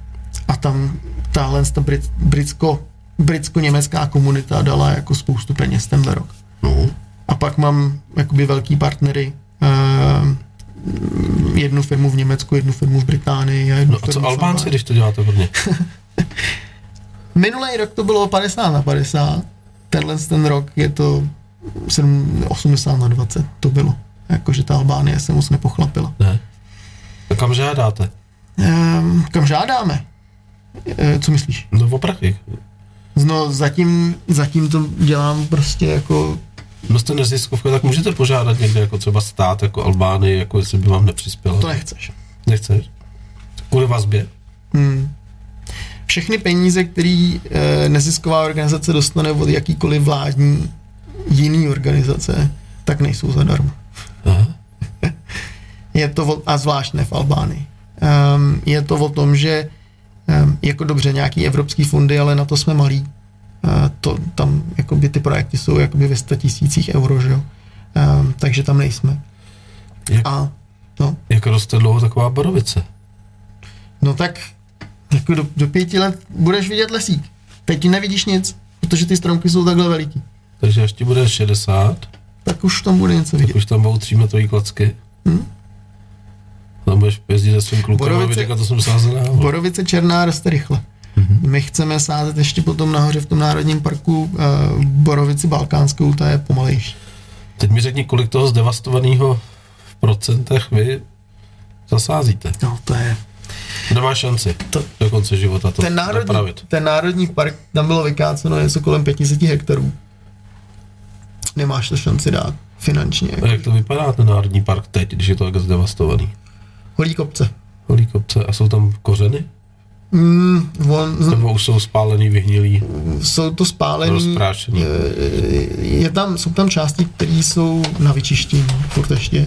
S4: a tam tahle ta brit, britsko, britsko-německá komunita dala jako spoustu peněz tenhle rok.
S3: No.
S4: A pak mám jakoby velký partnery, um, jednu firmu v Německu, jednu firmu v Británii a jednu
S3: No a co Albánci, když to děláte hodně? [LAUGHS]
S4: Minulý rok to bylo 50 na 50, tenhle ten rok je to 7, 80 na 20, to bylo. Jakože ta Albánie se moc nepochlapila.
S3: Ne. A kam žádáte?
S4: Ehm, kam žádáme? E, co myslíš?
S3: No o prachy.
S4: No zatím, zatím to dělám prostě jako,
S3: No jste neziskovka, tak můžete požádat někde jako třeba stát, jako Albány, jako jestli by vám nepřispělo.
S4: to nechceš.
S3: Nechceš? Kvůli vazbě?
S4: Hmm. Všechny peníze, které e, nezisková organizace dostane od jakýkoliv vládní jiný organizace, tak nejsou zadarmo.
S3: Aha. [LAUGHS]
S4: Je to, o, a zvlášť ne v Albánii. Um, je to o tom, že um, jako dobře nějaký evropský fondy, ale na to jsme malí. Uh, to, tam jakoby ty projekty jsou jakoby ve 100 tisících euro, že jo? Um, takže tam nejsme.
S3: Jak,
S4: A no,
S3: jak roste dlouho taková borovice?
S4: no tak jako do, do pěti let budeš vidět lesík. Teď nevidíš nic, protože ty stromky jsou takhle veliký.
S3: Takže až ti bude 60,
S4: Tak už tam bude něco
S3: tak
S4: vidět.
S3: už tam budou třímetrový klacky.
S4: Hm?
S3: Tam budeš jezdit se svým klukem a
S4: Borovice-
S3: říkat, to jsem sázel já.
S4: Borovice černá roste rychle. My chceme sázet ještě potom nahoře v tom národním parku uh, borovici balkánskou, ta je pomalejší.
S3: Teď mi řekni, kolik toho zdevastovaného v procentech vy zasázíte.
S4: No, to je...
S3: Nemá šanci
S4: To-
S3: do konce života to
S4: Ten národní,
S3: napravit.
S4: ten národní park, tam bylo vykáceno něco kolem 500 hektarů. Nemáš to šanci dát finančně.
S3: A jak to vypadá ten národní park teď, když je to tak zdevastovaný?
S4: Holí kopce.
S3: Holí kopce a jsou tam kořeny?
S4: Mm, on,
S3: Nebo už jsou spálený, vyhnilý,
S4: jsou to spálený.
S3: rozprášený?
S4: eh, Je tam, jsou tam části, které jsou na vyčištění, furt ještě.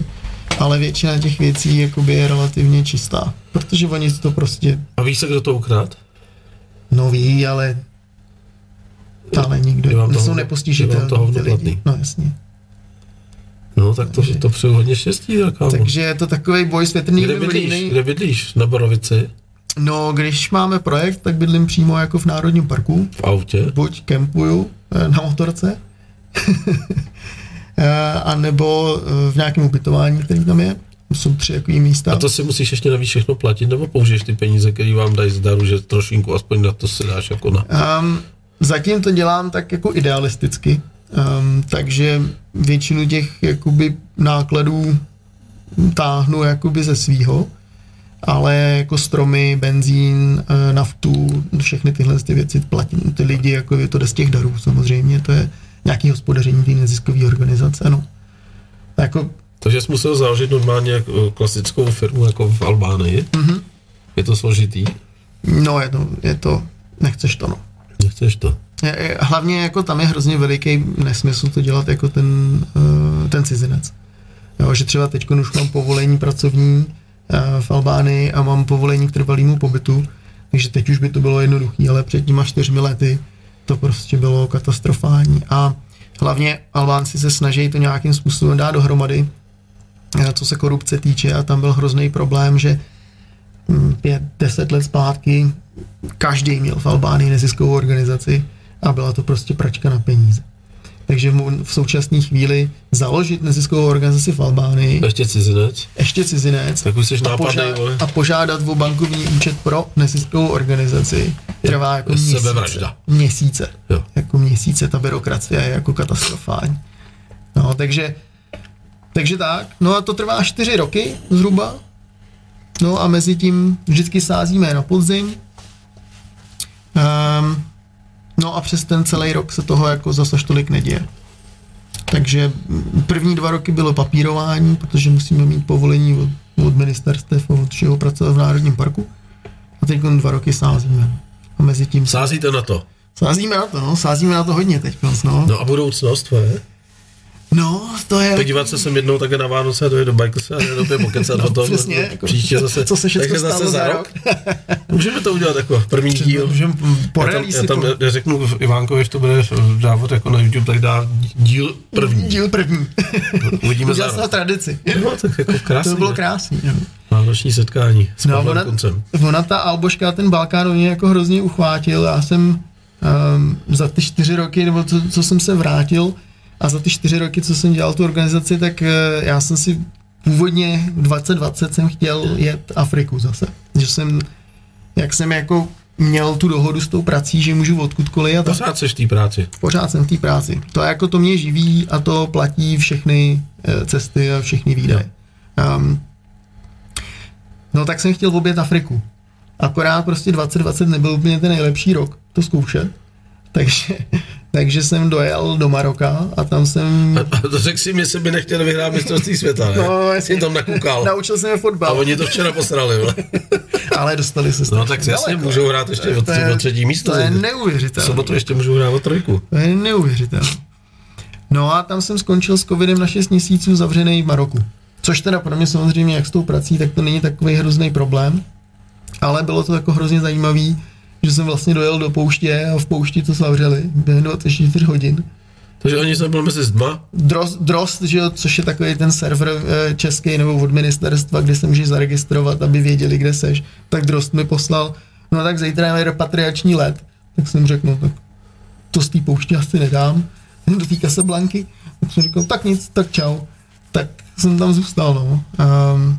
S4: Ale většina těch věcí jakoby je relativně čistá. Protože oni si to prostě
S3: A víš se, kdo to ukrát?
S4: No ví, ale ale nikdo,
S3: to
S4: jsou nepostižitelní
S3: vám to
S4: ty lidi. No jasně.
S3: No, tak to,
S4: Takže-
S3: to přeju hodně štěstí, tak.
S4: Takže je to takový boj s větrnými
S3: Kde bydlíš? Kde bydlíš? Na Borovici?
S4: No, když máme projekt, tak bydlím přímo jako v Národním parku.
S3: V autě?
S4: Buď kempuju eh, na motorce, [LAUGHS] eh, a nebo eh, v nějakém ubytování, který tam je. Jsou tři takový místa.
S3: A to si musíš ještě navíc všechno platit, nebo použiješ ty peníze, které vám dají zdaru, že trošinku aspoň na to si dáš jako na...
S4: Um, zatím to dělám tak jako idealisticky, um, takže většinu těch jakoby nákladů táhnu jakoby ze svýho, ale jako stromy, benzín, eh, naftu, všechny tyhle ty věci platí ty lidi, jako je to jde z těch darů samozřejmě, to je nějaký hospodaření té neziskové organizace, no. Jako,
S3: Takže jsi musel založit normálně jako klasickou firmu jako v Albánii. Mm-hmm. Je to složitý?
S4: no je to, je to, nechceš to, no.
S3: Nechceš to?
S4: Je- je- Hlavně jako tam je hrozně veliký nesmysl to dělat jako ten, eh, ten cizinec. Jo, že třeba teď už mám povolení pracovní eh, v Albánii a mám povolení k trvalému pobytu, takže teď už by to bylo jednoduché, ale před těma čtyřmi lety to prostě bylo katastrofální. A hlavně Albánci se snaží to nějakým způsobem dát dohromady, eh, co se korupce týče a tam byl hrozný problém, že hm, pět, deset let zpátky každý měl v Albánii neziskovou organizaci a byla to prostě pračka na peníze. Takže v současné chvíli založit neziskovou organizaci v Albánii,
S3: Ještě cizinec?
S4: ještě cizinec,
S3: Tak už jsi
S4: a,
S3: nápadnej, vole.
S4: a požádat o bankovní účet pro neziskovou organizaci trvá jako měsíce.
S3: sebevražda.
S4: Měsíce.
S3: Jo.
S4: Jako měsíce, ta byrokracie je jako katastrofální. No, takže, takže tak. No a to trvá čtyři roky zhruba. No a mezi tím vždycky sázíme na podzim. Um, no a přes ten celý rok se toho jako zase tolik neděje. Takže první dva roky bylo papírování, protože musíme mít povolení od, od ministerstev a od všeho pracovat v Národním parku. A teď dva roky sázíme. A mezi tím
S3: Sázíte na to?
S4: sázíme na to, no, sázíme na to hodně teď, no.
S3: No a budoucnost tvoje?
S4: No, to je...
S3: Podívat se sem jednou také na Vánoce a dojít do Bajkose a do pokecat
S4: No,
S3: o tom.
S4: přesně, jako-
S3: příště zase.
S4: co se všechno
S3: takže zase
S4: stalo
S3: za rok. Můžeme to udělat jako první díl.
S4: Můžeme po
S3: Já tam, já tam já řeknu Ivánkovi, že to bude dávat jako na YouTube, tak dá díl první.
S4: Díl první.
S3: Uvidíme za rok.
S4: tradici.
S3: No, tak jako krásný.
S4: To bylo krásný. No.
S3: Vánoční setkání s
S4: No, ona,
S3: koncem.
S4: ona ta Alboška, ten Balkán mě jako hrozně uchvátil. Já jsem um, za ty čtyři roky, nebo co, co jsem se vrátil, a za ty čtyři roky, co jsem dělal tu organizaci, tak uh, já jsem si původně v 2020 jsem chtěl jet Afriku zase. Že jsem, jak jsem jako měl tu dohodu s tou prací, že můžu odkudkoliv a tak
S3: Pořád seš v té práci.
S4: pořád jsem v té práci. To jako to mě živí a to platí všechny eh, cesty a všechny výdaje. Um, no tak jsem chtěl obět Afriku. Akorát prostě 2020 nebyl úplně ten nejlepší rok to zkoušet. [LAUGHS] Takže, takže jsem dojel do Maroka a tam jsem...
S3: A [LAUGHS] to řekl si mi, že by nechtěl vyhrát mistrovství světa, ne?
S4: No, jasně.
S3: Jsi tam nakukal.
S4: Naučil jsem je
S3: A
S4: fotbal,
S3: oni to včera posrali, vole. [LAUGHS]
S4: ale dostali se
S3: No tak jasně,
S4: daleko.
S3: můžou hrát ještě o, o třetí místo.
S4: To je neuvěřitelné.
S3: sobotu ještě můžou hrát o trojku.
S4: To je neuvěřitelné. No a tam jsem skončil s covidem na 6 měsíců zavřený v Maroku. Což teda pro mě samozřejmě, jak s tou prací, tak to není takový hrozný problém. Ale bylo to jako hrozně zajímavý, že jsem vlastně dojel do pouště a v poušti to zavřeli během 24 hodin.
S3: Takže oni jsme byli mezi zdma.
S4: Drost, Drost že jo, což je takový ten server eh, český nebo od ministerstva, kde se můžeš zaregistrovat, aby věděli, kde seš, tak Drost mi poslal, no tak zítra je repatriační let. Tak jsem řekl, no tak to z té pouště asi nedám, [LAUGHS] do té Casablanky. Tak jsem říkal, tak nic, tak čau. Tak jsem tam zůstal, no. Um,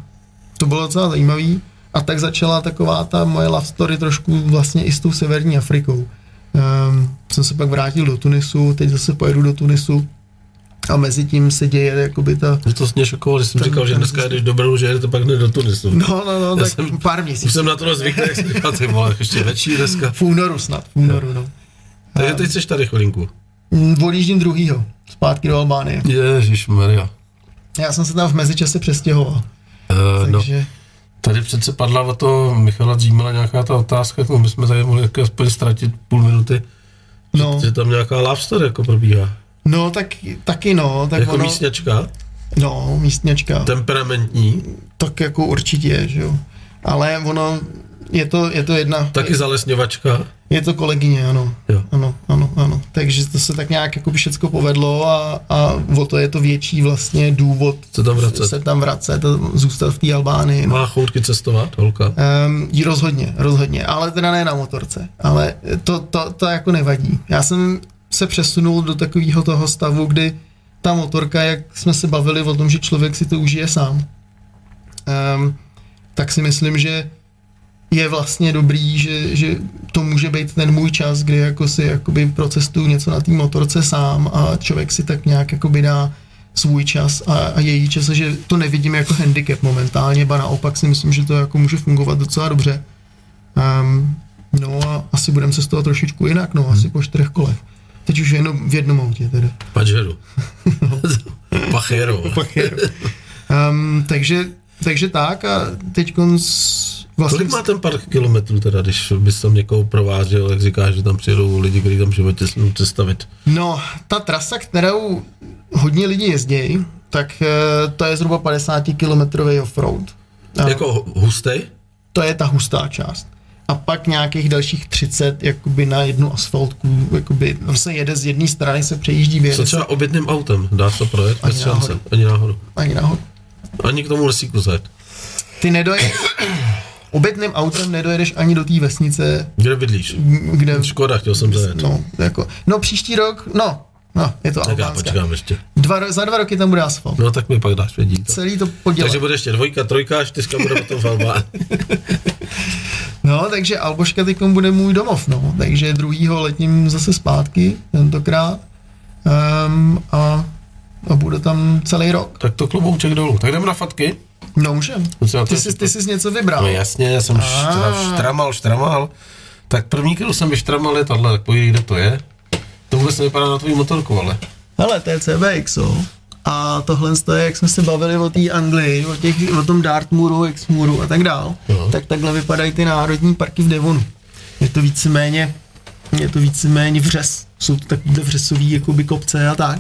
S4: to bylo docela zajímavý. A tak začala taková ta moje love story trošku vlastně i s tou severní Afrikou. Um, jsem se pak vrátil do Tunisu, teď zase pojedu do Tunisu a mezi tím se děje jakoby ta...
S3: Že to mě šokovalo, že jsem
S4: Ten-
S3: říkal, že dneska jedeš do Brnu, že jedete pak hned do Tunisu.
S4: No, no, no,
S3: Já
S4: tak
S3: jsem-
S4: pár
S3: Už
S4: měsíců.
S3: jsem na to zvyklý, jak jsem říkal, ty vole, ještě větší dneska.
S4: V únoru snad, v únoru, no.
S3: Takže teď jsi tady chvilinku.
S4: Mm, Odjíždím druhýho, zpátky do Albánie.
S3: Ježíš Maria.
S4: Já jsem se tam v mezičase přestěhoval,
S3: Uh, no,
S4: takže...
S3: tady přece padla o to Michala Dřímela nějaká ta otázka, kterou bychom tady mohli jako aspoň ztratit půl minuty.
S4: No,
S3: Že tam nějaká love story jako probíhá.
S4: no tak, taky no, tak
S3: jako
S4: ono,
S3: místňačka,
S4: no, místňačka,
S3: temperamentní,
S4: tak jako určitě, že jo. Ale ono, je to, je to jedna,
S3: taky zalesňovačka.
S4: Je to kolegyně, ano.
S3: Jo.
S4: Ano, ano, ano. Takže to se tak nějak jako všecko povedlo a, a o to je to větší vlastně důvod
S3: Se tam vracet.
S4: se tam vracet a zůstat v té Albánii. No.
S3: Má choutky cestovat, holka.
S4: Um, jí rozhodně, rozhodně, ale teda ne na motorce, ale to, to, to jako nevadí. Já jsem se přesunul do takového toho stavu, kdy ta motorka, jak jsme se bavili o tom, že člověk si to užije sám, um, tak si myslím, že je vlastně dobrý, že, že to může být ten můj čas, kdy jako si jakoby procestuju něco na té motorce sám a člověk si tak nějak jakoby dá svůj čas a, a její čas, a že to nevidím jako handicap momentálně, ba naopak si myslím, že to jako může fungovat docela dobře. Um, no a asi budeme se z toho trošičku jinak, no, asi po čtyřech kolech. Teď už jenom v jednom autě teda.
S3: Pažeru. Pachero.
S4: Um, takže, takže tak a teď vlastně...
S3: Kolik má ten park kilometrů teda, když bys tam někoho provážel, jak říkáš, že tam přijedou lidi, kteří tam v životě se jdou představit.
S4: No, ta trasa, kterou hodně lidí jezdí, tak eh, to je zhruba 50 kilometrový offroad. A
S3: Jako hustej?
S4: To je ta hustá část. A pak nějakých dalších 30 jakoby na jednu asfaltku, jakoby, tam se jede z jedné strany, se přejíždí
S3: Co
S4: věc,
S3: třeba obytným autem? Dá se projet?
S4: Ani
S3: Bez
S4: náhodou.
S3: Ani náhodou.
S4: ani nahoru.
S3: Ani k tomu lesíku zajet.
S4: Ty nedojedeš, obytným autem nedojedeš ani do té vesnice,
S3: Kde bydlíš?
S4: kde...
S3: Škoda, chtěl jsem zajet.
S4: No, jako, no příští rok, no, no, je to
S3: Tak já počkám ještě.
S4: Dva, ro- za dva roky tam bude asfalt.
S3: No tak mi pak dáš vědět.
S4: Celý to podělat.
S3: Takže bude ještě dvojka, trojka, čtyřka bude potom v Albánii. [LAUGHS]
S4: No, takže Alboška teď bude můj domov, no. Takže druhýho letím zase zpátky, tentokrát. Um, a, a bude tam celý rok.
S3: Tak to klobouček dolů. Tak jdeme na fatky.
S4: No, můžem. Ty jsi, ty jsi něco vybral.
S3: No jasně, já jsem štra, štramal, štramal. Tak první, kterou jsem vyštramal je tohle, tak pojď, kde to je. To vůbec nevypadá na tvou motorku, ale.
S4: Hele, to je CBX, A tohle je, jak jsme se bavili o té Anglii, o, těch, o tom Dartmouru, Exmouru a tak dál,
S3: No.
S4: tak takhle vypadají ty národní parky v Devonu. Je to víceméně, je to víceméně vřes. Jsou to takovýhle vřesový jakoby kopce a tak.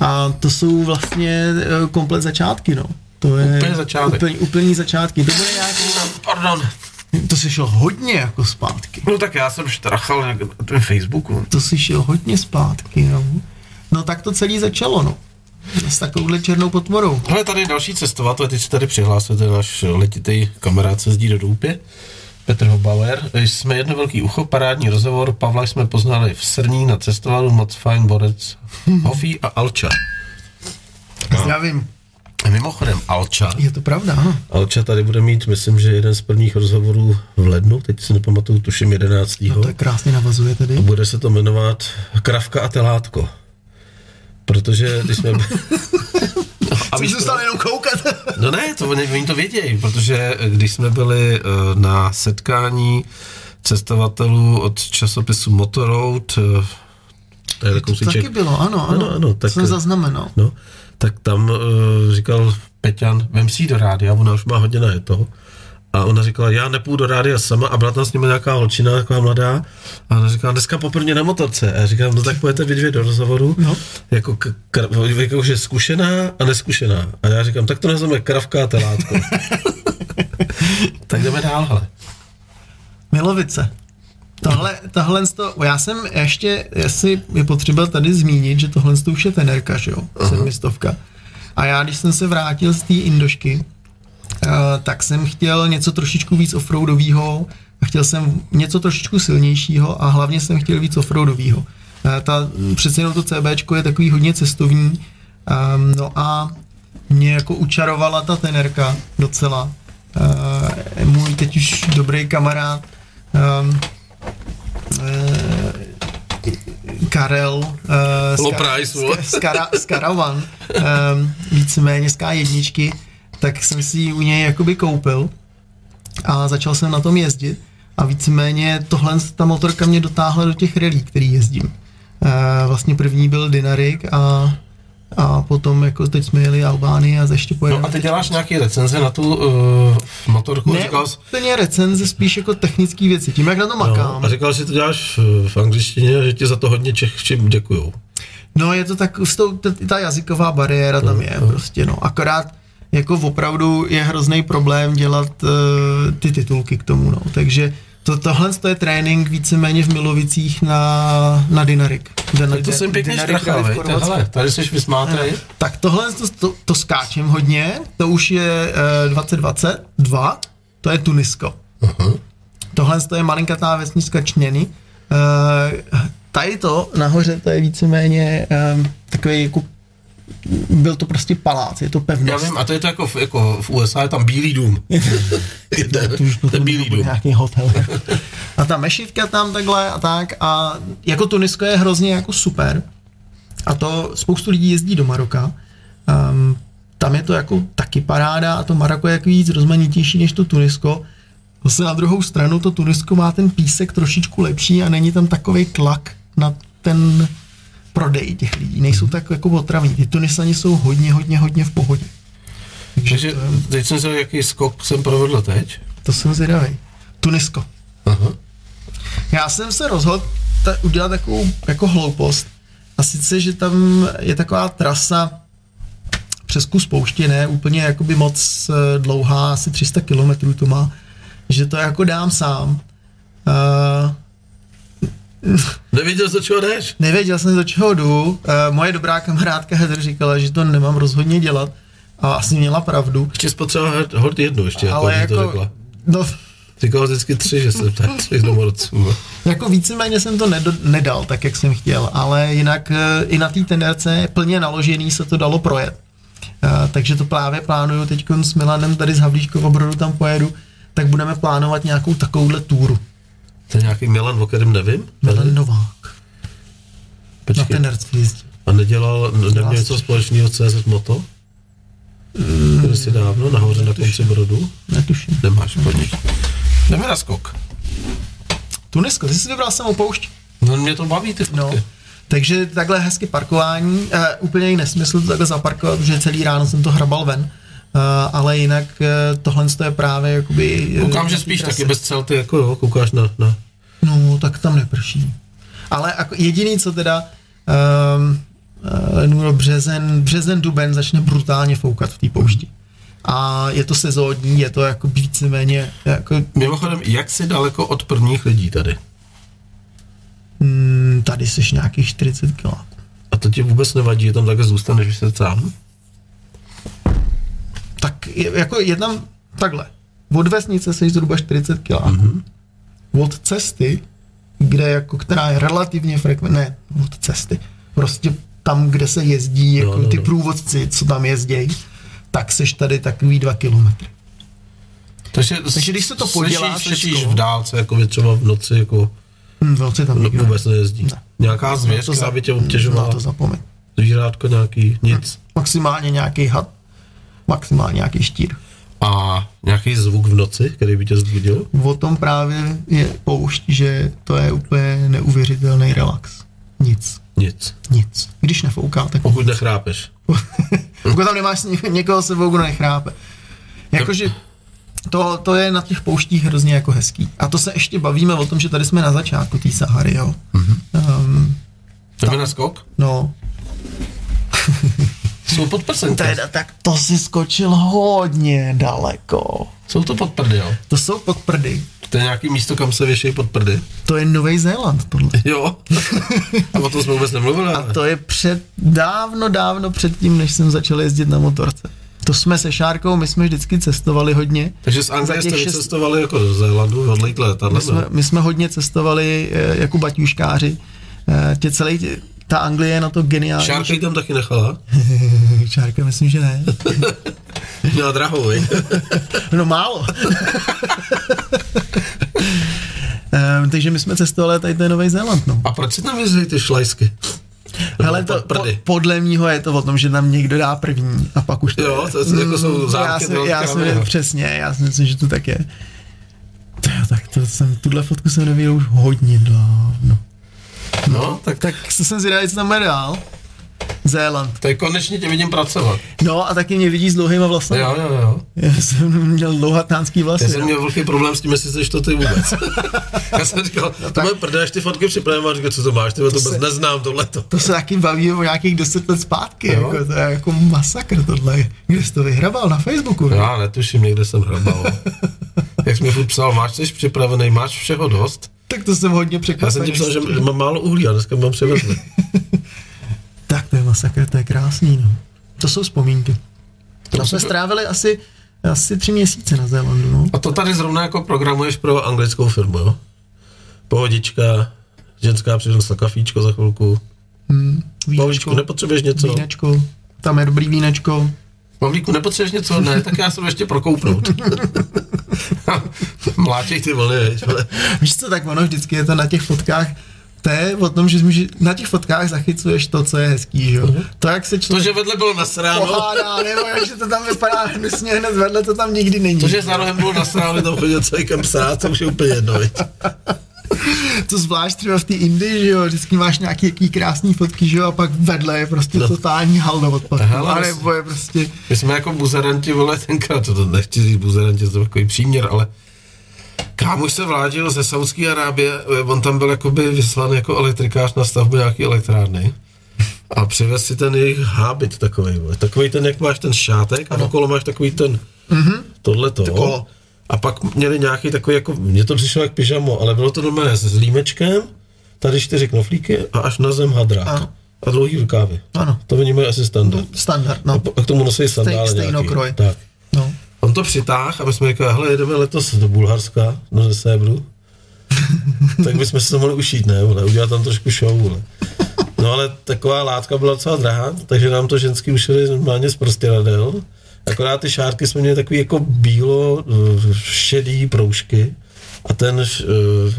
S4: A to jsou vlastně eh, komplet začátky, no. To je
S3: Úplně začátek.
S4: Úplně, úplný začátky. To bude nějaký,
S3: Pardon.
S4: to si šel hodně jako zpátky.
S3: No tak já jsem štrachal nějak na tvém Facebooku.
S4: To si šel hodně zpátky, no. No tak to celý začalo, no. S takovouhle černou potvorou.
S3: Hele, tady další cestovatel, teď si tady přihlásil ten náš letitý kamarád se zdí do Doupě, Petr Hobauer. Jsme jedno velký ucho, parádní rozhovor, Pavla jsme poznali v Srní na cestování, moc fajn borec, Hofí a Alča.
S4: Zdravím.
S3: A Mimochodem, Alča,
S4: Je to pravda, ano.
S3: Alča tady bude mít, myslím, že jeden z prvních rozhovorů v lednu, teď si nepamatuju, tuším 11.
S4: No to je krásně navazuje tedy.
S3: Bude se to jmenovat Kravka a telátko. Protože když jsme... [LAUGHS] a víš
S4: zůstal jenom koukat. [LAUGHS]
S3: No ne, to oni, oni to vědějí, protože když jsme byli eh, na setkání cestovatelů od časopisu Motoroad, eh, to je
S4: to taky bylo, ano, ano.
S3: Ano, ano, tak-
S4: jsem zaznamenal.
S3: no, tak tam uh, říkal Peťan, vem si do rádia, ona už má hodně na to. A ona říkala, já nepůjdu do rádia sama a byla tam s nimi nějaká holčina, taková mladá. A ona říkala, dneska poprvé na motorce. A já říkám, no tak pojďte vy dvě do rozhovoru,
S4: No.
S3: jako, k, k, jako, že zkušená a neskušená. A já říkám, tak to nazveme kravka a telátko. [LAUGHS] tak jdeme dál, hele.
S4: Milovice. Tohle, tohle to, já jsem ještě, jestli je potřeba tady zmínit, že tohle to už je tenerka, že jo, sedmistovka. A já, když jsem se vrátil z té Indošky, uh, tak jsem chtěl něco trošičku víc offroadového, chtěl jsem něco trošičku silnějšího a hlavně jsem chtěl víc offroadového. Uh, ta, přece jenom to CBčko je takový hodně cestovní, um, no a mě jako učarovala ta tenerka docela. Uh, můj teď už dobrý kamarád um, Karel uh,
S3: Low price, vole.
S4: z, Kara, z Karavan, um, víceméně z K1, tak jsem si ji u něj jakoby koupil a začal jsem na tom jezdit a víceméně tohle, ta motorka mě dotáhla do těch relí, který jezdím. Uh, vlastně první byl Dinarik a a potom jako teď jsme jeli Albánii a ještě pojedeme.
S3: No a ty děláš nějaký recenze na tu uh, motorku?
S4: ne
S3: říkal jsi,
S4: úplně recenze, spíš jako technické věci, tím jak na to makám.
S3: no, a říkal, že to děláš v, v angličtině a že ti za to hodně Čech čím děkujou.
S4: No je to tak, s tou, ta, ta jazyková bariéra tam je prostě, no. Akorát jako opravdu je hrozný problém dělat uh, ty titulky k tomu, no. Takže to, tohle to je trénink víceméně v Milovicích na, na Dinarik.
S3: Tady to jsem pěkně štrachal, tady jsi vysmátrej.
S4: Tak tohle to, to, to skáčem hodně, to už je uh, 2022, to je Tunisko.
S3: Uh-huh.
S4: Tohle to je malinkatá vesnička Čněny. Uh, tady to nahoře, to je víceméně um, takový jako byl to prostě palác, je to
S3: Já
S4: pevnost.
S3: vím, a to je to jako v, jako v USA, je tam bílý dům. [LAUGHS] [LAUGHS]
S4: to už
S3: to je bílý dům.
S4: nějaký hotel. [LAUGHS] a ta mešitka tam takhle a tak a jako Tunisko je hrozně jako super a to spoustu lidí jezdí do Maroka. Um, tam je to jako taky paráda a to Maroko je jako víc rozmanitější než to Tunisko. Zase na druhou stranu to Tunisko má ten písek trošičku lepší a není tam takový tlak na ten prodej těch lidí. Nejsou tak jako otravní. Ty Tunisani jsou hodně, hodně, hodně v pohodě.
S3: Takže teď jsem se, jaký skok jsem provedl teď.
S4: To jsem zvědavý. Tunisko.
S3: Aha.
S4: Já jsem se rozhodl ta, udělat takovou jako hloupost. A sice, že tam je taková trasa přes kus pouště, ne úplně jakoby moc eh, dlouhá, asi 300 km to má, že to jako dám sám. Uh,
S3: Nevěděl, do čeho jdeš?
S4: nevěděl jsem, do čeho jdu. Uh, moje dobrá kamarádka Heather říkala, že to nemám rozhodně dělat. A asi měla pravdu.
S3: Ještě spotřeba hod jednu ještě, jako,
S4: ale
S3: ale to
S4: jako,
S3: řekla.
S4: no,
S3: Říkala vždycky tři, že jsem tak tři domorodců.
S4: Jako víceméně jsem to nedo, nedal tak, jak jsem chtěl, ale jinak eh, i na té tenerce plně naložený se to dalo projet. Uh, takže to právě plánuju teď s Milanem tady z Havlíčkova Brodu tam pojedu, tak budeme plánovat nějakou takovouhle túru.
S3: To je nějaký Milan, o kterém nevím.
S4: Milan Novák na
S3: Počkej.
S4: tenerce jezdí.
S3: A nedělal, neměl něco společného CZ Moto? Mm, si dávno, nahoře na konci brodu?
S4: Netuším.
S3: Nemáš, pojď. Jdeme na skok.
S4: Tunisko, ty jsi vybral samou poušť.
S3: No mě to baví ty
S4: No. Takže takhle hezky parkování, uh, úplně jiný nesmysl to takhle zaparkovat, protože celý ráno jsem to hrabal ven. Uh, ale jinak uh, tohle je právě jakoby... eh,
S3: Koukám, že spíš taky bez celty, jako jo, koukáš na, na
S4: No, tak tam neprší. Ale jako jediný, co teda um, lednu, březen, březen, duben začne brutálně foukat v té poušti. A je to sezónní, je to jako víceméně, jako,
S3: Mimochodem, jak jsi daleko od prvních lidí tady?
S4: mm, tady jsi nějakých 40 kiláků.
S3: A to ti vůbec nevadí, že tam takhle zůstaneš, že jsi sám?
S4: Tak je, jako je tam takhle. Od vesnice jsi zhruba 40 kiláků. Mm-hmm. Od cesty, kde jako, která je relativně frekventní, ne, od cesty, prostě tam, kde se jezdí, jako
S3: no,
S4: ty
S3: no.
S4: průvodci, co tam jezdí, tak seš tady takový dva kilometry.
S3: Takže,
S4: Takže když se to podělá
S3: slyšíš, v dálce, jako třeba v noci, jako
S4: Hm, v noci tam
S3: no,
S4: nikdo
S3: vůbec nejezdí.
S4: Ne.
S3: Nějaká zvěř,
S4: to
S3: která by tě obtěžovala,
S4: to zapomeň.
S3: zvířátko nějaký, nic.
S4: Maximálně nějaký had, maximálně nějaký štír.
S3: A nějaký zvuk v noci, který by tě zbudil?
S4: O tom právě je poušť, že to je úplně neuvěřitelný relax. Nic.
S3: Nic.
S4: Nic. Když nefouká, tak
S3: Pokud nechrápeš. [LAUGHS]
S4: Pokud tam nemáš ně- někoho sebou, kdo nechrápe. Jakože to, to je na těch pouštích hrozně jako hezký. A to se ještě bavíme o tom, že tady jsme na začátku té Sahary, jo. Um,
S3: Jdeme na skok?
S4: no, [LAUGHS]
S3: Jsou pod prsenky.
S4: teda tak to si skočil hodně daleko.
S3: Jsou to pod prdy, jo?
S4: To jsou podprdy.
S3: To je nějaký místo, kam se věší pod prdy.
S4: To je Nový Zéland, tohle.
S3: Jo. A o tom jsme vůbec nemluvili.
S4: A to je před, dávno, dávno před tím, než jsem začal jezdit na motorce. To jsme se Šárkou, my jsme vždycky cestovali hodně.
S3: Takže z Anglie jste
S4: šest-
S3: vycestovali jako do Zélandu, odlejt letadlem.
S4: My jsme, my jsme hodně cestovali eh, jako baťuškáři. Eh, Tě celý, ta Anglie je na to geniální.
S3: Šárka tam taky nechala. [LAUGHS]
S4: Šárka, myslím, že ne. [LAUGHS]
S3: Měla drahou, viď? [LAUGHS]
S4: No málo. um, takže my jsme cestovali, tady je Nový Zéland, no.
S3: A proč si tam jezdí ty šlajsky?
S4: Hele, to, po, podle mýho je to o tom, že tam někdo dá první a pak už to
S3: Jo, to je- jako jsou
S4: Mm,
S3: zámky
S4: já si,
S3: velké,
S4: já
S3: ale-
S4: přesně, já si myslím, že to tak je. Tak to jsem, tuhle fotku jsem neviděl už hodně dávno.
S3: No, tak,
S4: Tak se jsem zvědavý, co tam bude dál. Zéland.
S3: tak konečně tě vidím pracovat.
S4: No a taky mě vidí s dlouhýma vlasy.
S3: Jo, jo, jo.
S4: Já jsem měl dlouhatánský vlasy.
S3: Já jsem měl velký problém s tím, jestli jsi to ty vůbec. [LAUGHS] Já jsem říkal,
S4: No
S3: to bude prdé, až ty fotky připravím a říkal, co to máš, ty to vůbec
S4: se-
S3: neznám tohleto.
S4: To se taky baví o nějakých deset let zpátky,
S3: Jo.
S4: jako, to je jako masakr tohle. Kde jsi to vyhrabal? Na Facebooku?
S3: Já netuším, někde jsem hrabal. [LAUGHS] Jak jsi mi furt psal, máš jsi připravený, máš všeho dost?
S4: Tak to jsem hodně
S3: Já
S4: překvapený.
S3: jsem ti psal, že mám málo uhlí a dneska mám přivezli. [LAUGHS]
S4: Tak to je masakr, to je krásný, no. To jsou vzpomínky. Tam
S3: musí
S4: jsme strávili asi, asi tři měsíce na Zélandu, no.
S3: A to tady zrovna jako programuješ pro anglickou firmu, jo? Pohodička, ženská přinesla kafíčko za chvilku. Pavlíčku, nepotřebuješ něco?
S4: Vínečko, tam je dobrý vínečko.
S3: Pavlíku, nepotřebuješ něco? Ne, tak já jsem ještě prokoupnout. [LAUGHS] Mlátěj ty vlny, vole.
S4: Víš co, tak ono vždycky je to na těch fotkách, to je o tom, že může, na těch fotkách zachycuješ to, co je hezký, že jo. To, jak se
S3: To,
S4: člověk
S3: že vedle bylo nasráno,
S4: pohádá, nebo jak že to tam vypadá hnusně hned vedle, to tam nikdy není.
S3: to, že za rohem bylo nasráno, tam chodil celý kam srát, to už je úplně jedno. [LAUGHS]
S4: To zvlášť třeba v té Indii, že jo, vždycky máš nějaký jaký krásný fotky, že jo, a pak vedle je prostě
S3: No.
S4: no. totální halda odpadku.
S3: Hele,
S4: A nebo je prostě,
S3: My jsme jako buzeranti, vole, tenkrát, to, to nechci říct buzeranti, to je takový příměr, ale kámoš se vládil ze Saudské Arábie, on tam byl jakoby vyslaný jako elektrikář na stavbu nějaký elektrárny a přivez si ten jejich hábit takový, takový ten, jak máš ten šátek a okolo máš takový ten, mm-hmm. tohleto.
S4: kolo.
S3: A pak měli nějaký takový, jako, mně to přišlo jak pyžamo, ale bylo to normálně s límečkem, tady čtyři knoflíky a až na zem hadrák.
S4: Ano.
S3: A dlouhý rukávy.
S4: Ano.
S3: To oni mají asi standard.
S4: standard,
S3: A
S4: no.
S3: a k tomu nosí sandále
S4: stejnou
S3: nějaký.
S4: kroj.
S3: Tak.
S4: no.
S3: On to přitáhl a my jsme říkali, hele, jedeme letos do Bulharska, no ze Sébru. [LAUGHS] tak bychom si to mohli ušít, ne, vole, udělat tam trošku show, vole. No ale taková látka byla docela drahá, takže nám to ženský ušili normálně z prostěradel. Akorát ty šárky jsme měli takový jako bílo eh, šedý proužky a ten eh,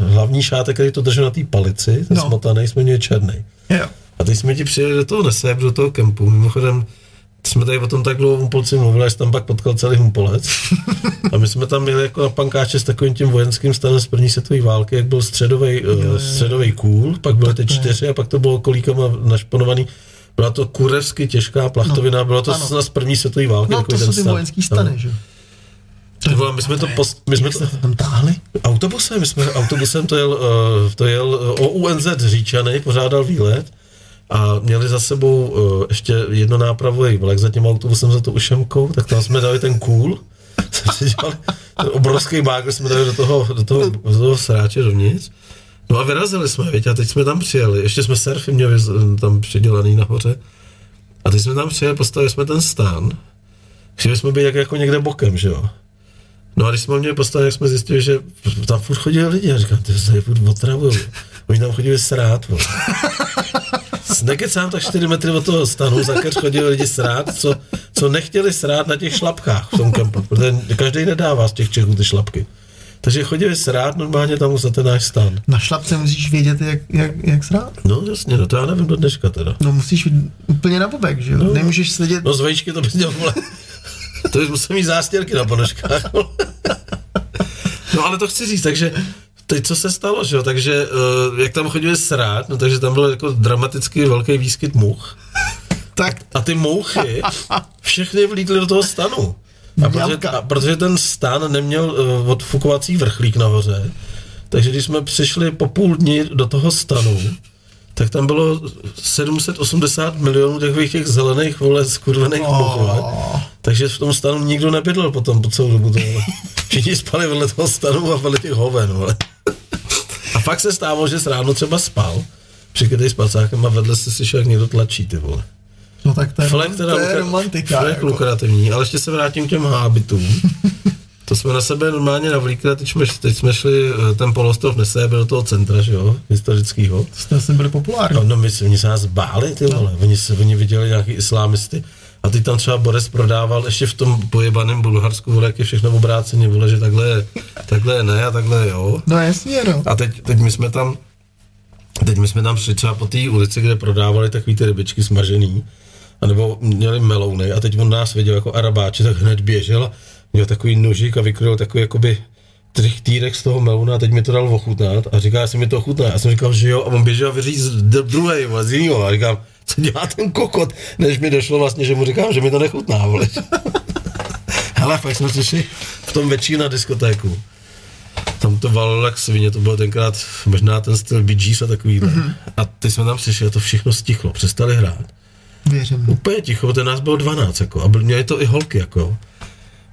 S3: hlavní šátek, který to držel na té palici, ten
S4: No.
S3: smotaný, jsme měli černý.
S4: Jo.
S3: A teď jsme ti přijeli do toho Neseb, do toho kempu. Mimochodem, jsme tady o tom tak dlouho Humpolci mluvili, až tam pak potkal celý Humpolec. [LAUGHS] A my jsme tam měli jako na pankáče s takovým tím vojenským stanem z první světové války, jak byl středový, uh, středový kůl, pak byly ty čtyři a pak to bylo kolíkama našponovaný. Byla to kurevsky těžká plachtovina, bylo to
S4: ano.
S3: snad z první světové války.
S4: No to jsou ty vojenský stany,
S3: No.
S4: že jo.
S3: Vole, my jsme to, post, my jsme to,
S4: tam táhli?
S3: autobusem, my jsme autobusem, to jel, uh, to jel uh, OUNZ Říčany, pořádal výlet a měli za sebou uh, ještě jedno nápravový vlak za tím autobusem za to ušemkou, tak tam jsme dali ten kůl, [LAUGHS] dělali, ten obrovský bágr jsme dali do toho, do toho, do toho sráče dovnitř. No a vyrazili jsme, viď, a teď jsme tam přijeli, ještě jsme surfy měli tam předělaný nahoře. A teď jsme tam přijeli, postavili jsme ten stán, chtěli jsme být jak, jako někde bokem, že jo. No a když jsme měli postavit, jak jsme zjistili, že tam furt chodili lidi. A říkám, ty se tady furt otravují. Oni tam chodili srát. Vole. Nekecám tak 4 metry od toho stanu, za keř chodili lidi srát, co, co nechtěli srát na těch šlapkách v tom kempu, protože každý nedává z těch Čechů ty šlapky. Takže chodili srát normálně tam za ten náš stan.
S4: Na šlapce musíš vědět, jak, jak, jak srát.
S3: No jasně, no to já nevím do dneška teda.
S4: No musíš úplně na bobek, že jo?
S3: No.
S4: Nemůžeš sedět.
S3: No z vejšky to bys měl, vole. [LAUGHS] To bys musel mít zástěrky na ponožkách. No ale to chci říct, takže teď co se stalo, že jo, takže uh, jak tam chodili srát, no takže tam byl jako dramaticky velký výskyt much.
S4: Tak
S3: A ty mouchy všechny vlítly do toho stanu. A protože, a protože ten stan neměl uh, odfukovací vrchlík nahoře, takže když jsme přišli po půl dní do toho stanu, tak tam bylo 780 milionů takových těch zelených, vole, skurvených oh. Takže v tom stanu nikdo nebydlel potom po celou dobu toho. [LAUGHS] Všichni spali vedle toho stanu a vedle těch hoven, vole. A fakt se stávalo, že s ráno třeba spal, přikrytej spacákem a vedle se slyšel, jak někdo tlačí, ty vole.
S4: No tak to je,
S3: Flek teda
S4: to je romantika.
S3: Flek
S4: Jako.
S3: lukrativní, ale ještě se vrátím k těm hábitům. [LAUGHS] To jsme na sebe normálně navlíkli teď jsme, teď jsme šli, eh, ten polostrov nese do toho centra, že jo, historického.
S4: Jste asi byli populární.
S3: No, no my, se- oni se nás báli, ty vole, oni, se, oni viděli nějaký islámisty. A teď tam třeba Boris prodával ještě v tom pojebaném Bulharsku, vole, jak je všechno obráceně, vole, že takhle, je- takhle ne a takhle jo.
S4: No jasně, no.
S3: A teď, teď my jsme tam, teď my jsme tam šli třeba po té ulici, kde prodávali takový ty rybičky smažený, anebo měli melouny a teď on nás viděl jako arabáče, tak hned běžel a měl takový nožík a vykryl takový jakoby trichtýrek z toho melouna a teď mi to dal ochutnat a říká, jestli mi to ochutná. Já jsem říkal, že jo, a on běžel vyříct druhý, z jinýho a říkám, co dělá ten kokot, než mi došlo vlastně, že mu říkám, že mi to nechutná, vole. [LAUGHS] Hele, fakt jsme přišli v tom večí na diskotéku. Tam to valilo jak svině, to bylo tenkrát možná ten styl Bee Gees a takový. Mm-hmm. A ty jsme tam přišli a to všechno stichlo, přestali hrát.
S4: Věřím.
S3: Úplně ticho, protože nás bylo 12, jako, a měli to i holky, jako.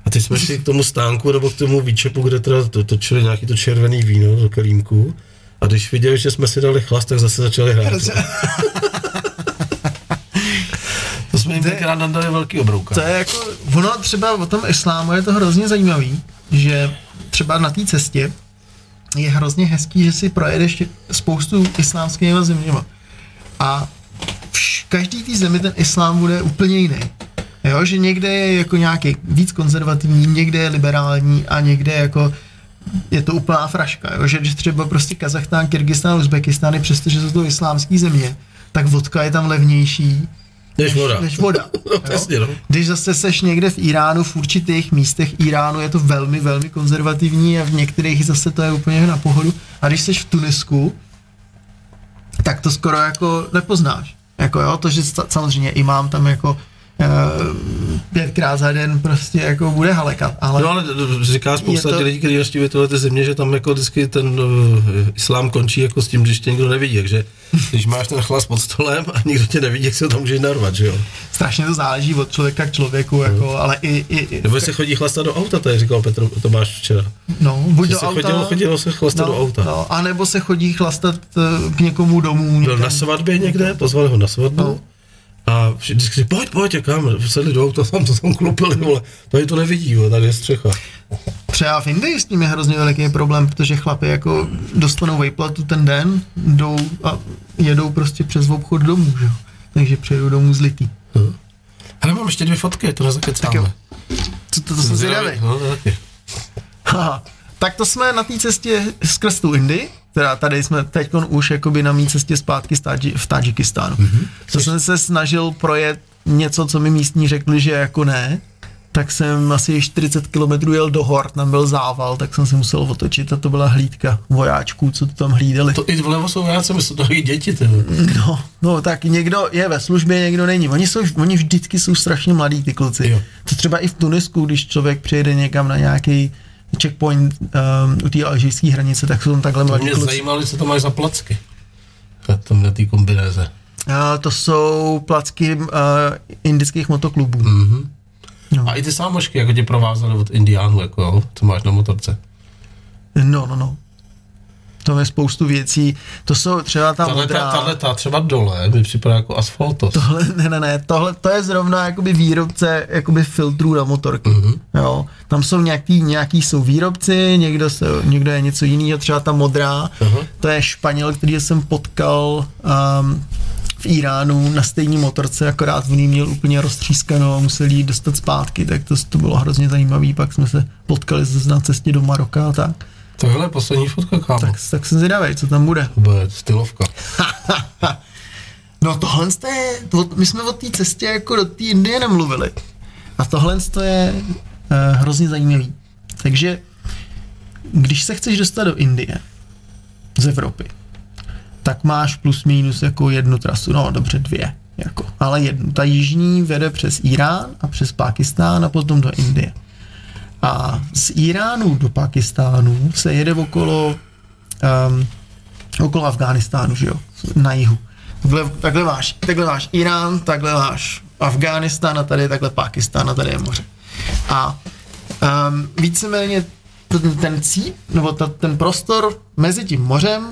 S3: A teď jsme šli k tomu stánku nebo k tomu výčepu, kde teda to, točili nějaký to červený víno do kelímku. A když viděli, že jsme si dali chlast, tak zase začali hrát. [LAUGHS] to jsme jim tenkrát nadali velký obrouka.
S4: To je jako, ono třeba o tom islámu je to hrozně zajímavý, že třeba na té cestě je hrozně hezký, že si projedeš spoustu islámskými zeměma. A v každý té zemi ten islám bude úplně jiný. Jo, že někde je jako nějaký víc konzervativní, někde je liberální a někde jako je to úplná fraška, jo? Že, že třeba prostě Kazachstán, Kyrgyzstán, Uzbekistán, přestože jsou to islámské země, tak vodka je tam levnější
S3: Než voda.
S4: než voda. [LAUGHS]
S3: No, přesně, no.
S4: Když zase seš někde v Iránu, v určitých místech Iránu je to velmi, velmi konzervativní a v některých zase to je úplně na pohodu. A když seš v Tunisku, tak to skoro jako nepoznáš. Jako jo, to, že sa- samozřejmě imám tam jako pětkrát za den prostě jako bude halekat, ale
S3: No ale říká spousta
S4: to-
S3: lidí, kteří navštíví tyhle ty země, že tam jako vždycky ten uh, islám končí jako s tím, když tě někdo nevidí, takže když máš ten chlas pod stolem a nikdo tě nevidí, jak se tam může narvat, že jo?
S4: strašně to záleží od člověka k člověku, jako, ale i, i, i
S3: Nebo se chodí chlastat do auta, tady říkal Petr Tomáš včera.
S4: no, buď
S3: Že
S4: do
S3: se
S4: auta,
S3: chodilo, chodilo se chlastat
S4: no,
S3: do auta.
S4: No, a nebo se chodí chlastat eh, k někomu domů.
S3: Byl
S4: někam.
S3: na svatbě někde, pozvali ho na svatbu.
S4: No.
S3: A vždycky si, pojď, pojď, kam, sedli do auta, tam to tam klupili, vole, tady to nevidí, vole, tady je střecha.
S4: Třeba v Indii s tím je hrozně veliký problém, protože chlapi jako dostanou vejplatu ten den, jdou a jedou prostě přes obchod domů, že jo. Takže přejdou domů zlitý.
S3: Hele, mám ještě dvě fotky, to
S4: Tak jo.
S3: nezakecáme.
S4: Co to, to jsem zvědavý.
S3: No, taky.
S4: Tak to jsme na té cestě skrz tu Indii, teda tady jsme teď už jakoby na mý cestě zpátky z Tadži, v Tadžikistánu. Mm-hmm. To jsem se snažil projet něco, co mi místní řekli, že jako ne, tak jsem asi 40 km jel do hor, tam byl zával, tak jsem se musel otočit a to byla hlídka vojáčků, co to tam hlídali.
S3: To i vlevo jsou vojáci, my jsou to i děti, ty.
S4: No, no, tak někdo je ve službě, někdo není. Oni, jsou, oni vždycky jsou strašně mladí, ty kluci.
S3: Jo.
S4: To třeba i v Tunisku, když člověk přijede někam na nějaký checkpoint um, u té alžírské hranice, tak jsou tam takhle mladí
S3: Mě
S4: kluci.
S3: zajímalo, co to máš za placky. A tam na té kombinéze.
S4: A to jsou placky uh, indických motoklubů.
S3: Mm-hmm. No. A i ty sámošky, jako tě provázely od Indiánů, jako co máš na motorce.
S4: No, no, no. To je spoustu věcí. To jsou třeba ta
S3: tahle,
S4: modrá...
S3: Tahle ta třeba dole mi připadá jako asfaltos.
S4: Tohle, ne, ne, ne, tohle, to je zrovna jakoby výrobce jakoby filtrů na motorky. Mm-hmm. Jo. Tam jsou nějaký, nějaký jsou výrobci, někdo, se, někdo je něco jiného, třeba ta modrá, uh-huh. to je Španěl, který jsem potkal um, v Iránu na stejné motorce, akorát v ní měl úplně roztřískanou a musel jít dostat zpátky, tak to, to bylo hrozně zajímavé, pak jsme se potkali na cestě do Maroka a tak.
S3: Tohle je poslední fotka, kámo.
S4: Tak, tak jsem zvědavý, co tam bude.
S3: Bude stylovka. [LAUGHS]
S4: no tohle je, my jsme o té cestě jako do té Indie nemluvili. A tohle je uh, hrozně zajímavý. Takže, když se chceš dostat do Indie z Evropy, tak máš plus minus jako jednu trasu, no dobře dvě, jako, ale jednu. Ta jižní vede přes Irán a přes Pákistán a potom do Indie. A z Iránu do Pakistánu se jede okolo, um, okolo Afghánistánu, že jo, na jihu. Takhle, takhle, máš, takhle máš Irán, takhle máš Afghánistán a tady je takhle Pakistán a tady je moře. A um, víceméně ten, ten cíp, nebo ta, ten prostor mezi tím mořem,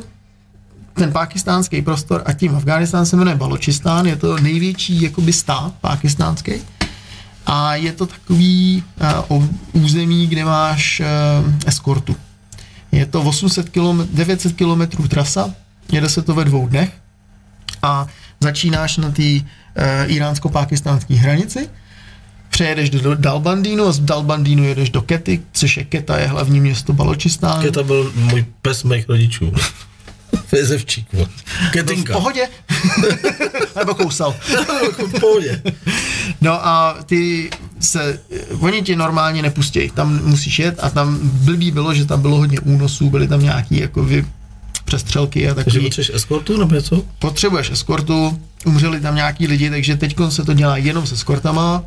S4: ten pakistánský prostor a tím Afghánistán se jmenuje Baločistán, je to největší jakoby stát pakistánský a je to takový uh, území, kde máš uh, eskortu. Je to 800 km, 900 km trasa, jede se to ve dvou dnech a začínáš na té uh, iránsko-pakistánské hranici, přejedeš do Dalbandínu a z Dalbandínu jedeš do Kety, což je Keta, je hlavní město Baločistánu.
S3: Keta byl můj pes mých rodičů. Vezevčík.
S4: Ketinka. V pohodě. [LAUGHS] Nebo kousal.
S3: v pohodě.
S4: No a ty se, oni ti normálně nepustí, tam musíš jet a tam blbý bylo, že tam bylo hodně únosů, byly tam nějaký jako vy, přestřelky a takový.
S3: Takže potřebuješ eskortu nebo něco?
S4: Potřebuješ eskortu, umřeli tam nějaký lidi, takže teď se to dělá jenom se eskortama.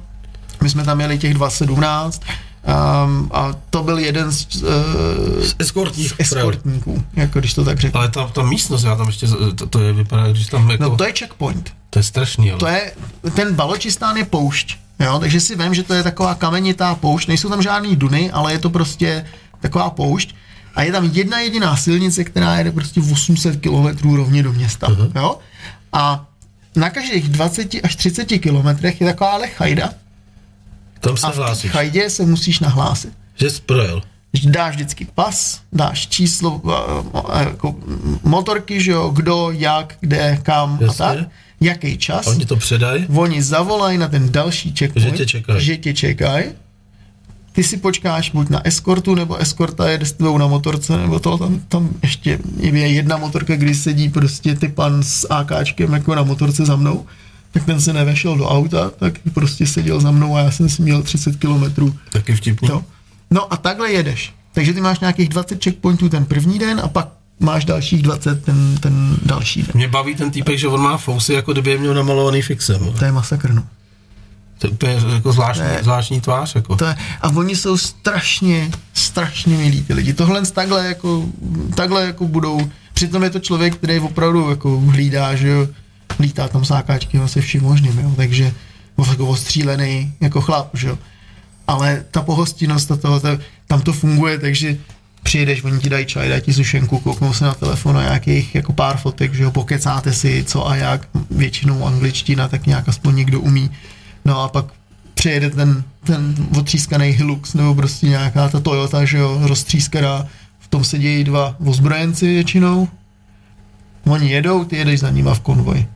S4: My jsme tam měli těch 217 Um, a to byl jeden z, uh,
S3: z eskortních
S4: eskortníků, jako když to tak řeknu.
S3: Ale ta, ta místnost, já tam ještě, to, to je, vypadá, když tam jako...
S4: No to je checkpoint.
S3: To je strašný, ale.
S4: To je, ten Baločistán je poušť, jo, takže si vím, že to je taková kamenitá poušť, nejsou tam žádný duny, ale je to prostě taková poušť a je tam jedna jediná silnice, která jede prostě 800 km rovně do města, uh-huh. jo, a na každých 20 až 30 kilometrech je taková lechajda,
S3: tam se
S4: a
S3: hlásíš.
S4: v chajdě se musíš nahlásit.
S3: Že jsi projel.
S4: Dáš vždycky pas, dáš číslo jako motorky, že jo, kdo, jak, kde, kam Jasně. a tak. Jaký čas.
S3: Oni to předají.
S4: Oni zavolají na ten další checkpoint.
S3: Že tě čekají.
S4: Že tě čekají. Ty si počkáš buď na eskortu, nebo eskorta jede s tebou na motorce, nebo to tam, tam ještě je jedna motorka, kdy sedí prostě ty pan s AKčkem jako na motorce za mnou tak ten se nevešel do auta, tak prostě seděl za mnou a já jsem si měl 30 kilometrů.
S3: Taky vtipný.
S4: No. no a takhle jedeš. Takže ty máš nějakých 20 checkpointů ten první den a pak máš dalších 20 ten, ten další den.
S3: Mě baví ten týpek, že on má fousy, jako kdyby je měl namalovaný fixem.
S4: To je masakr, no.
S3: To je úplně jako zvláštní, je, zvláštní tvář. Jako.
S4: To je, a oni jsou strašně, strašně milí ty lidi. Tohle takhle jako, takhle jako budou, přitom je to člověk, který opravdu jako hlídá, že jo, lítá tam sákáčky se vším možným, jo, takže jako ostřílený jako chlap, že jo. Ale ta pohostinnost a toho, tam to funguje, takže přijedeš, oni ti dají čaj, dají ti sušenku, kouknou se na telefon a nějakých jako pár fotek, že jo, pokecáte si co a jak, většinou angličtina, tak nějak aspoň někdo umí. No a pak přijede ten, ten otřískaný Hilux nebo prostě nějaká ta Toyota, že jo, roztřískaná, v tom sedějí dva ozbrojenci většinou, oni jedou, ty jedeš za nima v konvoji.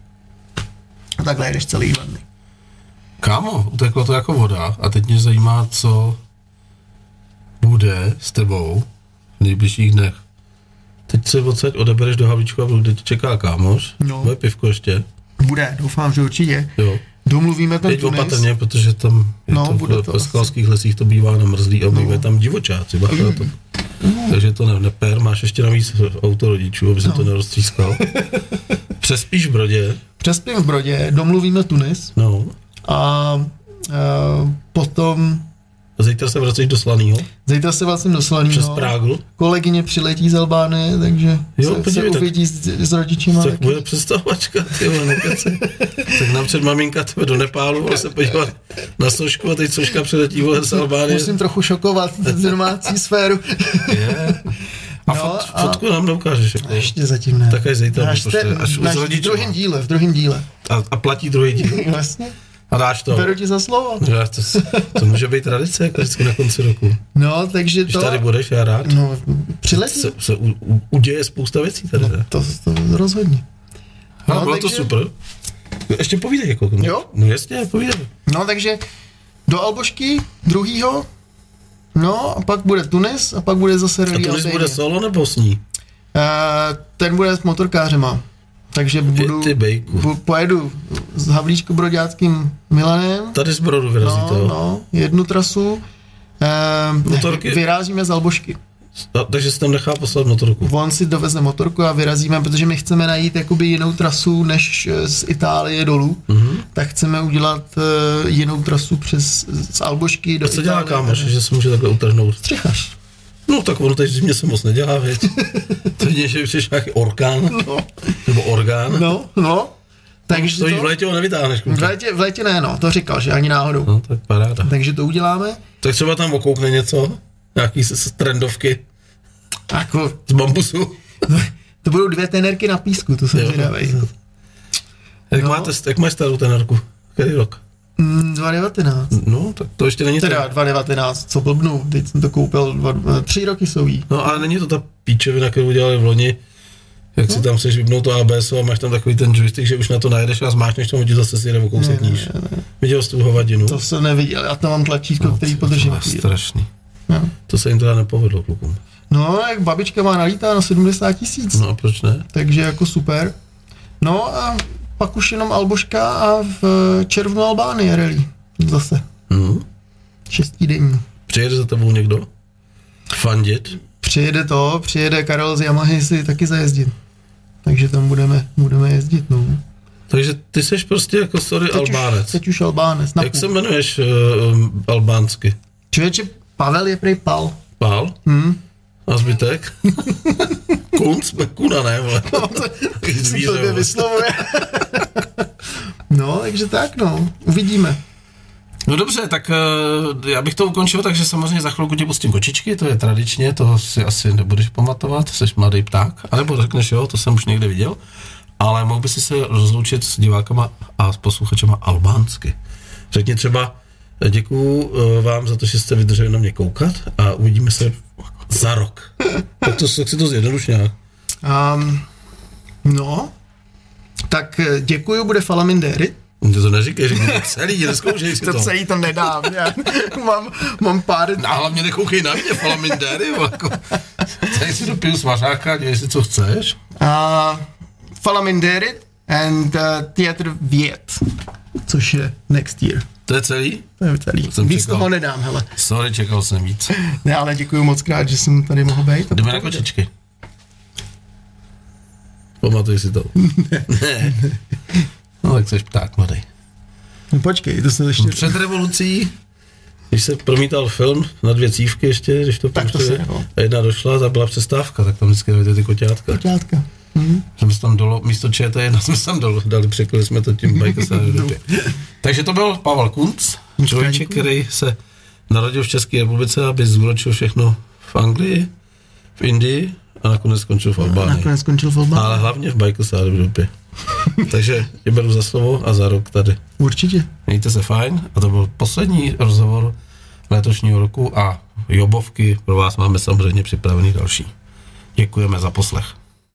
S4: A takhle jedeš celý dva dny.
S3: Kámo, uteklo to jako voda a teď mě zajímá, co bude s tebou v nejbližších dnech. Teď se odsaď odebereš do Havlíčku a kde tě čeká kámoš. No. Bude pivko ještě.
S4: Bude, doufám, že určitě.
S3: Jo.
S4: Domluvíme ten
S3: Teď tunis. opatrně, protože tam no, to, bude v, to skalských lesích to bývá namrzlý a no. tam divočáci. Bacha, mm. to. Mm. Takže to ne, neper, máš ještě navíc auto rodičů, aby se no. to neroztřískal. [LAUGHS] Přespíš v Brodě.
S4: Přespím v Brodě, domluvíme Tunis.
S3: No.
S4: A, a potom
S3: A zítra se vracíš do Slanýho?
S4: Zítra se vlastně do Slanýho.
S3: Přes Prágl?
S4: Kolegyně přiletí z Albánie, takže
S3: Jo,
S4: se,
S3: podívej,
S4: se uvidí s, s rodičima.
S3: Tak bude přestavovačka, ty vole, nekeci. Tak napřed maminka tebe do Nepálu, vole, se podívat na Sošku a teď Soška přiletí, vole, z Albánie.
S4: Musím trochu šokovat [LAUGHS] domácí sféru.
S3: Je. A
S4: No,
S3: fot,
S4: a-
S3: fotku nám neukážeš. jako.
S4: Ještě zatím ne.
S3: Tak až zítra
S4: Až,
S3: pošle,
S4: te,
S3: až s
S4: v druhém díle, v druhém díle.
S3: A, a platí druhý díl. [LAUGHS]
S4: Vlastně,
S3: A dáš to.
S4: beru ti za slovo.
S3: Já, to, to, může být tradice, jako vždycky na konci roku.
S4: No, takže
S3: Když
S4: to...
S3: tady budeš, já rád.
S4: No, přiletí.
S3: Se, se u, u, uděje spousta věcí tady. Ne?
S4: To, to rozhodně.
S3: No,
S4: No,
S3: bylo to
S4: takže-
S3: super. Ještě povídej, jako.
S4: Jo?
S3: No jasně, povídej.
S4: No, takže do Albošky druhýho, no a pak bude Tunis a pak bude zase
S3: A
S4: Rally
S3: to
S4: Albania.
S3: bude solo nebo s ní?
S4: Eh, ten bude s motorkářema. Takže budu,
S3: ty bejku.
S4: bu, pojedu s Havlíčko Broďáckým Milanem.
S3: Tady z Brodu vyrazíte,
S4: No, no, jednu trasu. Eh,
S3: Motorky?
S4: Vyrážíme z Albošky.
S3: A, takže si tam nechá poslat motorku.
S4: On si doveze motorku a vyrazíme, protože my chceme najít jakoby jinou trasu než eh, z Itálie dolů.
S3: Mhm.
S4: Mm-hmm. Tak chceme udělat uh, jinou trasu přes z Albošky do
S3: A co dělá kámoš, že se může takhle utrhnout?
S4: Střechař.
S3: No tak ono teď zimě se moc nedělá, věď. [LAUGHS] to je, že přiješ nějaký orkán,
S4: No,
S3: nebo orgán.
S4: no, no. Takže
S3: to
S4: to,
S3: v létě ho nevytáhneš.
S4: v, létě, v létě ne, no, to říkal, že ani náhodou.
S3: No tak paráda.
S4: Takže to uděláme.
S3: Tak třeba tam okoukne něco, nějaký trendovky
S4: Jako,
S3: z bambusu. [LAUGHS]
S4: to budou dvě tenerky na písku, to jsem zvědavý.
S3: Jak,
S4: No.
S3: máte, jak máš starou tenerku? Který rok?
S4: Mm, 2019.
S3: No, tak to ještě není
S4: Teda
S3: to.
S4: 2019, co blbnu, teď jsem to koupil, dva, tři roky jsou jí.
S3: No ale není to ta píčovina, kterou udělali v loni, jak
S4: No.
S3: si tam chceš vypnout to ABS a máš tam takový ten joystick, že už na to najedeš a zmášneš tomu ti zase si jde o kousek níž. Viděl jsi tu hovadinu?
S4: To jsem neviděl, já tam mám tlačítko,
S3: No,
S4: který podržím.
S3: To je strašný.
S4: No.
S3: To se jim teda nepovedlo klukům.
S4: no, jak babička má nalítá na 70 tisíc,
S3: No proč ne?
S4: takže jako super. No a pak už jenom Alboška a v červnu Albánie rally. Zase.
S3: Hmm.
S4: Šestidenní.
S3: Přijede za tebou někdo? Fandit?
S4: Přijede to, přijede Karel z Yamahy si taky zajezdit. Takže tam budeme, budeme jezdit, no.
S3: Takže ty seš prostě jako sorry
S4: Teď
S3: Albánec.
S4: Už, teď už Albánec.
S3: Jak
S4: půl.
S3: se jmenuješ uh, albánsky?
S4: Člověče, Pavel je prej Pal.
S3: Pál?
S4: Hm?
S3: A zbytek? [LAUGHS] Kunc? Kuna ne, vole. [LAUGHS] Zvíře,
S4: Tobě
S3: vole.
S4: vyslovuje. [LAUGHS] no, takže tak, no. Uvidíme.
S3: No dobře, tak uh, já bych to ukončil, takže samozřejmě za chvilku ti pustím kočičky, to je tradičně, to si asi nebudeš pamatovat, jsi mladý pták, anebo řekneš jo, to jsem už někde viděl, ale mohl by si se rozloučit s divákama a s posluchačema albánsky. Řekni třeba, eh, děkuju uh, vám za to, že jste vydrželi na mě koukat a uvidíme se za rok. [LAUGHS] tak, to, tak si to zjednoduš nějak.
S4: Um, no, tak eh, děkuju, bude Falamindéry.
S3: Ty to neříkej, řekni to celý, neskoušej si [LAUGHS] to.
S4: To celý to nedám, já [LAUGHS] mám, mám pár...
S3: A hlavně nekoukej na mě, falamindéry, vole, jako. Tady si dopiju svařáka, dělej si, co chceš.
S4: Uh, Falamindéry and uh, Theatr Vět, což je next year.
S3: To je celý?
S4: To je celý.
S3: Jsem
S4: Víc
S3: čekal.
S4: toho nedám, hele.
S3: Sorry, čekal jsem víc.
S4: Ne, ale děkuju moc krát, že jsem tady mohl být.
S3: Jdeme na kočičky. Pamatuj si to. [LAUGHS] ne. No tak jsi pták mladý.
S4: No, počkej, to se ještě...
S3: Před revolucí, když se promítal film na dvě cívky ještě, když to
S4: Tak to
S3: pouštěli,
S4: se, no.
S3: a jedna došla, tak byla přestávka, tak tam vždycky ty koťátka.
S4: Koťátka. Mhm.
S3: Jsme se tam dolo, místo ČT1 [LAUGHS] jsme se tam dolo, dali, překli jsme to tím bajkosem do doby. Takže to byl Pavel Kunc,
S4: děkuji.
S3: který se narodil v České republice, aby zúročil všechno v Anglii, v Indii a nakonec skončil v Albánii.
S4: Nakonec skončil v Albánii.
S3: Ale hlavně v bajkosáru v dopě. [LAUGHS] Takže tě beru za slovo a za rok tady.
S4: Určitě.
S3: Mějte se fajn a to byl poslední rozhovor letošního roku a jobovky pro vás máme samozřejmě připravený další. Děkujeme za poslech.